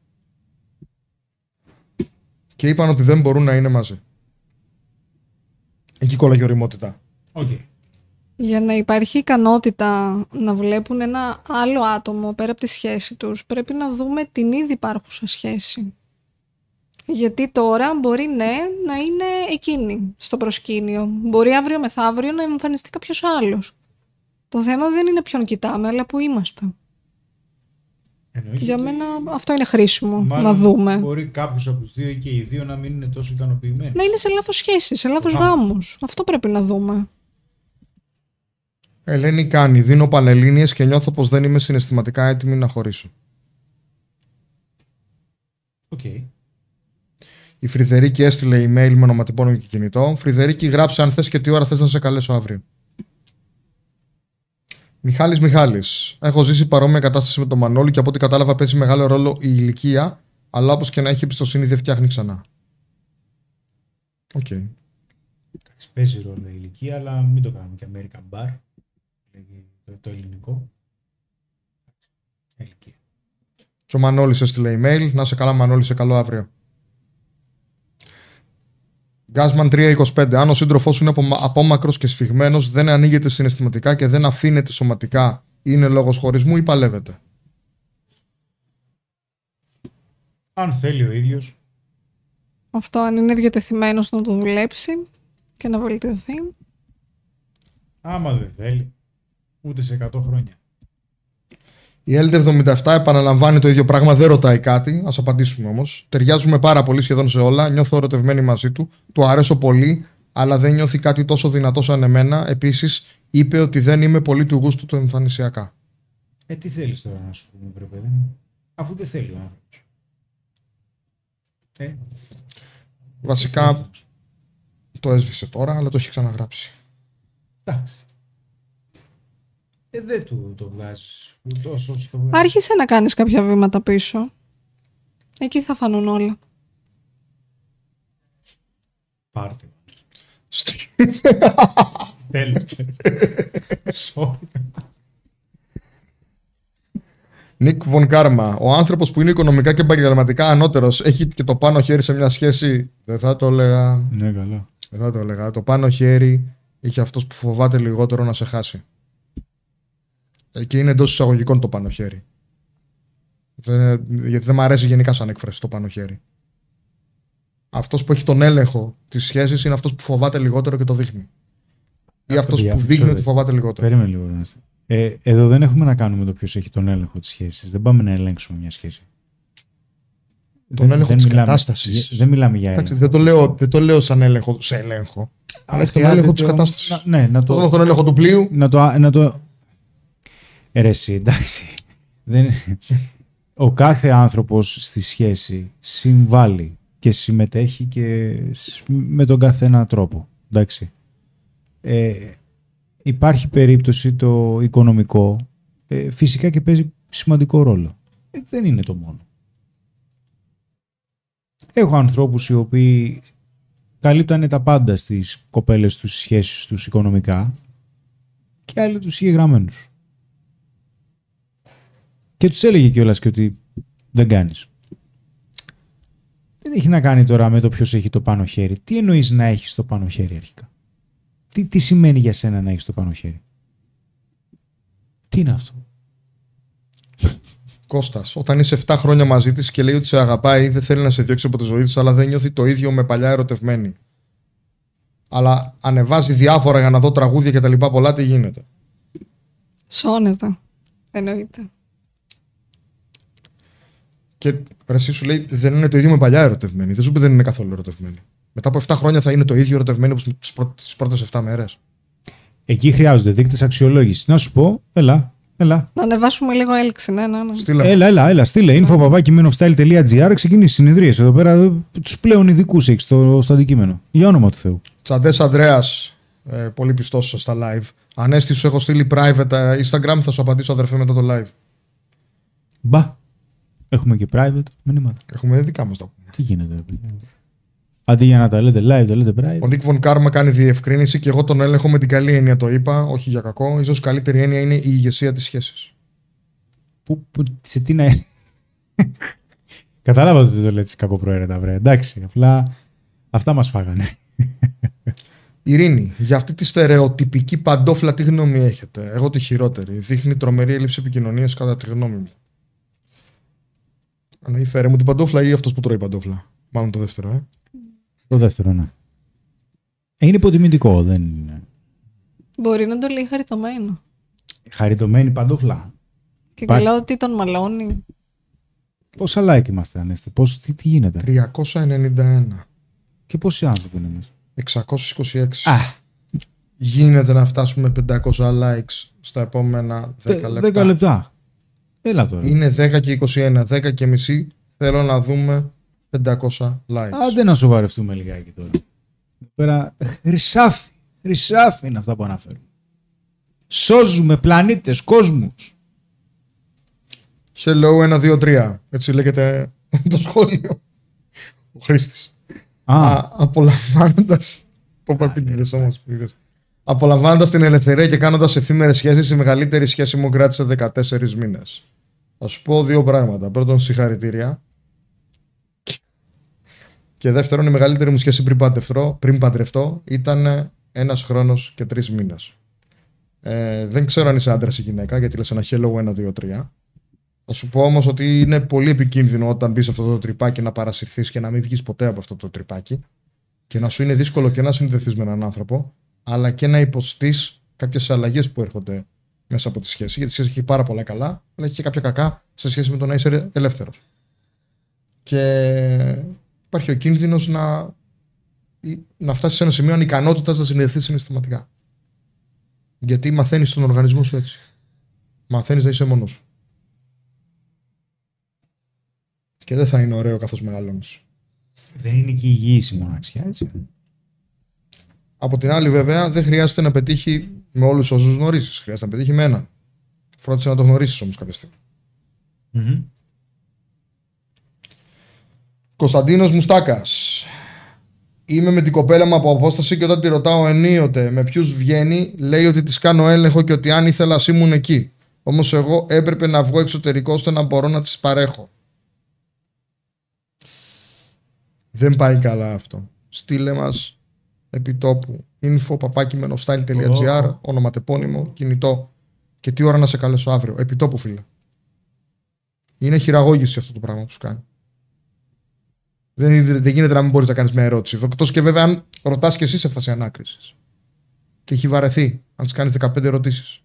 Και είπαν ότι δεν μπορούν να είναι μαζί. Εκεί κόλλαγε οριμότητα. Okay. Για να υπάρχει ικανότητα να βλέπουν ένα άλλο άτομο πέρα από τη σχέση τους, πρέπει να δούμε την ήδη υπάρχουσα σχέση. Γιατί τώρα μπορεί ναι να είναι εκείνη στο προσκήνιο. Μπορεί αύριο μεθαύριο να εμφανιστεί κάποιος άλλος. Το θέμα δεν είναι ποιον κοιτάμε, αλλά που είμαστε. Εννοείς Για ότι μένα αυτό είναι χρήσιμο μάλλον να δούμε. Μπορεί κάποιος από τους δύο ή και οι δύο να μην είναι τόσο ικανοποιημένοι. Να είναι σε λάθος σχέση, σε λάθος Γάμος. γάμους. Αυτό πρέπει να δούμε. Ελένη κάνει, δίνω πανελλήνιες και νιώθω πως δεν είμαι συναισθηματικά έτοιμη να χωρίσω. Οκ. Η Φρυδερίκη έστειλε email με ονοματεπώνυμο και κινητό. Φρυδερίκη, γράψε αν θες και τι ώρα θες να σε καλέσω αύριο. Μιχάλης Μιχάλης. Έχω ζήσει παρόμοια κατάσταση με τον Μανώλη και από ό,τι κατάλαβα παίζει μεγάλο ρόλο η ηλικία, αλλά όπως και να έχει εμπιστοσύνη δεν φτιάχνει ξανά. Οκ. Εντάξει, παίζει ρόλο η ηλικία, αλλά μην το κάνουμε και American Bar. Λέγει το, το ελληνικό. Ηλικία. Και ο Μανώλης έστειλε email. Να σε καλά, Μανώλη, σε καλό αύριο. Γκάσμαν 325. Αν ο σύντροφός σου είναι απο- απόμακρος και σφιγμένος, δεν ανοίγεται συναισθηματικά και δεν αφήνεται σωματικά, είναι λόγος χωρισμού ή παλεύεται; Αν θέλει ο ίδιος, Αυτό αν είναι διατεθειμένος να το δουλέψει και να βελτιωθεί. άμα δεν θέλει, ούτε σε 100 χρόνια. Η L77 επαναλαμβάνει το ίδιο πράγμα, δεν ρωτάει κάτι. Α απαντήσουμε όμως. Ταιριάζουμε πάρα πολύ σχεδόν σε όλα. Νιώθω ερωτευμένη μαζί του. Του αρέσω πολύ, αλλά δεν νιώθει κάτι τόσο δυνατό σαν εμένα. Επίσης, είπε ότι δεν είμαι πολύ του γούστου του εμφανισιακά. Ε, τι θέλεις τώρα να σου πούμε, βρε παιδί μου, αφού δεν θέλει ο άνθρωπος. Ε, Βασικά το έσβησε τώρα, αλλά το έχει ξαναγράψει. εντάξει. Ε, δεν του το βγάζεις τόσο στο... Άρχισε να κάνεις κάποια βήματα πίσω. Εκεί θα φανούν όλα. Πάρτε. [laughs] Τέλος. Sorry. Νίκ Βον Κάρμα. Ο άνθρωπος που είναι οικονομικά και επαγγελματικά ανώτερος έχει και το πάνω χέρι σε μια σχέση; Δεν θα το έλεγα. Ναι, καλά. Δεν θα το έλεγα. Το πάνω χέρι έχει αυτός που φοβάται λιγότερο να σε χάσει. Ε, Και είναι εντός εισαγωγικών το πάνω χέρι. Δεν, γιατί δεν μου αρέσει γενικά σαν έκφραση το πάνω χέρι. Αυτός που έχει τον έλεγχο της σχέσης είναι αυτός που φοβάται λιγότερο και το δείχνει. Ή Αυτό αυτός παιδιά, που αυτό δείχνει ξέρω. ότι φοβάται λιγότερο. Περίμενε λίγο. να είστε. Ε, εδώ δεν έχουμε να κάνουμε το ποιος έχει τον έλεγχο της σχέσης. Δεν πάμε να ελέγξουμε μια σχέση. Τον Δεν- έλεγχο δεν της μιλάμε- κατάστασης. Δεν μιλάμε για Εντάξει, έλεγχο. δεν, το λέω, δεν το λέω σαν έλεγχο, σε έλεγχο. Αλλά έχει τον χρειάζεται έλεγχο της το- κατάστασης. να- Ναι, να Πώ το, τον έλεγχο του πλοίου. να το, να το... Ε, ρε εσύ, εντάξει. Δεν... Ο κάθε άνθρωπος στη σχέση συμβάλλει και συμμετέχει και σ- με τον καθένα τρόπο. Εντάξει. Ε, υπάρχει περίπτωση το οικονομικό ε, φυσικά και παίζει σημαντικό ρόλο. Ε, δεν είναι το μόνο. Έχω ανθρώπους οι οποίοι καλύπτανε τα πάντα στις κοπέλες τους, στις σχέσεις τους οικονομικά και άλλοι τους είχε γραμμένους. Και τους έλεγε κιόλας και ότι δεν κάνεις. Δεν έχει να κάνει τώρα με το ποιος έχει το πάνω χέρι. Τι εννοείς να έχεις το πάνω χέρι αρχικά; Τι, τι σημαίνει για σένα να έχεις το πάνω χέρι; Τι είναι αυτό; Κώστας, όταν είσαι 7 χρόνια μαζί της και λέει ότι σε αγαπάει, δεν θέλει να σε διώξει από τη ζωή της, αλλά δεν νιώθει το ίδιο με παλιά ερωτευμένη. Αλλά ανεβάζει διάφορα για να δω τραγούδια και τα λοιπά πολλά, τι γίνεται. Σώνεται. Εννοείται. Και ρε, εσύ σου λέει δεν είναι το ίδιο με παλιά ερωτευμένη. Δεν σου πει δεν είναι καθόλου ερωτευμένη. Μετά από 7 χρόνια θα είναι το ίδιο ερωτευμένη όπως τις πρώτες 7 μέρες. Εκεί χρειάζονται δείκτες αξιολόγησης. Να σου πω, έλα, έλα. Να ανεβάσουμε λίγο έλξη. Ναι, ναι, ναι. Στείλε. Έλα, έλα, έλα. Στείλε info παπάκι.gr. Ξεκινήσεις συνεδρίες εδώ πέρα. Τους πλέον ειδικούς έχεις στο, στο αντικείμενο. Για όνομα του Θεού. Τσαντές Αντρέα, ε, πολύ πιστός στα live. Ανέστη, σου έχω στείλει private ε, Instagram, θα σου απαντήσω αδερφέ μετά το live. Μπα. Έχουμε και private μηνύματα. Έχουμε δικά μας τα πούμε. Τι γίνεται, ρε παιδιά. Αντί για να τα λέτε live, τα λέτε private. Ο Νίκ Βον Κάρμα κάνει διευκρίνηση και εγώ τον έλεγχο με την καλή έννοια το είπα, όχι για κακό. Ίσως καλύτερη έννοια είναι η ηγεσία της σχέσης. Πού, πού, σε τι να. Κατάλαβα ότι δεν το λέτε κακοπροαίρετα, βρε. Εντάξει, απλά αυτά μας φάγανε. Ειρήνη, για αυτή τη στερεοτυπική παντόφλα τι γνώμη έχετε. Εγώ τη χειρότερη. Δείχνει τρομερή έλλειψη επικοινωνίας κατά τη γνώμη μου. Εννοεί φέρε μου την παντόφλα ή αυτός που τρώει παντόφλα. Μάλλον το δεύτερο, ε. Το δεύτερο, ναι. Ε, Είναι υποτιμητικό, δεν είναι. Μπορεί να το λέει χαριτωμένο. Χαριτωμένη παντόφλα. Και Υπάρχει- καλά ότι τον μαλώνει. Πόσα like είμαστε, Ανέστη, πώς, τι, τι γίνεται; 391. Και πόσοι άνθρωποι είναι μέσα. 626. Α, Γίνεται να φτάσουμε 500 likes στα επόμενα 10 10 λεπτά. λεπτά. Έλα τώρα. Είναι 10 και 21. 10 και μισή. Θέλω να δούμε 500 likes. Άντε να σοβαρευτούμε λιγάκι τώρα. Εδώ πέρα χρυσάφι. Χρυσάφι είναι αυτά που αναφέρουμε. Σώζουμε πλανήτες, κόσμους. Hello 1, 2, 3. Έτσι λέγεται το σχόλιο. Ο Χρήστης. Α, Απολαμβάνοντας. Το είπα επίτηδε όμως. Απολαμβάνοντας την ελευθερία και κάνοντας εφήμερες σχέσεις, η μεγαλύτερη σχέση μου κράτησε 14 μήνες. Θα σου πω δύο πράγματα. Πρώτον, συγχαρητήρια. Και δεύτερον, η μεγαλύτερη μου σχέση πριν παντρευτώ, πριν παντρευτώ ήταν ένας χρόνος και τρεις μήνες. Ε, δεν ξέρω αν είσαι άντρας ή γυναίκα, γιατί λες ένα hello 1, 2, 3. Θα σου πω όμως ότι είναι πολύ επικίνδυνο όταν μπεις σε αυτό το τρυπάκι να παρασυρθείς και να μην βγεις ποτέ από αυτό το τρυπάκι και να σου είναι δύσκολο και να συνδεθείς με έναν άνθρωπο, αλλά και να υποστείς κάποιες αλλαγές που έρχονται μέσα από τη σχέση. Γιατί η σχέση έχει πάρα πολλά καλά, αλλά έχει και κάποια κακά σε σχέση με το να είσαι ελεύθερος. Και υπάρχει ο κίνδυνος να, να φτάσεις σε ένα σημείο ανικανότητας να συνδεθείς συναισθηματικά. Γιατί μαθαίνεις τον οργανισμό σου έτσι. Μαθαίνεις να είσαι μόνος σου. Και δεν θα είναι ωραίο καθώς μεγαλώνεις. δεν είναι και υγιής η μοναξιά, έτσι. Από την άλλη, βέβαια, δεν χρειάζεται να πετύχει με όλους όσους γνωρίζεις. Χρειάζεται να πετύχει με έναν. Φρόντισε να το γνωρίσεις όμως κάποια στιγμή. Μμμ. Κωνσταντίνος Μουστάκας. Είμαι με την κοπέλα μου από απόσταση και όταν τη ρωτάω ενίοτε με ποιους βγαίνει, λέει ότι της κάνω έλεγχο και ότι αν ήθελα ας ήμουν εκεί. Όμως εγώ έπρεπε να βγω εξωτερικό ώστε να μπορώ να της παρέχω. Δεν πάει καλά αυτό. Στείλε μας επί τόπου info papakimενostyle.gr ονοματεπώνυμο, κινητό και τι ώρα να σε καλέσω αύριο. Επί τόπου, φίλε. Είναι χειραγώγηση αυτό το πράγμα που σου κάνει. Δεν, δεν γίνεται να μην μπορείς να κάνεις μια ερώτηση. Εκτός και βέβαια αν ρωτάς και εσύ σε φάση ανάκρισης. Και έχει βαρεθεί αν της κάνεις 15 ερωτήσεις.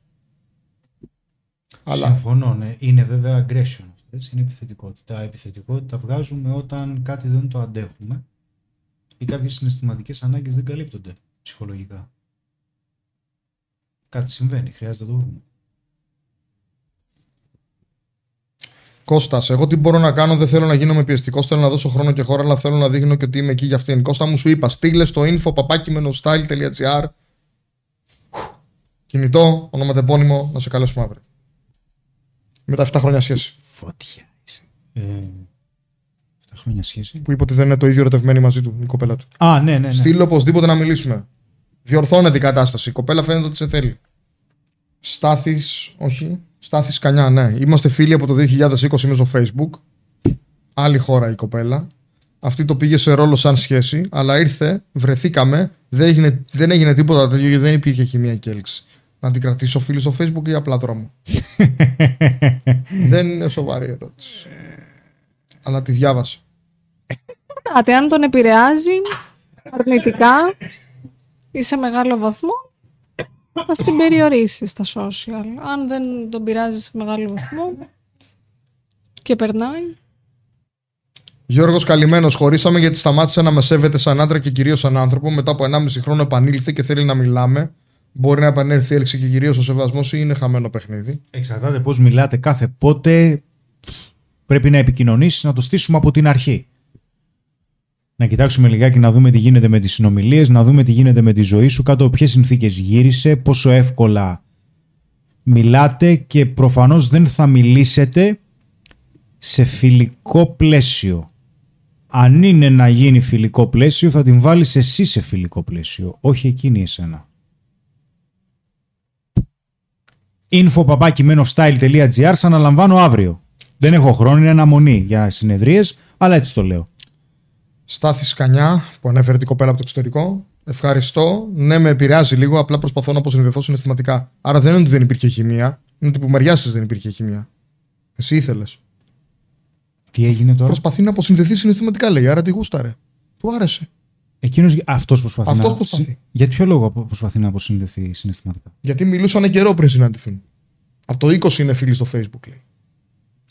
Αλλά Συμφωνώ, ναι. Είναι βέβαια aggression αυτό. Έτσι, είναι επιθετικότητα. Επιθετικότητα βγάζουμε όταν κάτι δεν το αντέχουμε ή κάποιες συναισθηματικές ανάγκες δεν καλύπτονται ψυχολογικά. Κάτι συμβαίνει, χρειάζεται να το βρούμε. Κώστας, εγώ τι μπορώ να κάνω, δεν θέλω να γίνομαι πιεστικός, θέλω να δώσω χρόνο και χώρα, αλλά θέλω να δείχνω και ότι είμαι εκεί για αυτήν. Κώστα μου σου είπα, στείλε στο info papakimενostyle.gr Κινητό, ονοματεπώνυμο, να σε καλέσουμε αύριο. Με τα 7 χρόνια σχέση. Φωτιά είσαι. Ε, 7 χρόνια σχέση. Που είπε ότι δεν είναι το ίδιο ερωτευμένη μαζί του η κοπέλα του. Α, ναι, ναι, ναι. Στείλε οπωσδήποτε να μιλήσουμε. Διορθώνεται η κατάσταση. Η κοπέλα φαίνεται ότι σε θέλει. Στάθης, όχι. Στάθης Κανιά, ναι. Είμαστε φίλοι από το 2020 είμαι στο Facebook. Άλλη χώρα η κοπέλα. Αυτή το πήγε σε ρόλο σαν σχέση, αλλά ήρθε, βρεθήκαμε, δεν έγινε, δεν έγινε τίποτα τέτοιο γιατί δεν υπήρχε χημία και έλξη. Να την κρατήσω φίλη στο Facebook ή απλά δρόμο; [laughs] δεν είναι σοβαρή ερώτηση. Αλλά τη διάβασα. Κοιτάτε, αν τον επηρεάζει αρνητικά ή σε μεγάλο βαθμό, θα στην περιορίσεις στα social. Αν δεν τον πειράζει σε μεγάλο βαθμό και περνάει. Γιώργος Καλυμμένος, χωρίσαμε γιατί σταμάτησε να με σέβεται σαν άντρα και κυρίως σαν άνθρωπο. Μετά από 1,5 χρόνο επανήλθε και θέλει να μιλάμε. Μπορεί να επανέλθει η έλξη και κυρίως ο σεβασμός ή είναι χαμένο παιχνίδι. Εξαρτάται πώς μιλάτε κάθε πότε. Πρέπει να επικοινωνήσεις, να το στήσουμε από την αρχή. Να κοιτάξουμε λιγάκι να δούμε τι γίνεται με τις συνομιλίες, να δούμε τι γίνεται με τη ζωή σου, κάτω από ποιες συνθήκες γύρισε, πόσο εύκολα μιλάτε και προφανώς δεν θα μιλήσετε σε φιλικό πλαίσιο. Αν είναι να γίνει φιλικό πλαίσιο, θα την βάλεις εσύ σε φιλικό πλαίσιο, όχι εκείνη εσένα. info.menofstyle.gr Σα αναλαμβάνω αύριο. Δεν έχω χρόνο, είναι αναμονή για συνεδρίες, αλλά έτσι το λέω. Στάθη Σκανιά, που ανέφερε την κοπέλα από το εξωτερικό. Ευχαριστώ. Ναι, με επηρεάζει λίγο, απλά προσπαθώ να αποσυνδεθώ συναισθηματικά. Άρα δεν είναι ότι δεν υπήρχε χημεία, είναι ότι που μεριά σας δεν υπήρχε χημεία. Εσύ ήθελες. Τι έγινε τώρα; Προσπαθεί να αποσυνδεθεί συναισθηματικά, λέει. Άρα τη γούσταρε. Του άρεσε. Εκείνος, αυτός προσπαθεί Αυτός να... προσπαθεί. Για ποιο λόγο προσπαθεί να αποσυνδεθεί συναισθηματικά; Γιατί μιλούσαν καιρό πριν συναντηθούν. Από το 20 είναι φίλοι στο Facebook, λέει.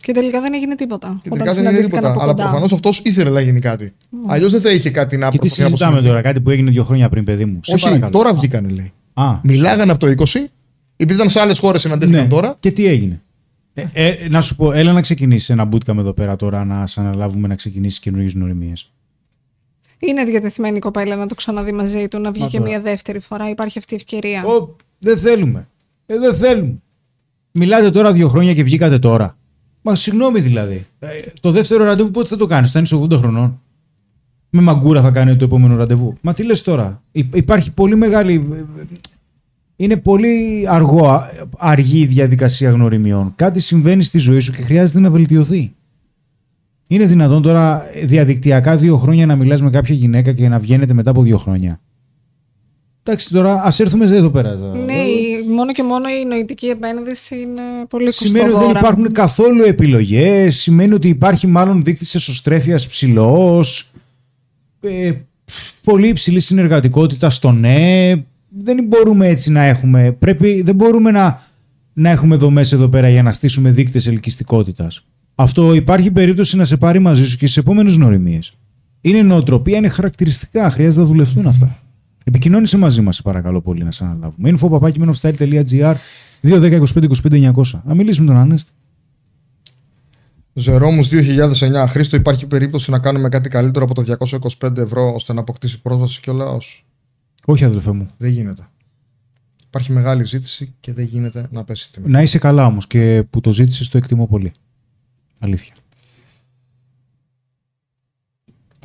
Και τελικά δεν έγινε τίποτα. Και όταν τελικά δεν είναι συναντήθηκαν τίποτα. από Αλλά κοντά. προφανώς αυτός ήθελε να γίνει κάτι. Αλλιώς δεν θα είχε κάτι να Και τι προσπαθεί να συζητάμε αποσυνδεθεί. τώρα, κάτι που έγινε δύο χρόνια πριν, παιδί μου. Σε Όχι, παρακαλώ. τώρα βγήκανε, λέει. Α, Μιλάγανε από το 20, επειδή ήταν σε άλλες χώρες συναντήθηκαν ναι. τώρα. Και τι έγινε. Ε, ε, να σου πω, έλα να ξεκινήσεις ένα bootcamp εδώ πέρα τώρα να σε αναλάβουμε να ξεκινήσεις καινούριες νοημίε. Είναι διατεθειμένη η κοπέλα να το ξαναδεί μαζί του, να βγει Μα και τώρα. μία δεύτερη φορά. Υπάρχει αυτή η ευκαιρία. Ω, δεν θέλουμε. Ε, δεν θέλουμε. Μιλάτε τώρα δύο χρόνια και βγήκατε τώρα. Μα συγγνώμη δηλαδή. Ε, το δεύτερο ραντεβού πότε θα το κάνεις, θα είσαι 80 χρονών. Με μαγκούρα θα κάνει το επόμενο ραντεβού. Μα τι λες τώρα. Υ- υπάρχει πολύ μεγάλη. Είναι πολύ αργό, α- αργή η διαδικασία γνωριμιών. Κάτι συμβαίνει στη ζωή σου και χρειάζεται να βελτιωθεί. Είναι δυνατόν τώρα διαδικτυακά δύο χρόνια να μιλάς με κάποια γυναίκα και να βγαίνετε μετά από δύο χρόνια. Εντάξει, τώρα ας έρθουμε εδώ πέρα. Ναι, η- μόνο και μόνο η νοητική επένδυση είναι πολύ Σημαίνει ότι δεν κοστοβόρα. υπάρχουν καθόλου επιλογές. Σημαίνει ότι υπάρχει μάλλον δείκτης εσωστρέφειας ψηλός. Ε, πολύ υψηλή συνεργατικότητα στο ναι. Δεν μπορούμε έτσι να έχουμε. Πρέπει, δεν μπορούμε να, να έχουμε δομές εδώ πέρα για να στήσουμε δείκτες ελκυστικότητας. Αυτό υπάρχει περίπτωση να σε πάρει μαζί σου και στις επόμενες νοημίες. Είναι νοοτροπία, είναι χαρακτηριστικά. Χρειάζεται να δουλευτούν αυτά. Επικοινώνησε μαζί μας, σε παρακαλώ πολύ, να σε αναλάβουμε. info papakimενοφstyle.gr 210 25 25 900. Να μιλήσουμε με τον Ανέστη. Ζερόμους 2009. Χρήστο, υπάρχει περίπτωση να κάνουμε κάτι καλύτερο από το 225 ευρώ ώστε να αποκτήσει πρόσβαση και ο λαός; Όχι, αδελφέ μου. Δεν γίνεται. Υπάρχει μεγάλη ζήτηση και δεν γίνεται να πέσει η τιμή. Να είσαι καλά όμως και που το ζήτησες το εκτιμώ πολύ. Αλήθεια.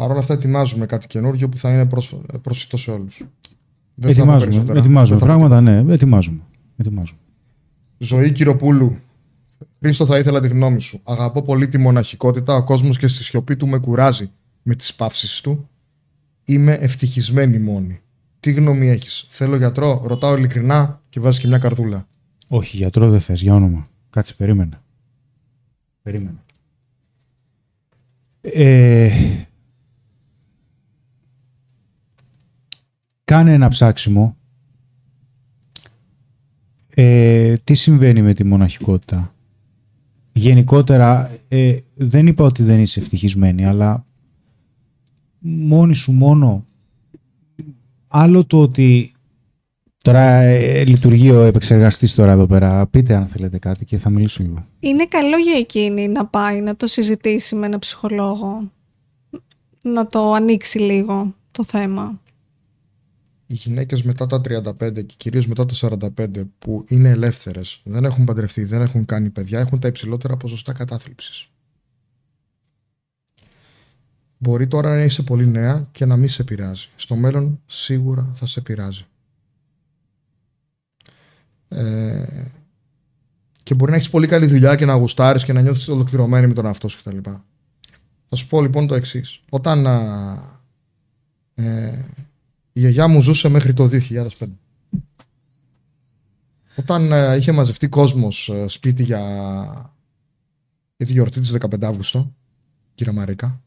Παρ' όλα αυτά, ετοιμάζουμε κάτι καινούργιο που θα είναι προσ... προσιτό σε όλους. ετοιμάζουμε ετοιμάζουμε πράγματα, ναι, ετοιμάζουμε. ετοιμάζουμε. Ζωή Κυροπούλου. Χρήστο, θα ήθελα τη γνώμη σου. Αγαπώ πολύ τη μοναχικότητα. Ο κόσμος και στη σιωπή του με κουράζει με τις παύσεις του. Είμαι ευτυχισμένη μόνη. Τι γνώμη έχεις; Θέλω γιατρό. Ρωτάω ειλικρινά και βάζεις και μια καρδούλα. Όχι, γιατρό δεν θες, για όνομα. Κάτσε, περίμενε. Περίμενε. Ε, κάνε ένα ψάξιμο. Ε, τι συμβαίνει με τη μοναχικότητα; Γενικότερα, ε, δεν είπα ότι δεν είσαι ευτυχισμένη, αλλά μόνη σου μόνο. Άλλο το ότι Τώρα ε, λειτουργεί ο επεξεργαστής τώρα εδώ πέρα. Πείτε αν θέλετε κάτι και θα μιλήσω λίγο. Είναι καλό για εκείνη να πάει να το συζητήσει με ένα ψυχολόγο. Να το ανοίξει λίγο το θέμα. Οι γυναίκες μετά τα 35 και κυρίως μετά τα 45 που είναι ελεύθερες, δεν έχουν παντρευτεί, δεν έχουν κάνει παιδιά, έχουν τα υψηλότερα ποσοστά κατάθλιψης. Μπορεί τώρα να είσαι πολύ νέα και να μην σε πειράζει. Στο μέλλον σίγουρα θα σε πειράζει. Ε, και μπορεί να έχεις πολύ καλή δουλειά και να γουστάρεις και να νιώθεις ολοκληρωμένη με τον εαυτό σου κτλ. Θα σου πω λοιπόν το εξής. Όταν α, ε, η γιαγιά μου ζούσε μέχρι το 2005. Όταν ε, είχε μαζευτεί κόσμος ε, σπίτι για, για τη γιορτή της 15 Αύγουστο, κύριε Μαρίκα,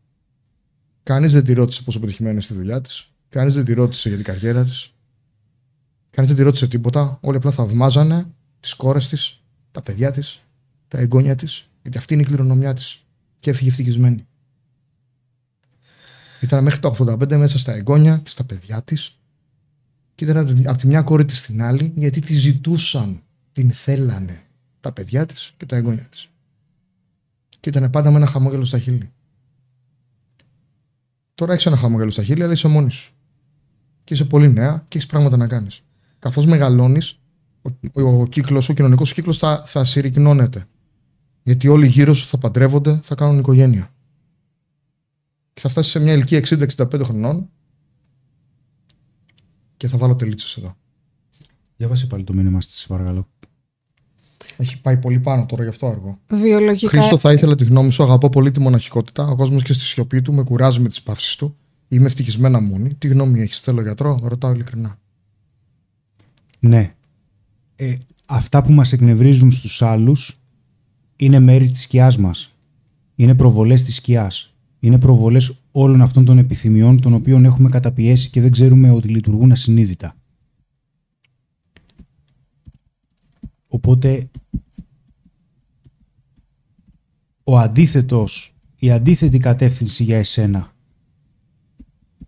κανείς δεν τη ρώτησε πόσο πετυχημένη είναι στη δουλειά της, κανείς δεν τη ρώτησε για την καριέρα της, κανείς δεν τη ρώτησε τίποτα, όλοι απλά θαυμάζανε τις κόρες της, τα παιδιά της, τα εγγόνια της, γιατί αυτή είναι η κληρονομιά της και έφυγε ευτυχισμένη. Ήταν μέχρι το 85 μέσα στα εγγόνια και στα παιδιά της και ήταν από τη μια κόρη της στην άλλη γιατί τη ζητούσαν, την θέλανε τα παιδιά της και τα εγγόνια της. Και ήταν πάντα με ένα χαμόγελο στα χείλη. Τώρα έχεις ένα χαμόγελο στα χείλη, αλλά είσαι μόνη σου. Και είσαι πολύ νέα και έχεις πράγματα να κάνεις. Καθώς μεγαλώνεις, ο, ο, ο κύκλος, ο κοινωνικός κύκλος θα, θα συρρυκνώνεται. Γιατί όλοι γύρω σου θα παντρεύονται, θα κάνουν οικογένεια. Και θα φτάσει σε μια ηλικία 60-65 χρονών και θα βάλω τελίτσε εδώ. Διάβασε πάλι το μήνυμα στη, παρακαλώ. Έχει πάει πολύ πάνω τώρα, γι' αυτό αργό. Βιολογικά. Χρήστο, θα ήθελα τη γνώμη σου. Αγαπώ πολύ τη μοναχικότητα. Ο κόσμος και στη σιωπή του με κουράζει με τις παύσεις του. Είμαι ευτυχισμένα μόνη. Τι γνώμη έχεις, θέλω γιατρό, ρωτάω ειλικρινά. Ναι. Ε, αυτά που μας εκνευρίζουν στους άλλους είναι μέρη της σκιάς μας. Είναι προβολές της σκιάς. Είναι προβολές όλων αυτών των επιθυμιών των οποίων έχουμε καταπιέσει και δεν ξέρουμε ότι λειτουργούν ασυνείδητα. Οπότε ο αντίθετος, η αντίθετη κατεύθυνση για εσένα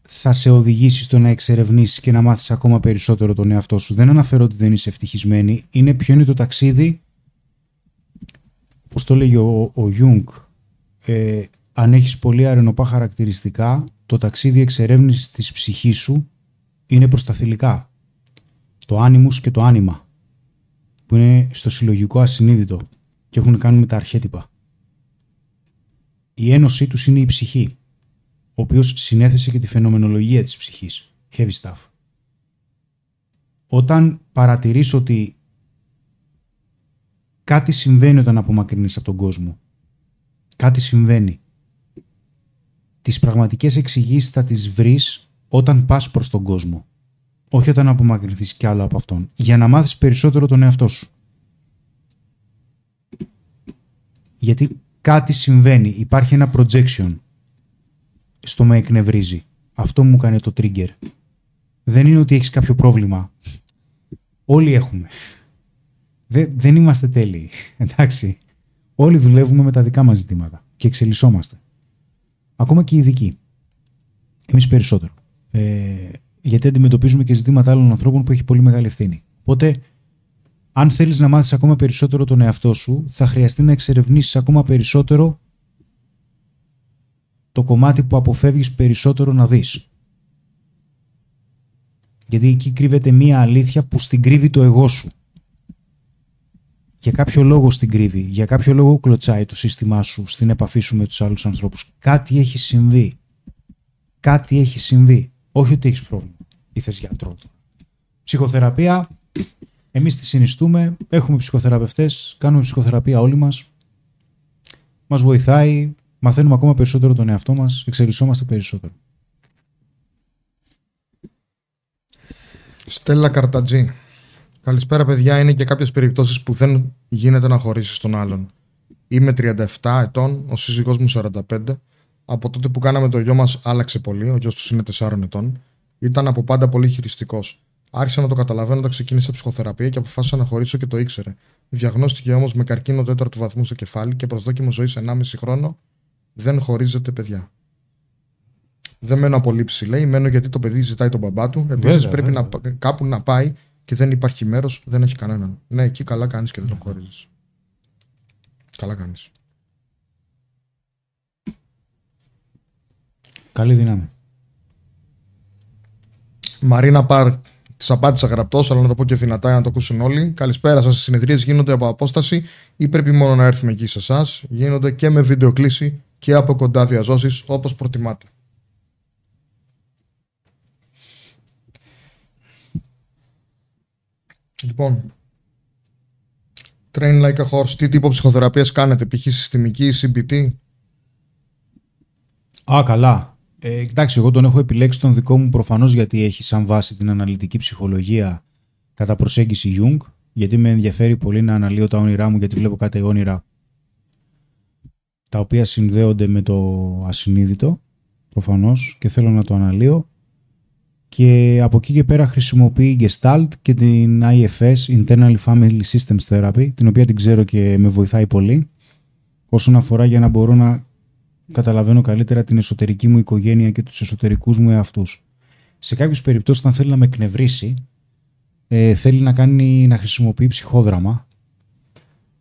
θα σε οδηγήσει στο να εξερευνήσεις και να μάθεις ακόμα περισσότερο τον εαυτό σου. Δεν αναφέρω ότι δεν είσαι ευτυχισμένη. Είναι ποιο είναι το ταξίδι; Πώς το λέγει ο, ο Jung, ε, αν έχεις πολύ αρενοπά χαρακτηριστικά, το ταξίδι εξερεύνησης της ψυχής σου είναι προς τα θηλυκά. Το άνιμους και το άνιμα, που είναι στο συλλογικό ασυνείδητο και έχουν να κάνουν με τα αρχέτυπα. Η ένωσή τους είναι η ψυχή, ο οποίος συνέθεσε και τη φαινομενολογία της ψυχής. Heavy stuff. Όταν παρατηρείς ότι κάτι συμβαίνει όταν απομακρύνεις από τον κόσμο. Κάτι συμβαίνει. Τις πραγματικές εξηγήσεις θα τις βρεις όταν πας προς τον κόσμο. Όχι όταν απομακρυνθείς κι άλλο από αυτόν. Για να μάθεις περισσότερο τον εαυτό σου. Γιατί κάτι συμβαίνει. Υπάρχει ένα projection. Στο με εκνευρίζει. Αυτό μου κάνει το trigger. Δεν είναι ότι έχεις κάποιο πρόβλημα. Όλοι έχουμε. Δεν, δεν είμαστε τέλειοι. Εντάξει. Όλοι δουλεύουμε με τα δικά μας ζητήματα και εξελισσόμαστε. Ακόμα και οι ειδικοί. Εμείς περισσότερο. Ε, γιατί αντιμετωπίζουμε και ζητήματα άλλων ανθρώπων που έχει πολύ μεγάλη ευθύνη. Οπότε, αν θέλεις να μάθεις ακόμα περισσότερο τον εαυτό σου, θα χρειαστεί να εξερευνήσεις ακόμα περισσότερο το κομμάτι που αποφεύγεις περισσότερο να δεις. Γιατί εκεί κρύβεται μία αλήθεια που στην κρύβει το εγώ σου. Για κάποιο λόγο στην κρύβει, για κάποιο λόγο κλωτσάει το σύστημά σου στην επαφή σου με τους άλλους ανθρώπους. Κάτι έχει συμβεί. Κάτι έχει συμβεί. Όχι ότι έχεις πρόβλημα ή θες γιατρό. Ψυχοθεραπεία, εμείς τη συνιστούμε, έχουμε ψυχοθεραπευτές, κάνουμε ψυχοθεραπεία όλοι μας. Μας βοηθάει, μαθαίνουμε ακόμα περισσότερο τον εαυτό μας, εξελισσόμαστε περισσότερο. Στέλλα Καρτατζή. Καλησπέρα, παιδιά. Είναι και κάποιες περιπτώσεις που δεν γίνεται να χωρίσεις τον άλλον. Είμαι 37 ετών, ο σύζυγός μου 45. Από τότε που κάναμε το γιο μας, άλλαξε πολύ. Ο γιος τους είναι 4 ετών. Ήταν από πάντα πολύ χειριστικός. Άρχισα να το καταλαβαίνω όταν ξεκίνησα ψυχοθεραπεία και αποφάσισα να χωρίσω και το ήξερε. Διαγνώστηκε όμως με καρκίνο τέταρτου βαθμού στο κεφάλι και προσδόκιμο ζωής 1,5 χρόνο. Δεν χωρίζεται, παιδιά. Δεν μένω απολύψη, λέει. Μένω γιατί το παιδί ζητάει τον μπαμπά του. Επίσης πρέπει να, κάπου να πάει και δεν υπάρχει μέρος, δεν έχει κανέναν. Ναι, εκεί καλά κάνεις και δεν τον χωρίζει. Καλά κάνεις. Καλή δύναμη. Μαρίνα Παρ, τη απάντησα γραπτός, αλλά να το πω και δυνατά για να το ακούσουν όλοι. Καλησπέρα σας. Οι συνεδρίες γίνονται από απόσταση ή πρέπει μόνο να έρθουμε εκεί σε εσάς; Γίνονται και με βίντεο κλήση και από κοντά διαζώσεις όπως προτιμάτε. Λοιπόν, train like a horse, τι τύπο ψυχοθεραπείας κάνετε, π.χ. συστημική, CBT. Α, καλά. Ε, εντάξει, εγώ τον έχω επιλέξει τον δικό μου προφανώς γιατί έχει σαν βάση την αναλυτική ψυχολογία κατά προσέγγιση Jung, γιατί με ενδιαφέρει πολύ να αναλύω τα όνειρά μου γιατί βλέπω κάτι όνειρα τα οποία συνδέονται με το ασυνείδητο προφανώς και θέλω να το αναλύω και από εκεί και πέρα χρησιμοποιεί Gestalt και την IFS, Internal Family Systems Therapy, την οποία την ξέρω και με βοηθάει πολύ όσον αφορά για να μπορώ να καταλαβαίνω καλύτερα την εσωτερική μου οικογένεια και τους εσωτερικούς μου εαυτούς. Σε κάποιες περιπτώσεις όταν θέλει να με εκνευρίσει, ε, θέλει να, κάνει, να χρησιμοποιεί ψυχόδραμα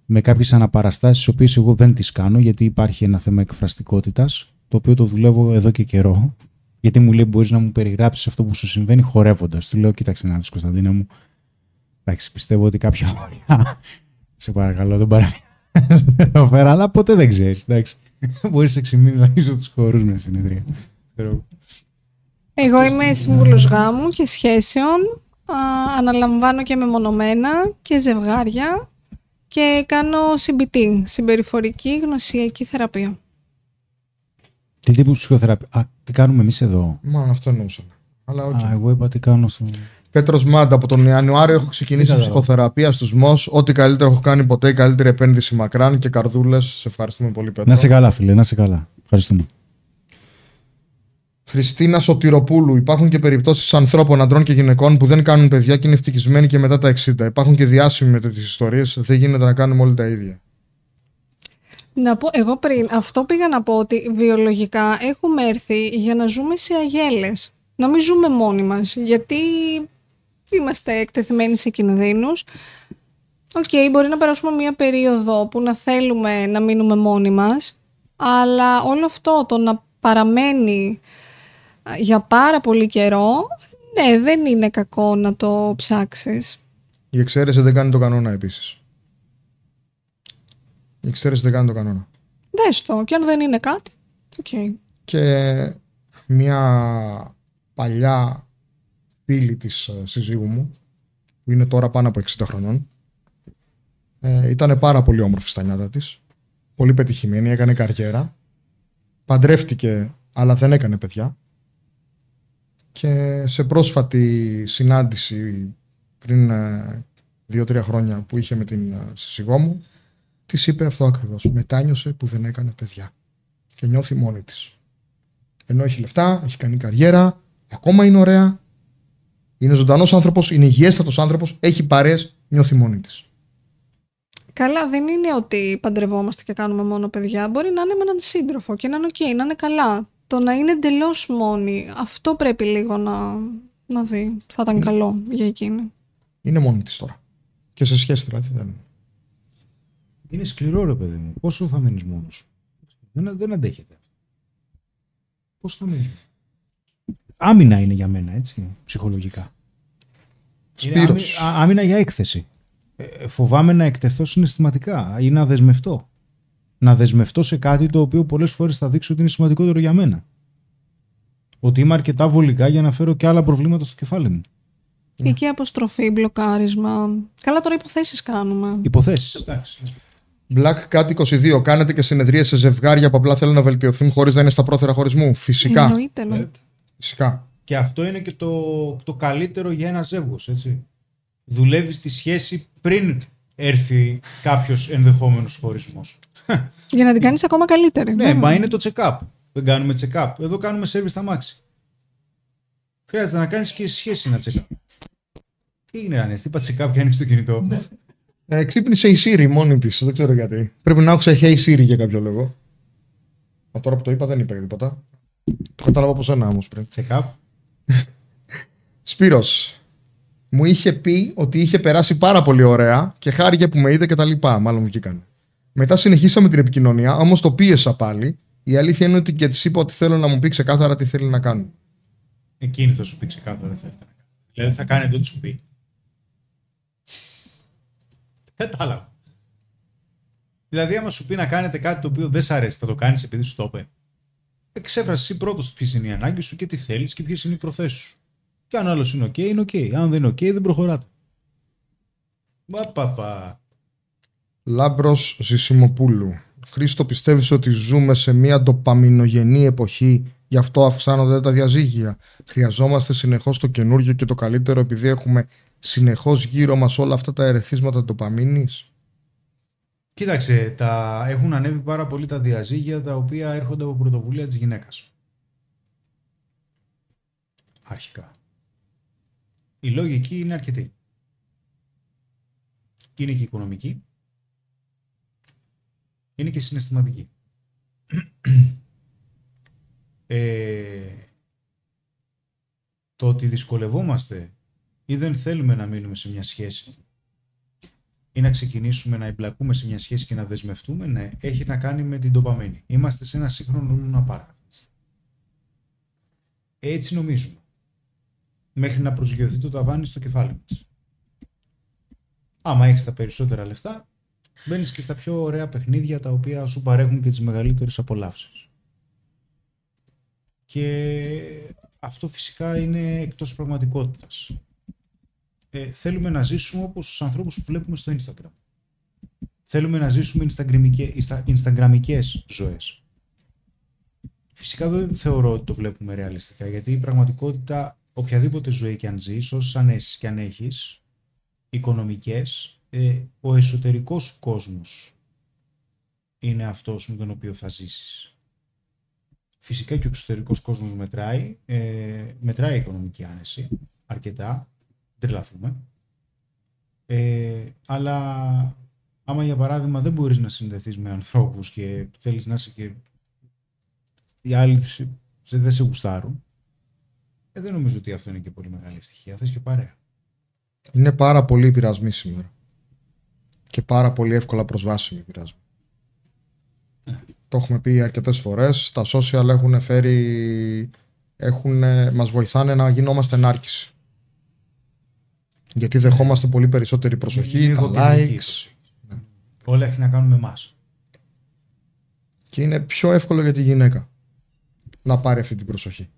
με κάποιες αναπαραστάσεις, τις οποίες εγώ δεν τις κάνω, γιατί υπάρχει ένα θέμα εκφραστικότητας, το οποίο το δουλεύω εδώ και καιρό γιατί μου λέει: Μπορείς να μου περιγράψεις αυτό που σου συμβαίνει χορεύοντας. Του λέω: Κοίταξε να δεις, Κωνσταντίνα μου. Εντάξει, πιστεύω ότι κάποια όρια. σε παρακαλώ, δεν παραμείνεις εδώ πέρα, αλλά ποτέ δεν ξέρεις. Μπορείς σε 6 μήνε να είσαι τους χώρου με συνεδρία. Εγώ είμαι σύμβουλος γάμου και σχέσεων. Α, αναλαμβάνω και μεμονωμένα και ζευγάρια και κάνω CBT, συμπεριφορική γνωσιακή θεραπεία. Τι τύπου ψυχοθεραπεία. Α, τι κάνουμε εμείς εδώ; Μάλλον αυτό εννοούσα. Αλλά okay. Α, εγώ είπα τι κάνω στο. Πέτρος Μάντα, από τον Ιανουάριο έχω ξεκινήσει ψυχοθεραπεία στους ΜΟΣ. Ό,τι καλύτερο έχω κάνει ποτέ, η καλύτερη επένδυση μακράν και καρδούλες. Σε ευχαριστούμε πολύ, Πέτρο. Να σε καλά, φίλε, να σε καλά. Ευχαριστούμε. Χριστίνα Σωτηροπούλου. Υπάρχουν και περιπτώσεις ανθρώπων, αντρών και γυναικών που δεν κάνουν παιδιά και είναι ευτυχισμένοι και μετά τα 60. Υπάρχουν και διάσημοι με τέτοιες ιστορίες. Δεν γίνεται να κάνουμε όλοι τα ίδια. Να πω, εγώ πριν, αυτό πήγα να πω ότι βιολογικά έχουμε έρθει για να ζούμε σε αγέλες. Να μην ζούμε μόνοι μας, γιατί είμαστε εκτεθειμένοι σε κινδύνους Οκ, μπορεί να περάσουμε μια περίοδο που να θέλουμε να μείνουμε μόνοι μας, αλλά όλο αυτό το να παραμένει α, για πάρα πολύ καιρό, ναι, δεν είναι κακό να το ψάξεις. Η εξαίρεση δεν κάνει το κανόνα επίσης. Η εξαίρεση δεν κάνει το κανόνα. Δες το, και αν δεν είναι κάτι, οκ. Και μια παλιά φίλη της ε, συζύγου μου, που είναι τώρα πάνω από 60 χρονών, ε, ήταν πάρα πολύ όμορφη στα νιάτα της. Πολύ πετυχημένη, έκανε καριέρα. Παντρεύτηκε, αλλά δεν έκανε παιδιά. Και σε πρόσφατη συνάντηση πριν ε, δύο-τρία χρόνια που είχε με την ε, σύζυγό μου, της είπε αυτό ακριβώς. Μετάνιωσε που δεν έκανε παιδιά. Και νιώθει μόνη της. Ενώ έχει λεφτά, έχει κάνει καριέρα, ακόμα είναι ωραία. Είναι ζωντανός άνθρωπος, είναι υγιέστατος άνθρωπος, έχει παρέα, νιώθει μόνη της. Καλά, δεν είναι ότι παντρευόμαστε και κάνουμε μόνο παιδιά. Μπορεί να είναι με έναν σύντροφο και να είναι οκ, να είναι καλά. Το να είναι εντελώς μόνη, αυτό πρέπει λίγο να, να δει. Θα ήταν καλό για εκείνη. Είναι μόνη της τώρα. Και σε σχέση δηλαδή δεν. Είναι σκληρό ρε παιδί μου. Πόσο θα μείνεις μόνος σου; Δεν, δεν αντέχεται. Πόσο θα μείνεις. Άμυνα είναι για μένα, έτσι, ψυχολογικά. Είναι Σπύρος. άμυ- α- άμυνα για έκθεση. Ε, ε, φοβάμαι να εκτεθώ συναισθηματικά ή να δεσμευτώ. Να δεσμευτώ σε κάτι το οποίο πολλές φορές θα δείξω ότι είναι σημαντικότερο για μένα. Ότι είμαι αρκετά βολικά για να φέρω και άλλα προβλήματα στο κεφάλι μου. Ή και αποστροφή, μπλοκάρισμα. Καλά, τώρα υποθέσεις κάνουμε. Υποθέσεις. Εντάξει. Black Cat 22. Κάνετε και συνεδρίες σε ζευγάρια που απλά θέλουν να βελτιωθούν χωρίς να είναι στα πρόθερα χωρισμού. Φυσικά. Εννοείται, εννοείται. Φυσικά. Και αυτό είναι και το, το καλύτερο για ένα ζεύγος, έτσι. Δουλεύεις τη σχέση πριν έρθει κάποιος ενδεχόμενος χωρισμός. Για να την κάνεις ακόμα καλύτερη. Ναι, μα είναι το check-up. Δεν κάνουμε check-up. Εδώ κάνουμε service στα μάξι. Χρειάζεται να κάνεις και σχέση ένα check-up. Τι είναι, Ρανές, τι είπα check-up και άνοιξε το κινητό. Ε, ξύπνησε η Siri μόνη της. Δεν ξέρω γιατί. Πρέπει να άκουσα Hey Siri για κάποιο λόγο. Μα τώρα που το είπα δεν είπε τίποτα. Το κατάλαβα από σένα όμως πριν. check-up. Σπύρος, μου είχε πει ότι είχε περάσει πάρα πολύ ωραία και χάρηκε που με είδε και τα λοιπά. Μάλλον μου βγήκαν. Μετά συνεχίσαμε την επικοινωνία, όμως το πίεσα πάλι. Η αλήθεια είναι ότι και της είπα ότι θέλω να μου πει ξεκάθαρα τι θέλει να κάνει. Εκείνη θα σου πει ξεκάθαρα τι θέλετε να κάνετε. Δηλαδή θα κάνετε ό,τι σου πει. Κατάλαβα. Δηλαδή, άμα σου πει να κάνετε κάτι το οποίο δεν σ' αρέσει, θα το κάνεις επειδή σου το είπε. Εξέφρασες εσύ πρώτος ποιες είναι οι ανάγκες σου και τι θέλεις και ποιες είναι οι προθέσεις σου. Και αν άλλος είναι OK, είναι OK. Αν δεν είναι OK, δεν προχωράτε. Μα παπα. Λάμπρος Ζησιμοπούλου. Χρήστο, πιστεύεις ότι ζούμε σε μια ντοπαμινογενή εποχή, γι' αυτό αυξάνονται τα διαζύγια. Χρειαζόμαστε συνεχώς το καινούργιο και το καλύτερο επειδή έχουμε συνεχώς γύρω μας όλα αυτά τα ερεθίσματα ντοπαμίνης. Κοίταξε, τα... έχουν ανέβει πάρα πολύ τα διαζύγια τα οποία έρχονται από πρωτοβουλία της γυναίκας. Αρχικά. Η λογική είναι αρκετή. Είναι και οικονομική. Είναι και συναισθηματική. Ε, το ότι δυσκολευόμαστε ή δεν θέλουμε να μείνουμε σε μια σχέση ή να ξεκινήσουμε να εμπλακούμε σε μια σχέση και να δεσμευτούμε, ναι, έχει να κάνει με την ντοπαμένη. Είμαστε σε ένα σύγχρονο Λούνα Πάρκ. Έτσι νομίζουμε. Μέχρι να προσγειωθεί το ταβάνι στο κεφάλι μας. Άμα έχεις τα περισσότερα λεφτά, μπαίνεις και στα πιο ωραία παιχνίδια τα οποία σου παρέχουν και τις μεγαλύτερες απολαύσεις. Και αυτό φυσικά είναι εκτός πραγματικότητας ε, θέλουμε να ζήσουμε όπως τους ανθρώπους που βλέπουμε στο Instagram. Θέλουμε να ζήσουμε instagramικές, instagramικές ζωές. Φυσικά δεν θεωρώ ότι το βλέπουμε ρεαλιστικά, γιατί η πραγματικότητα, οποιαδήποτε ζωή και αν ζεις, όσες ανέσεις και αν έχεις, οικονομικές, ε, ο εσωτερικός σου κόσμος είναι αυτός με τον οποίο θα ζήσεις. Φυσικά και ο εξωτερικός κόσμος μετράει, ε, μετράει η οικονομική άνεση, αρκετά, τρελαθούμε. Ε, αλλά άμα για παράδειγμα δεν μπορείς να συνδεθείς με ανθρώπους και θέλεις να είσαι και οι άλλοι σε, σε- δεν σε γουστάρουν, ε, δεν νομίζω ότι αυτό είναι και πολύ μεγάλη ευτυχία. Θες και παρέα. Είναι πάρα πολύ πειρασμοί σήμερα. και πάρα πολύ εύκολα προσβάσιμη πειράζουμε. Το έχουμε πει αρκετές φορές. Τα social έχουν φέρει, έχουν, μας βοηθάνε να γινόμαστε ενάρκηση. Γιατί δεχόμαστε πολύ περισσότερη προσοχή, Λίγο τα τεχνική likes. Όλα έχει να κάνουν με εμάς. Και είναι πιο εύκολο για τη γυναίκα να πάρει αυτή την προσοχή.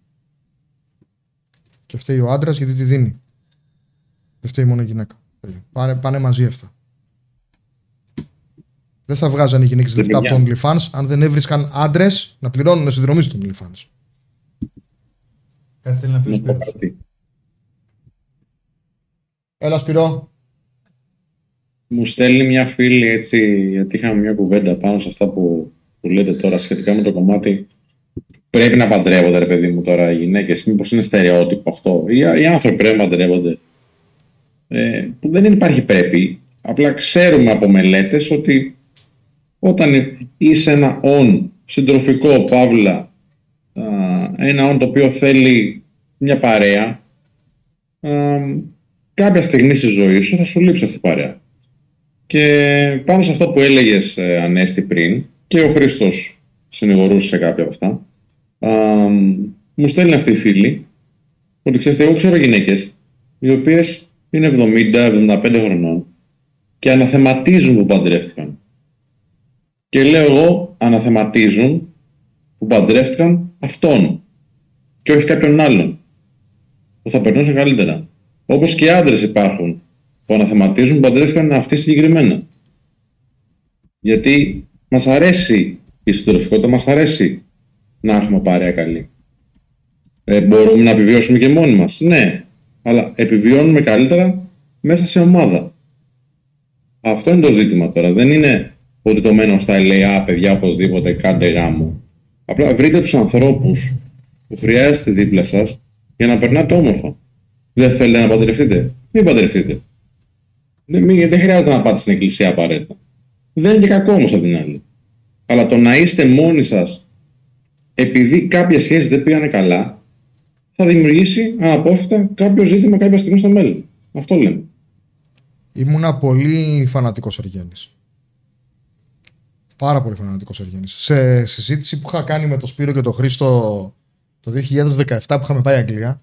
Και φταίει ο άντρας γιατί τη δίνει. Δεν φταίει μόνο η γυναίκα. Πάνε, πάνε μαζί αυτά. Δεν θα βγάζαν οι γυναίκες λεφτά από τον OnlyFans αν δεν έβρισκαν άντρες να πληρώνουν συνδρομή στον OnlyFans. Κάτι θέλει να πει ο Να πω Σπύρος. κάτι. Έλα Σπυρό. Μου στέλνει μια φίλη έτσι, γιατί είχαμε μια κουβέντα πάνω σε αυτά που, που λέτε τώρα σχετικά με το κομμάτι. Πρέπει να παντρεύονται, ρε παιδί μου, τώρα οι γυναίκες. Μήπως είναι στερεότυπο αυτό. Οι, οι άνθρωποι πρέπει να παντρεύονται. Ε, που δεν υπάρχει πρέπει. Απλά ξέρουμε από μελέτες ότι όταν είσαι ένα on συντροφικό, παύλα, α, ένα on το οποίο θέλει μια παρέα, α, κάποια στιγμή στη ζωή σου θα σου λείψει αυτή η παρέα. Και πάνω σε αυτό που έλεγες ε, Ανέστη πριν και ο Χρήστος συνηγορούσε σε κάποια από αυτά α, μου στέλνει αυτή η φίλη ότι ξέρετε εγώ ξέρω γυναίκες οι οποίες είναι 70-75 χρονών και αναθεματίζουν που παντρεύτηκαν. Και λέω εγώ αναθεματίζουν που παντρεύτηκαν αυτόν και όχι κάποιον άλλον που θα περνούσαν καλύτερα. Όπως και άντρες υπάρχουν που αναθεματίζουν που παντρεύτηκαν αυτοί συγκεκριμένα. Γιατί μας αρέσει η συντροφικότητα, μας αρέσει να έχουμε παρέα καλή. Ε, μπορούμε να επιβιώσουμε και μόνοι μας. Ναι, αλλά επιβιώνουμε καλύτερα μέσα σε ομάδα. Αυτό είναι το ζήτημα τώρα. Δεν είναι ότι το μένω στα λέει «Α, παιδιά, οπωσδήποτε, κάντε γάμο». Απλά βρείτε τους ανθρώπους που χρειάζεστε δίπλα σας για να περνάτε όμορφα. Δεν θέλετε να παντρευτείτε. Μην παντρευτείτε. Δεν, μην, δεν χρειάζεται να πάτε στην εκκλησία απαραίτητα. Δεν είναι και κακό όμως απ' την άλλη. Αλλά το να είστε μόνοι σας επειδή κάποιες σχέσεις δεν πήγανε καλά θα δημιουργήσει αναπόφευκτα κάποιο ζήτημα κάποια στιγμή στο μέλλον. Αυτό λέμε. Ήμουνα πολύ φανατικός Αργένης. Πάρα πολύ φανατικός Αργένης. Σε συζήτηση που είχα κάνει με τον Σπύρο και τον Χρήστο το 2017 που είχαμε πάει Αγγλία,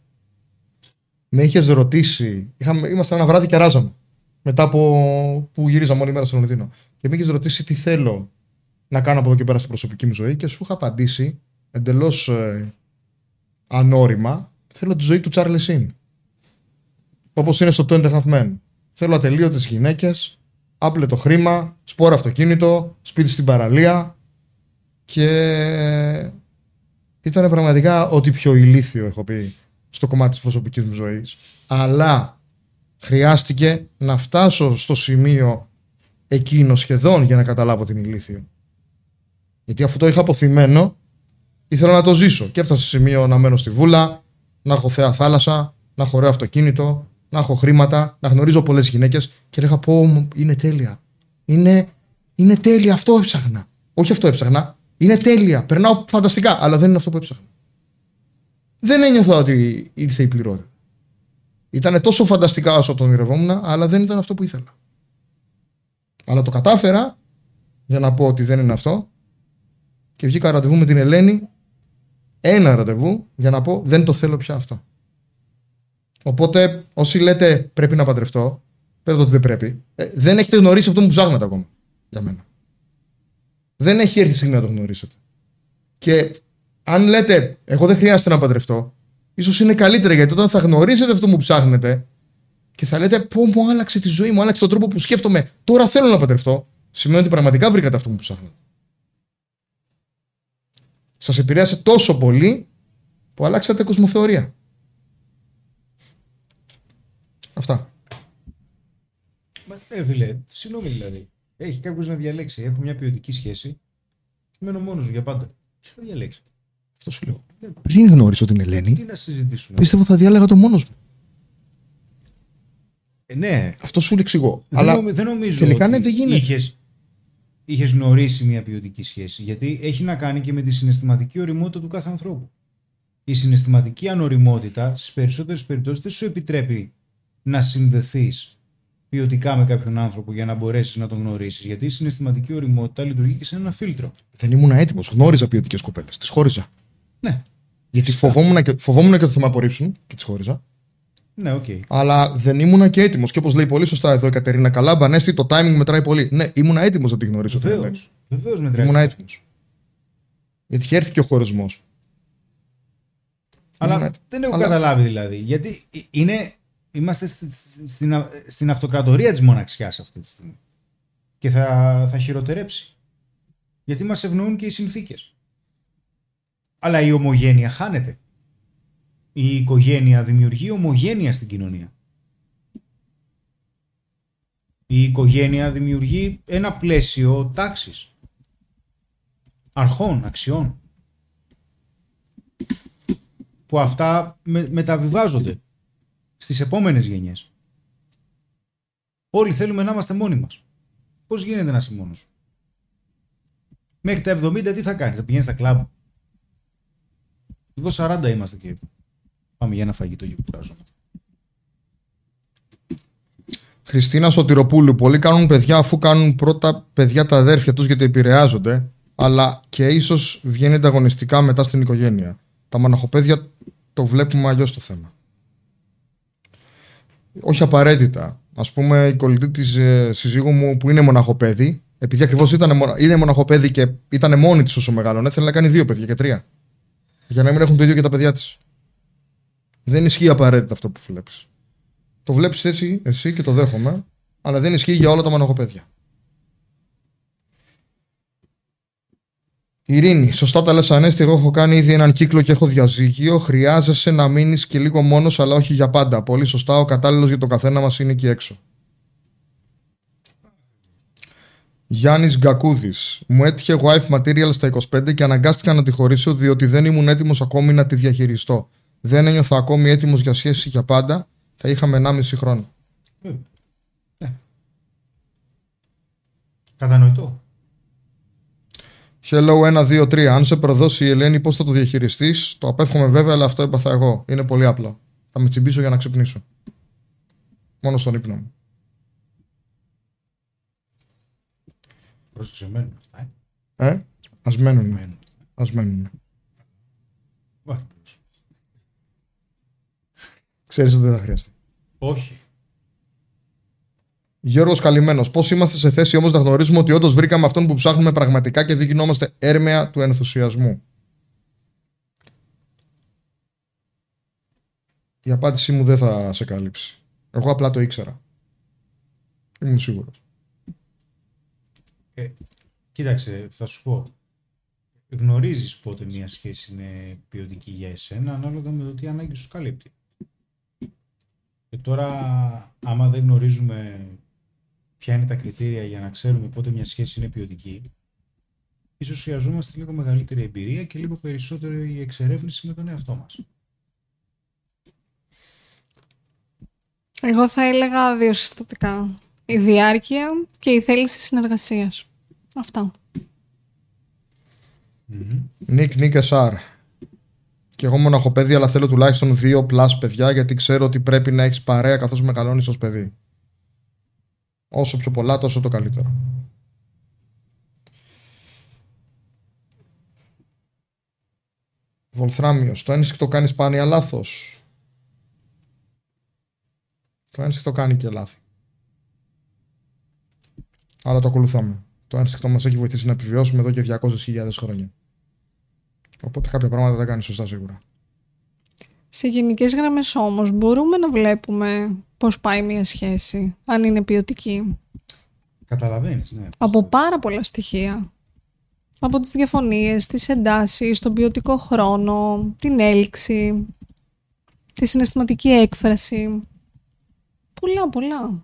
με είχες ρωτήσει. Είχαμε, ήμασταν ένα βράδυ και αράζαμε. Μετά από που γυρίζαμε όλη μέρα στο Λονδίνο. Και με είχες ρωτήσει τι θέλω να κάνω από εδώ και πέρα στην προσωπική μου ζωή και σου είχα απαντήσει εντελώς ε, ανώριμα. Θέλω τη ζωή του Τσάρλι Σιν. Όπως είναι στο 20 Half Men. Θέλω ατελείωτες γυναίκες, άπλετο χρήμα, σπόρο αυτοκίνητο, σπίτι στην παραλία. Και ήταν πραγματικά ό,τι πιο ηλίθιο έχω πει στο κομμάτι της προσωπικής μου ζωής. Αλλά χρειάστηκε να φτάσω στο σημείο εκείνο σχεδόν για να καταλάβω την ηλίθιο. Γιατί αφού το είχα αποθυμένο, ήθελα να το ζήσω. Και έφτασα σε σημείο να μένω στη βούλα, να έχω θέα θάλασσα, να έχω ωραίο αυτοκίνητο, να έχω χρήματα, να γνωρίζω πολλές γυναίκες και λέγα πω είναι τέλεια. Είναι, είναι τέλεια, αυτό έψαχνα. Όχι αυτό έψαχνα. Είναι τέλεια. Περνάω φανταστικά, αλλά δεν είναι αυτό που έψαχνα. Δεν ένιωθα ότι ήρθε η πληρότητα. Ήταν τόσο φανταστικά όσο τον ονειρευόμουν, αλλά δεν ήταν αυτό που ήθελα. Αλλά το κατάφερα για να πω ότι δεν είναι αυτό και βγήκα ραντεβού με την Ελένη ένα ραντεβού για να πω δεν το θέλω πια αυτό. Οπότε όσοι λέτε πρέπει να παντρευτώ, πέρα το ότι δεν πρέπει, ε, δεν έχετε γνωρίσει αυτό που ψάχνετε ακόμα για μένα. Δεν έχει έρθει η στιγμή να το γνωρίσετε. Και αν λέτε, εγώ δεν χρειάζεται να παντρευτώ, ίσως είναι καλύτερα γιατί όταν θα γνωρίσετε αυτό που ψάχνετε και θα λέτε, Πώ μου άλλαξε τη ζωή μου, άλλαξε τον τρόπο που σκέφτομαι, τώρα θέλω να παντρευτώ, σημαίνει ότι πραγματικά βρήκατε αυτό που ψάχνετε. Σας επηρέασε τόσο πολύ που αλλάξατε κοσμοθεωρία. Αυτά. Μα ε, φίλε, συγγνώμη δηλαδή. Έχει κάποιος να διαλέξει. Έχω μια ποιοτική σχέση και μένω μόνος μου για πάντα. Τι να διαλέξει. Αυτό σου λέω. Πριν γνώρισα την Ελένη, Τι να συζητήσουμε. πίστευα θα διάλεγα το μόνος μου. Ε, ναι, Αυτό σου εξηγώ. δεν, Αλλά νομι- δεν νομίζω τελικά ότι ναι, δεν γίνεται. Είχες, είχες γνωρίσει μια ποιοτική σχέση. Γιατί έχει να κάνει και με τη συναισθηματική οριμότητα του κάθε ανθρώπου. Η συναισθηματική ανοριμότητα στις περισσότερες περιπτώσεις δεν σου επιτρέπει να συνδεθείς ποιοτικά με κάποιον άνθρωπο για να μπορέσεις να τον γνωρίσεις. Γιατί η συναισθηματική οριμότητα λειτουργεί και σε ένα φίλτρο. Δεν ήμουν έτοιμος. Γνώριζα ποιοτικές κοπέλες. Τις χώριζα. Ναι. Γιατί φοβόμουν και, φοβόμουν και ότι θα με απορρίψουν και τις χώριζα. Ναι, οκ. Αλλά δεν ήμουν και έτοιμος. Και όπως λέει πολύ σωστά εδώ η Κατερίνα Καλάμπα, Ανέστη, το timing μετράει πολύ. Ναι, ήμουν έτοιμος να τη γνωρίσω. Βεβαίως. θέλω. Βεβαίως μετράει. Ήμουν έτοιμος. Γιατί είχε έρθει και ο χωρισμός. Αλλά Ήμουν έτοιμος. δεν έχω Αλλά- καταλάβει δηλαδή. Γιατί είναι, είμαστε στη- στη- στην, α- στην αυτοκρατορία της μοναξιάς αυτή τη στιγμή. Και θα, θα χειροτερέψει. Γιατί μας ευνοούν και οι συνθήκες. Αλλά η ομογένεια χάνεται. Η οικογένεια δημιουργεί ομογένεια στην κοινωνία. Η οικογένεια δημιουργεί ένα πλαίσιο τάξης. Αρχών, αξιών που αυτά με, μεταβιβάζονται στις επόμενες γενιές. Όλοι θέλουμε να είμαστε μόνοι μας. Πώς γίνεται να είσαι μόνος σου; Μέχρι τα 70 τι θα κάνεις, θα πηγαίνεις στα κλαμπ; Εδώ 40 είμαστε και πάμε για ένα φαγητό και κουράζομαστε. Χριστίνα Σωτηροπούλου. Πολλοί κάνουν παιδιά αφού κάνουν πρώτα παιδιά τα αδέρφια τους γιατί επηρεάζονται, αλλά και ίσως βγαίνει ανταγωνιστικά μετά στην οικογένεια. Τα μοναχοπαίδια το βλέπουμε αλλιώς το θέμα. Όχι απαραίτητα. Α πούμε, η κολλητή της συζύγου μου που είναι μοναχοπέδι, επειδή ακριβώς ήταν, μονα- είναι μοναχοπέδι και ήταν μόνη της όσο μεγάλωνε, θέλει να κάνει δύο παιδιά και τρία. Για να μην έχουν το ίδιο και τα παιδιά της. Δεν ισχύει απαραίτητα αυτό που βλέπεις. Το βλέπεις έτσι εσύ και το δέχομαι, αλλά δεν ισχύει για όλα τα μοναχοπέδια. Ειρήνη, σωστά τα λες Ανέστη, εγώ έχω κάνει ήδη έναν κύκλο και έχω διαζύγιο. Χρειάζεσαι να μείνεις και λίγο μόνος, αλλά όχι για πάντα. Πολύ σωστά, ο κατάλληλος για τον καθένα μας είναι εκεί έξω. Γιάννης Γκακούδης. Μου έτυχε wife material στα 25 και αναγκάστηκα να τη χωρίσω διότι δεν ήμουν έτοιμος ακόμη να τη διαχειριστώ. Δεν ένιωθα ακόμη έτοιμος για σχέση για πάντα. Τα είχαμε 1,5 χρόνο. Βέβαια. Ναι. Κατανοητό. Hello 1, 2, 3. Αν σε προδώσει η Ελένη, πώς θα το διαχειριστείς; Το απέφχομαι βέβαια, αλλά αυτό έπαθα εγώ. Είναι πολύ απλό. Θα με τσιμπήσω για να ξυπνήσω. Μόνο στον ύπνο μου. Πρόσεξε μένουν αυτά. Ε. Ε, ας μένουν. Μένουν. Α μένουν. Βάζει. Ξέρεις ότι δεν θα χρειαστεί. Όχι. Γιώργος Καλυμμένος. Πώς είμαστε σε θέση όμως να γνωρίζουμε ότι όντως βρήκαμε αυτόν που ψάχνουμε πραγματικά και δεν γινόμαστε έρμεα του ενθουσιασμού; Η απάντησή μου δεν θα σε καλύψει. Εγώ απλά το ήξερα. Ήμουν σίγουρος. Κοίταξε, θα σου πω. Γνωρίζεις πότε μια σχέση είναι ποιοτική για εσένα ανάλογα με το τι ανάγκη σου καλύπτει. Και τώρα, άμα δεν γνωρίζουμε ποια είναι τα κριτήρια για να ξέρουμε πότε μια σχέση είναι ποιοτική, ίσως χρειαζόμαστε λίγο μεγαλύτερη εμπειρία και λίγο περισσότερη εξερεύνηση με τον εαυτό μας. Εγώ θα έλεγα δύο συστατικά. Η διάρκεια και η θέληση συνεργασίας. Αυτά. Νίκ Νίκ Εσάρ. Και εγώ μοναχοπαίδι, αλλά θέλω τουλάχιστον δύο plus παιδιά γιατί ξέρω ότι πρέπει να έχεις παρέα καθώς μεγαλώνεις ως παιδί. Όσο πιο πολλά, τόσο το καλύτερο. Βολφράμιος. Το ένστικτο κάνει σπάνια λάθος. Το ένσυκτο κάνει και λάθη. Αλλά το ακολουθάμε. Το ένσυκτο μας έχει βοηθήσει να επιβιώσουμε εδώ και 200.000 χρόνια. Οπότε κάποια πράγματα τα κάνει σωστά σίγουρα. Σε γενικές γραμμές όμως μπορούμε να βλέπουμε πώς πάει μια σχέση, αν είναι ποιοτική; Καταλαβαίνεις, ναι. Από πάρα πολλά στοιχεία. Από τις διαφωνίες, τις εντάσεις, τον ποιοτικό χρόνο, την έλξη, τη συναισθηματική έκφραση. Πολλά, πολλά.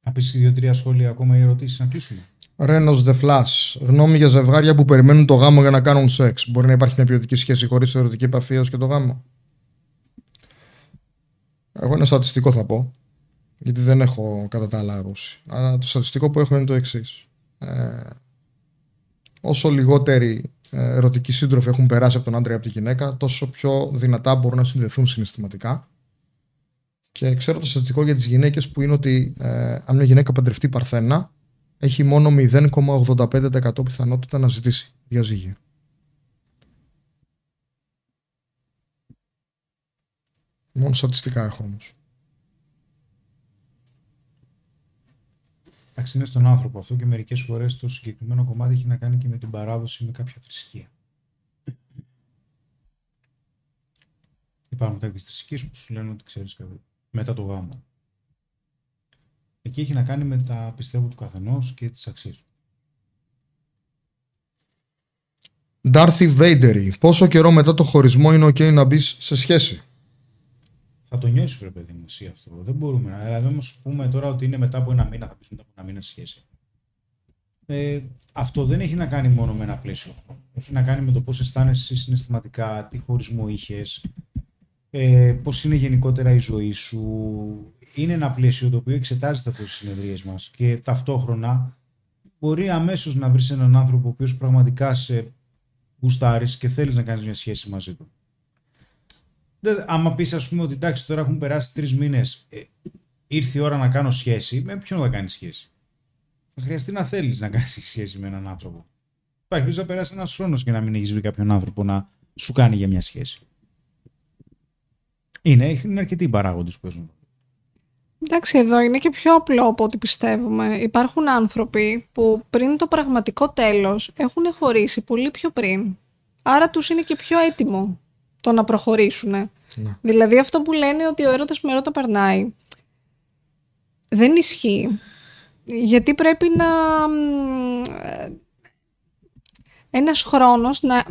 Να πεις δύο-τρία σχόλια ακόμα ή ερωτήσεις να κλείσουμε; Ρένο The Flash. Γνώμη για ζευγάρια που περιμένουν το γάμο για να κάνουν σεξ. Μπορεί να υπάρχει μια ποιοτική σχέση χωρίς ερωτική επαφή έως και το γάμο. Εγώ ένα στατιστικό θα πω. Γιατί δεν έχω κατά τα άλλα άποψη. Αλλά το στατιστικό που έχω είναι το εξής. Ε, όσο λιγότεροι ε, ερωτικοί σύντροφοι έχουν περάσει από τον άντρα ή από τη γυναίκα, τόσο πιο δυνατά μπορούν να συνδεθούν συναισθηματικά Και ξέρω το στατιστικό για τις γυναίκες που είναι ότι ε, αν μια γυναίκα παντρευτεί παρθένα, έχει μόνο 0,85% πιθανότητα να ζητήσει διαζύγιο. Μόνο στατιστικά έχω όμως. Εντάξει, είναι στον άνθρωπο αυτό και μερικές φορές το συγκεκριμένο κομμάτι έχει να κάνει και με την παράδοση με κάποια θρησκεία. Υπάρχουν κάποιες θρησκείες που σου λένε ότι ξέρεις μετά το γάμο. Εκεί έχει να κάνει με τα πιστεύω του καθενός και τις αξίες του. Darth Vader, πόσο καιρό μετά το χωρισμό είναι ok να μπεις σε σχέση; Θα το νιώσεις, βρε παιδί μου, εσύ αυτό. Δεν μπορούμε να. Δηλαδή, όμως πούμε τώρα ότι είναι μετά από ένα μήνα, θα πεις μετά από ένα μήνα σχέση. Ε, αυτό δεν έχει να κάνει μόνο με ένα πλαίσιο Έχει να κάνει με το πώς αισθάνεσαι συναισθηματικά, τι χωρισμό είχες, ε, πώς είναι γενικότερα η ζωή σου; Είναι ένα πλαίσιο το οποίο εξετάζεται αυτό στι συνεδρίες μας και ταυτόχρονα μπορεί αμέσως να βρεις έναν άνθρωπο ο οποίος πραγματικά σε γουστάρεις και θέλεις να κάνεις μια σχέση μαζί του. Δεν, άμα πεις, ας πούμε, ότι εντάξει, τώρα έχουν περάσει τρεις μήνες, ε, ήρθε η ώρα να κάνω σχέση, με ποιον θα κάνεις σχέση; Θα χρειαστεί να θέλεις να κάνεις σχέση με έναν άνθρωπο. Υπάρχει να περάσει ένας χρόνος και να μην έχεις βρει κάποιον άνθρωπο να σου κάνει για μια σχέση. Είναι, είναι αρκετοί οι παράγοντες που παίζουν. Εντάξει, εδώ είναι και πιο απλό από ό,τι πιστεύουμε. Υπάρχουν άνθρωποι που πριν το πραγματικό τέλος έχουν χωρίσει πολύ πιο πριν. Άρα τους είναι και πιο έτοιμο το να προχωρήσουν. Ναι. Δηλαδή αυτό που λένε ότι ο έρωτας με έρωτα περνάει δεν ισχύει. Γιατί πρέπει να... ένας χρόνος να,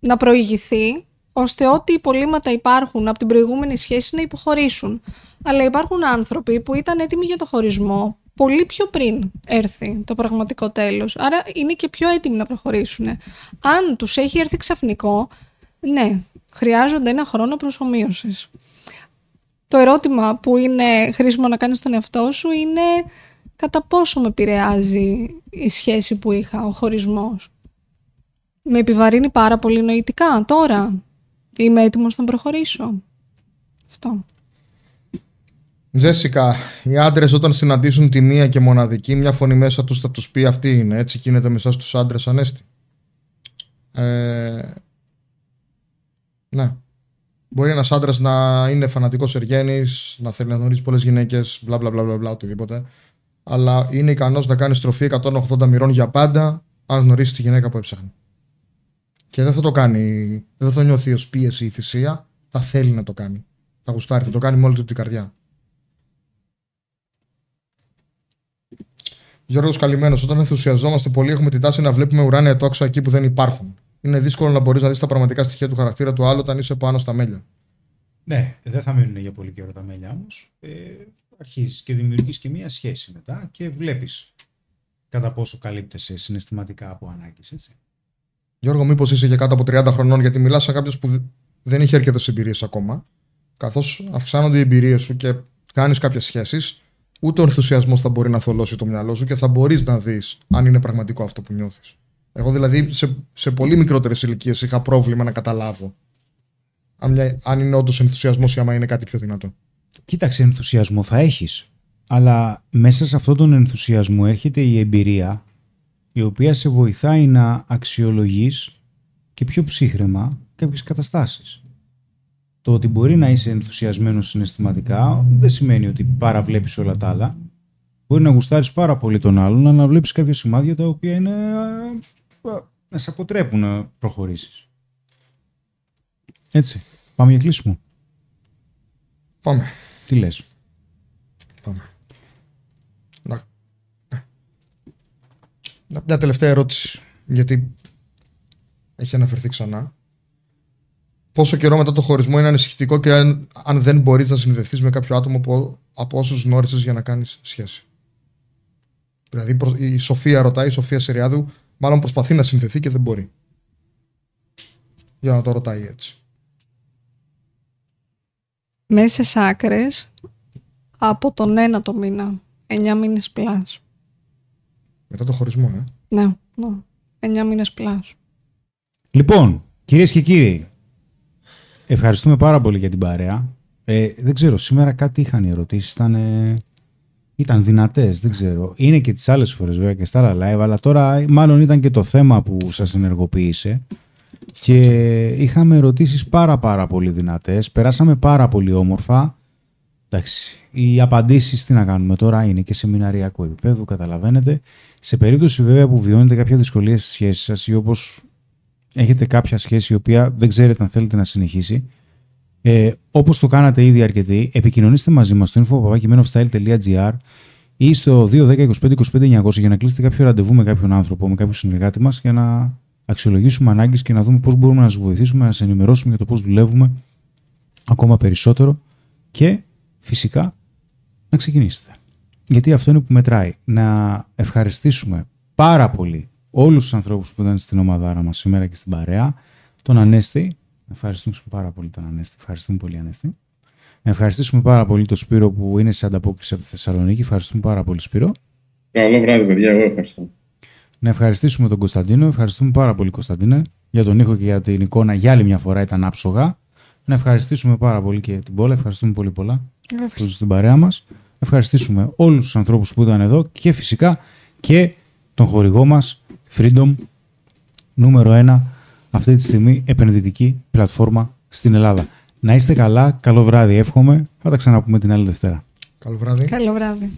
να προηγηθεί ώστε ό,τι υπολείμματα υπάρχουν από την προηγούμενη σχέση να υποχωρήσουν. Αλλά υπάρχουν άνθρωποι που ήταν έτοιμοι για το χωρισμό πολύ πιο πριν έρθει το πραγματικό τέλος. Άρα είναι και πιο έτοιμοι να προχωρήσουν. Αν τους έχει έρθει ξαφνικό, ναι, χρειάζονται ένα χρόνο προσωμείωσης. Το ερώτημα που είναι χρήσιμο να κάνεις στον εαυτό σου είναι κατά πόσο με επηρεάζει η σχέση που είχα, ο χωρισμός. Με επιβαρύνει πάρα πολύ νοητικά τώρα. Είμαι έτοιμος να προχωρήσω. Αυτό. Τζέσικα, οι άντρες όταν συναντήσουν τη μία και μοναδική, μια φωνή μέσα τους θα τους πει αυτή είναι. Έτσι γίνεται με εσάς τους άντρες, Ανέστη. Ε, ναι. Μπορεί ένας άντρας να είναι φανατικός εργένη, να θέλει να γνωρίζει πολλές γυναίκες, μπλα μπλα μπλα μπλα, οτιδήποτε. Αλλά είναι ικανός να κάνει στροφή 180 μοιρών για πάντα, αν γνωρίσει τη γυναίκα που έψαχνε. Και δεν θα το κάνει, δεν θα το νιώθει ως πίεση ή θυσία, θα θέλει να το κάνει. Θα γουστάρει, θα το κάνει με όλη του την καρδιά. Γιώργος καλυμμένος. Όταν ενθουσιαζόμαστε πολύ, έχουμε την τάση να βλέπουμε ουράνια τόξα εκεί που δεν υπάρχουν είναι δύσκολο να μπορείς να δεις τα πραγματικά στοιχεία του χαρακτήρα του άλλου όταν είσαι πάνω στα μέλια. Ναι, δεν θα μείνουν για πολύ καιρό τα μέλια όμως. Ε, Αρχίζεις και δημιουργείς και μία σχέση μετά και βλέπεις κατά πόσο καλύπτεσαι συναισθηματικά από ανάγκες, έτσι. Γιώργο, μήπως είσαι για κάτω από 30 χρονών, γιατί μιλάς σαν κάποιος που δεν έχει αρκετές εμπειρίες ακόμα. Καθώς αυξάνονται οι εμπειρίες σου και κάνεις κάποιες σχέσεις, ούτε ο ενθουσιασμός θα μπορεί να θολώσει το μυαλό σου και θα μπορείς να δεις αν είναι πραγματικό αυτό που νιώθεις. Εγώ δηλαδή σε, σε πολύ μικρότερες ηλικίες είχα πρόβλημα να καταλάβω αν, μια, αν είναι όντως ενθουσιασμός ή άμα είναι κάτι πιο δυνατό. Κοίταξε, ενθουσιασμό θα έχεις. Αλλά μέσα σε αυτόν τον ενθουσιασμό έρχεται η εμπειρία η οποία σε βοηθάει να αξιολογείς και πιο ψύχρεμα κάποιες καταστάσεις. Το ότι μπορεί να είσαι ενθουσιασμένος συναισθηματικά δεν σημαίνει ότι παραβλέπεις όλα τα άλλα. Μπορεί να γουστάρεις πάρα πολύ τον άλλον, αλλά να βλέπεις κάποια σημάδια τα οποία είναι να σε αποτρέπουν να προχωρήσεις. Έτσι. Πάμε για κλείσιμο. Πάμε. Τι λες; Πάμε. Να. Μια τελευταία ερώτηση, γιατί έχει αναφερθεί ξανά. Πόσο καιρό μετά το χωρισμό είναι ανησυχητικό και αν, αν δεν μπορείς να συνδεθείς με κάποιο άτομο από, από όσους γνώρισες για να κάνεις σχέση; Δηλαδή η Σοφία ρωτάει, η Σοφία Σεριάδου, Μάλλον προσπαθεί να συνθεθεί και δεν μπορεί. Για να το ρωτάει έτσι. Μέσα σε άκρες από τον ένα το μήνα. 9 μήνες πλάς. Μετά το χωρισμό, ε. Ναι, ναι. 9 μήνες πλάς. Λοιπόν, κυρίες και κύριοι, ευχαριστούμε πάρα πολύ για την παρέα. Ε, δεν ξέρω, σήμερα κάτι είχαν οι ερωτήσεις. Ήταν, ε, ήταν δυνατές, δεν ξέρω. Είναι και τις άλλες φορές βέβαια και στα άλλα live, αλλά τώρα μάλλον ήταν και το θέμα που σας ενεργοποίησε. Και είχαμε ερωτήσεις πάρα πάρα πολύ δυνατές. Περάσαμε πάρα πολύ όμορφα. Εντάξει, οι απαντήσεις τι να κάνουμε τώρα είναι και σεμιναριακό επίπεδο, καταλαβαίνετε. Σε περίπτωση βέβαια που βιώνετε κάποια δυσκολία στη σχέση σας ή όπως έχετε κάποια σχέση η οποία δεν ξέρετε αν θέλετε να συνεχίσει, ε, όπως το κάνατε ήδη αρκετοί, επικοινωνήστε μαζί μας στο info.menofstyle.gr ή στο 210 25 25 900 για να κλείσετε κάποιο ραντεβού με κάποιον άνθρωπο, με κάποιο συνεργάτη μας για να αξιολογήσουμε ανάγκες και να δούμε πώς μπορούμε να σας βοηθήσουμε, να σας ενημερώσουμε για το πώς δουλεύουμε ακόμα περισσότερο και φυσικά να ξεκινήσετε. Γιατί αυτό είναι που μετράει. Να ευχαριστήσουμε πάρα πολύ όλους τους ανθρώπους που ήταν στην ομαδάρα μας σήμερα και στην παρέα. Τον Ανέστη. Ευχαριστούμε πάρα πολύ τον Ανέστη. Ευχαριστούμε πολύ Ανέστη. Να ευχαριστήσουμε πάρα πολύ τον Σπύρο που είναι σε ανταπόκριση από τη Θεσσαλονίκη. Ευχαριστούμε πάρα πολύ Σπύρο. Καλό βράδυ παιδιά, εγώ ευχαριστώ. Να ευχαριστήσουμε τον Κωνσταντίνο. Ευχαριστούμε πάρα πολύ Κωνσταντίνε για τον ήχο και για την εικόνα. Για άλλη μια φορά ήταν άψογα. Να ευχαριστήσουμε πάρα πολύ και την Πόλα. Ευχαριστούμε πολύ πολλά που στην παρέα μας. Ευχαριστήσουμε όλους τους ανθρώπους που ήταν εδώ και φυσικά και τον χορηγό μας Freedom νούμερο 1 αυτή τη στιγμή επενδυτική πλατφόρμα στην Ελλάδα. Να είστε καλά, καλό βράδυ εύχομαι, θα τα ξαναπούμε την άλλη Δευτέρα. Καλό βράδυ. Καλό βράδυ.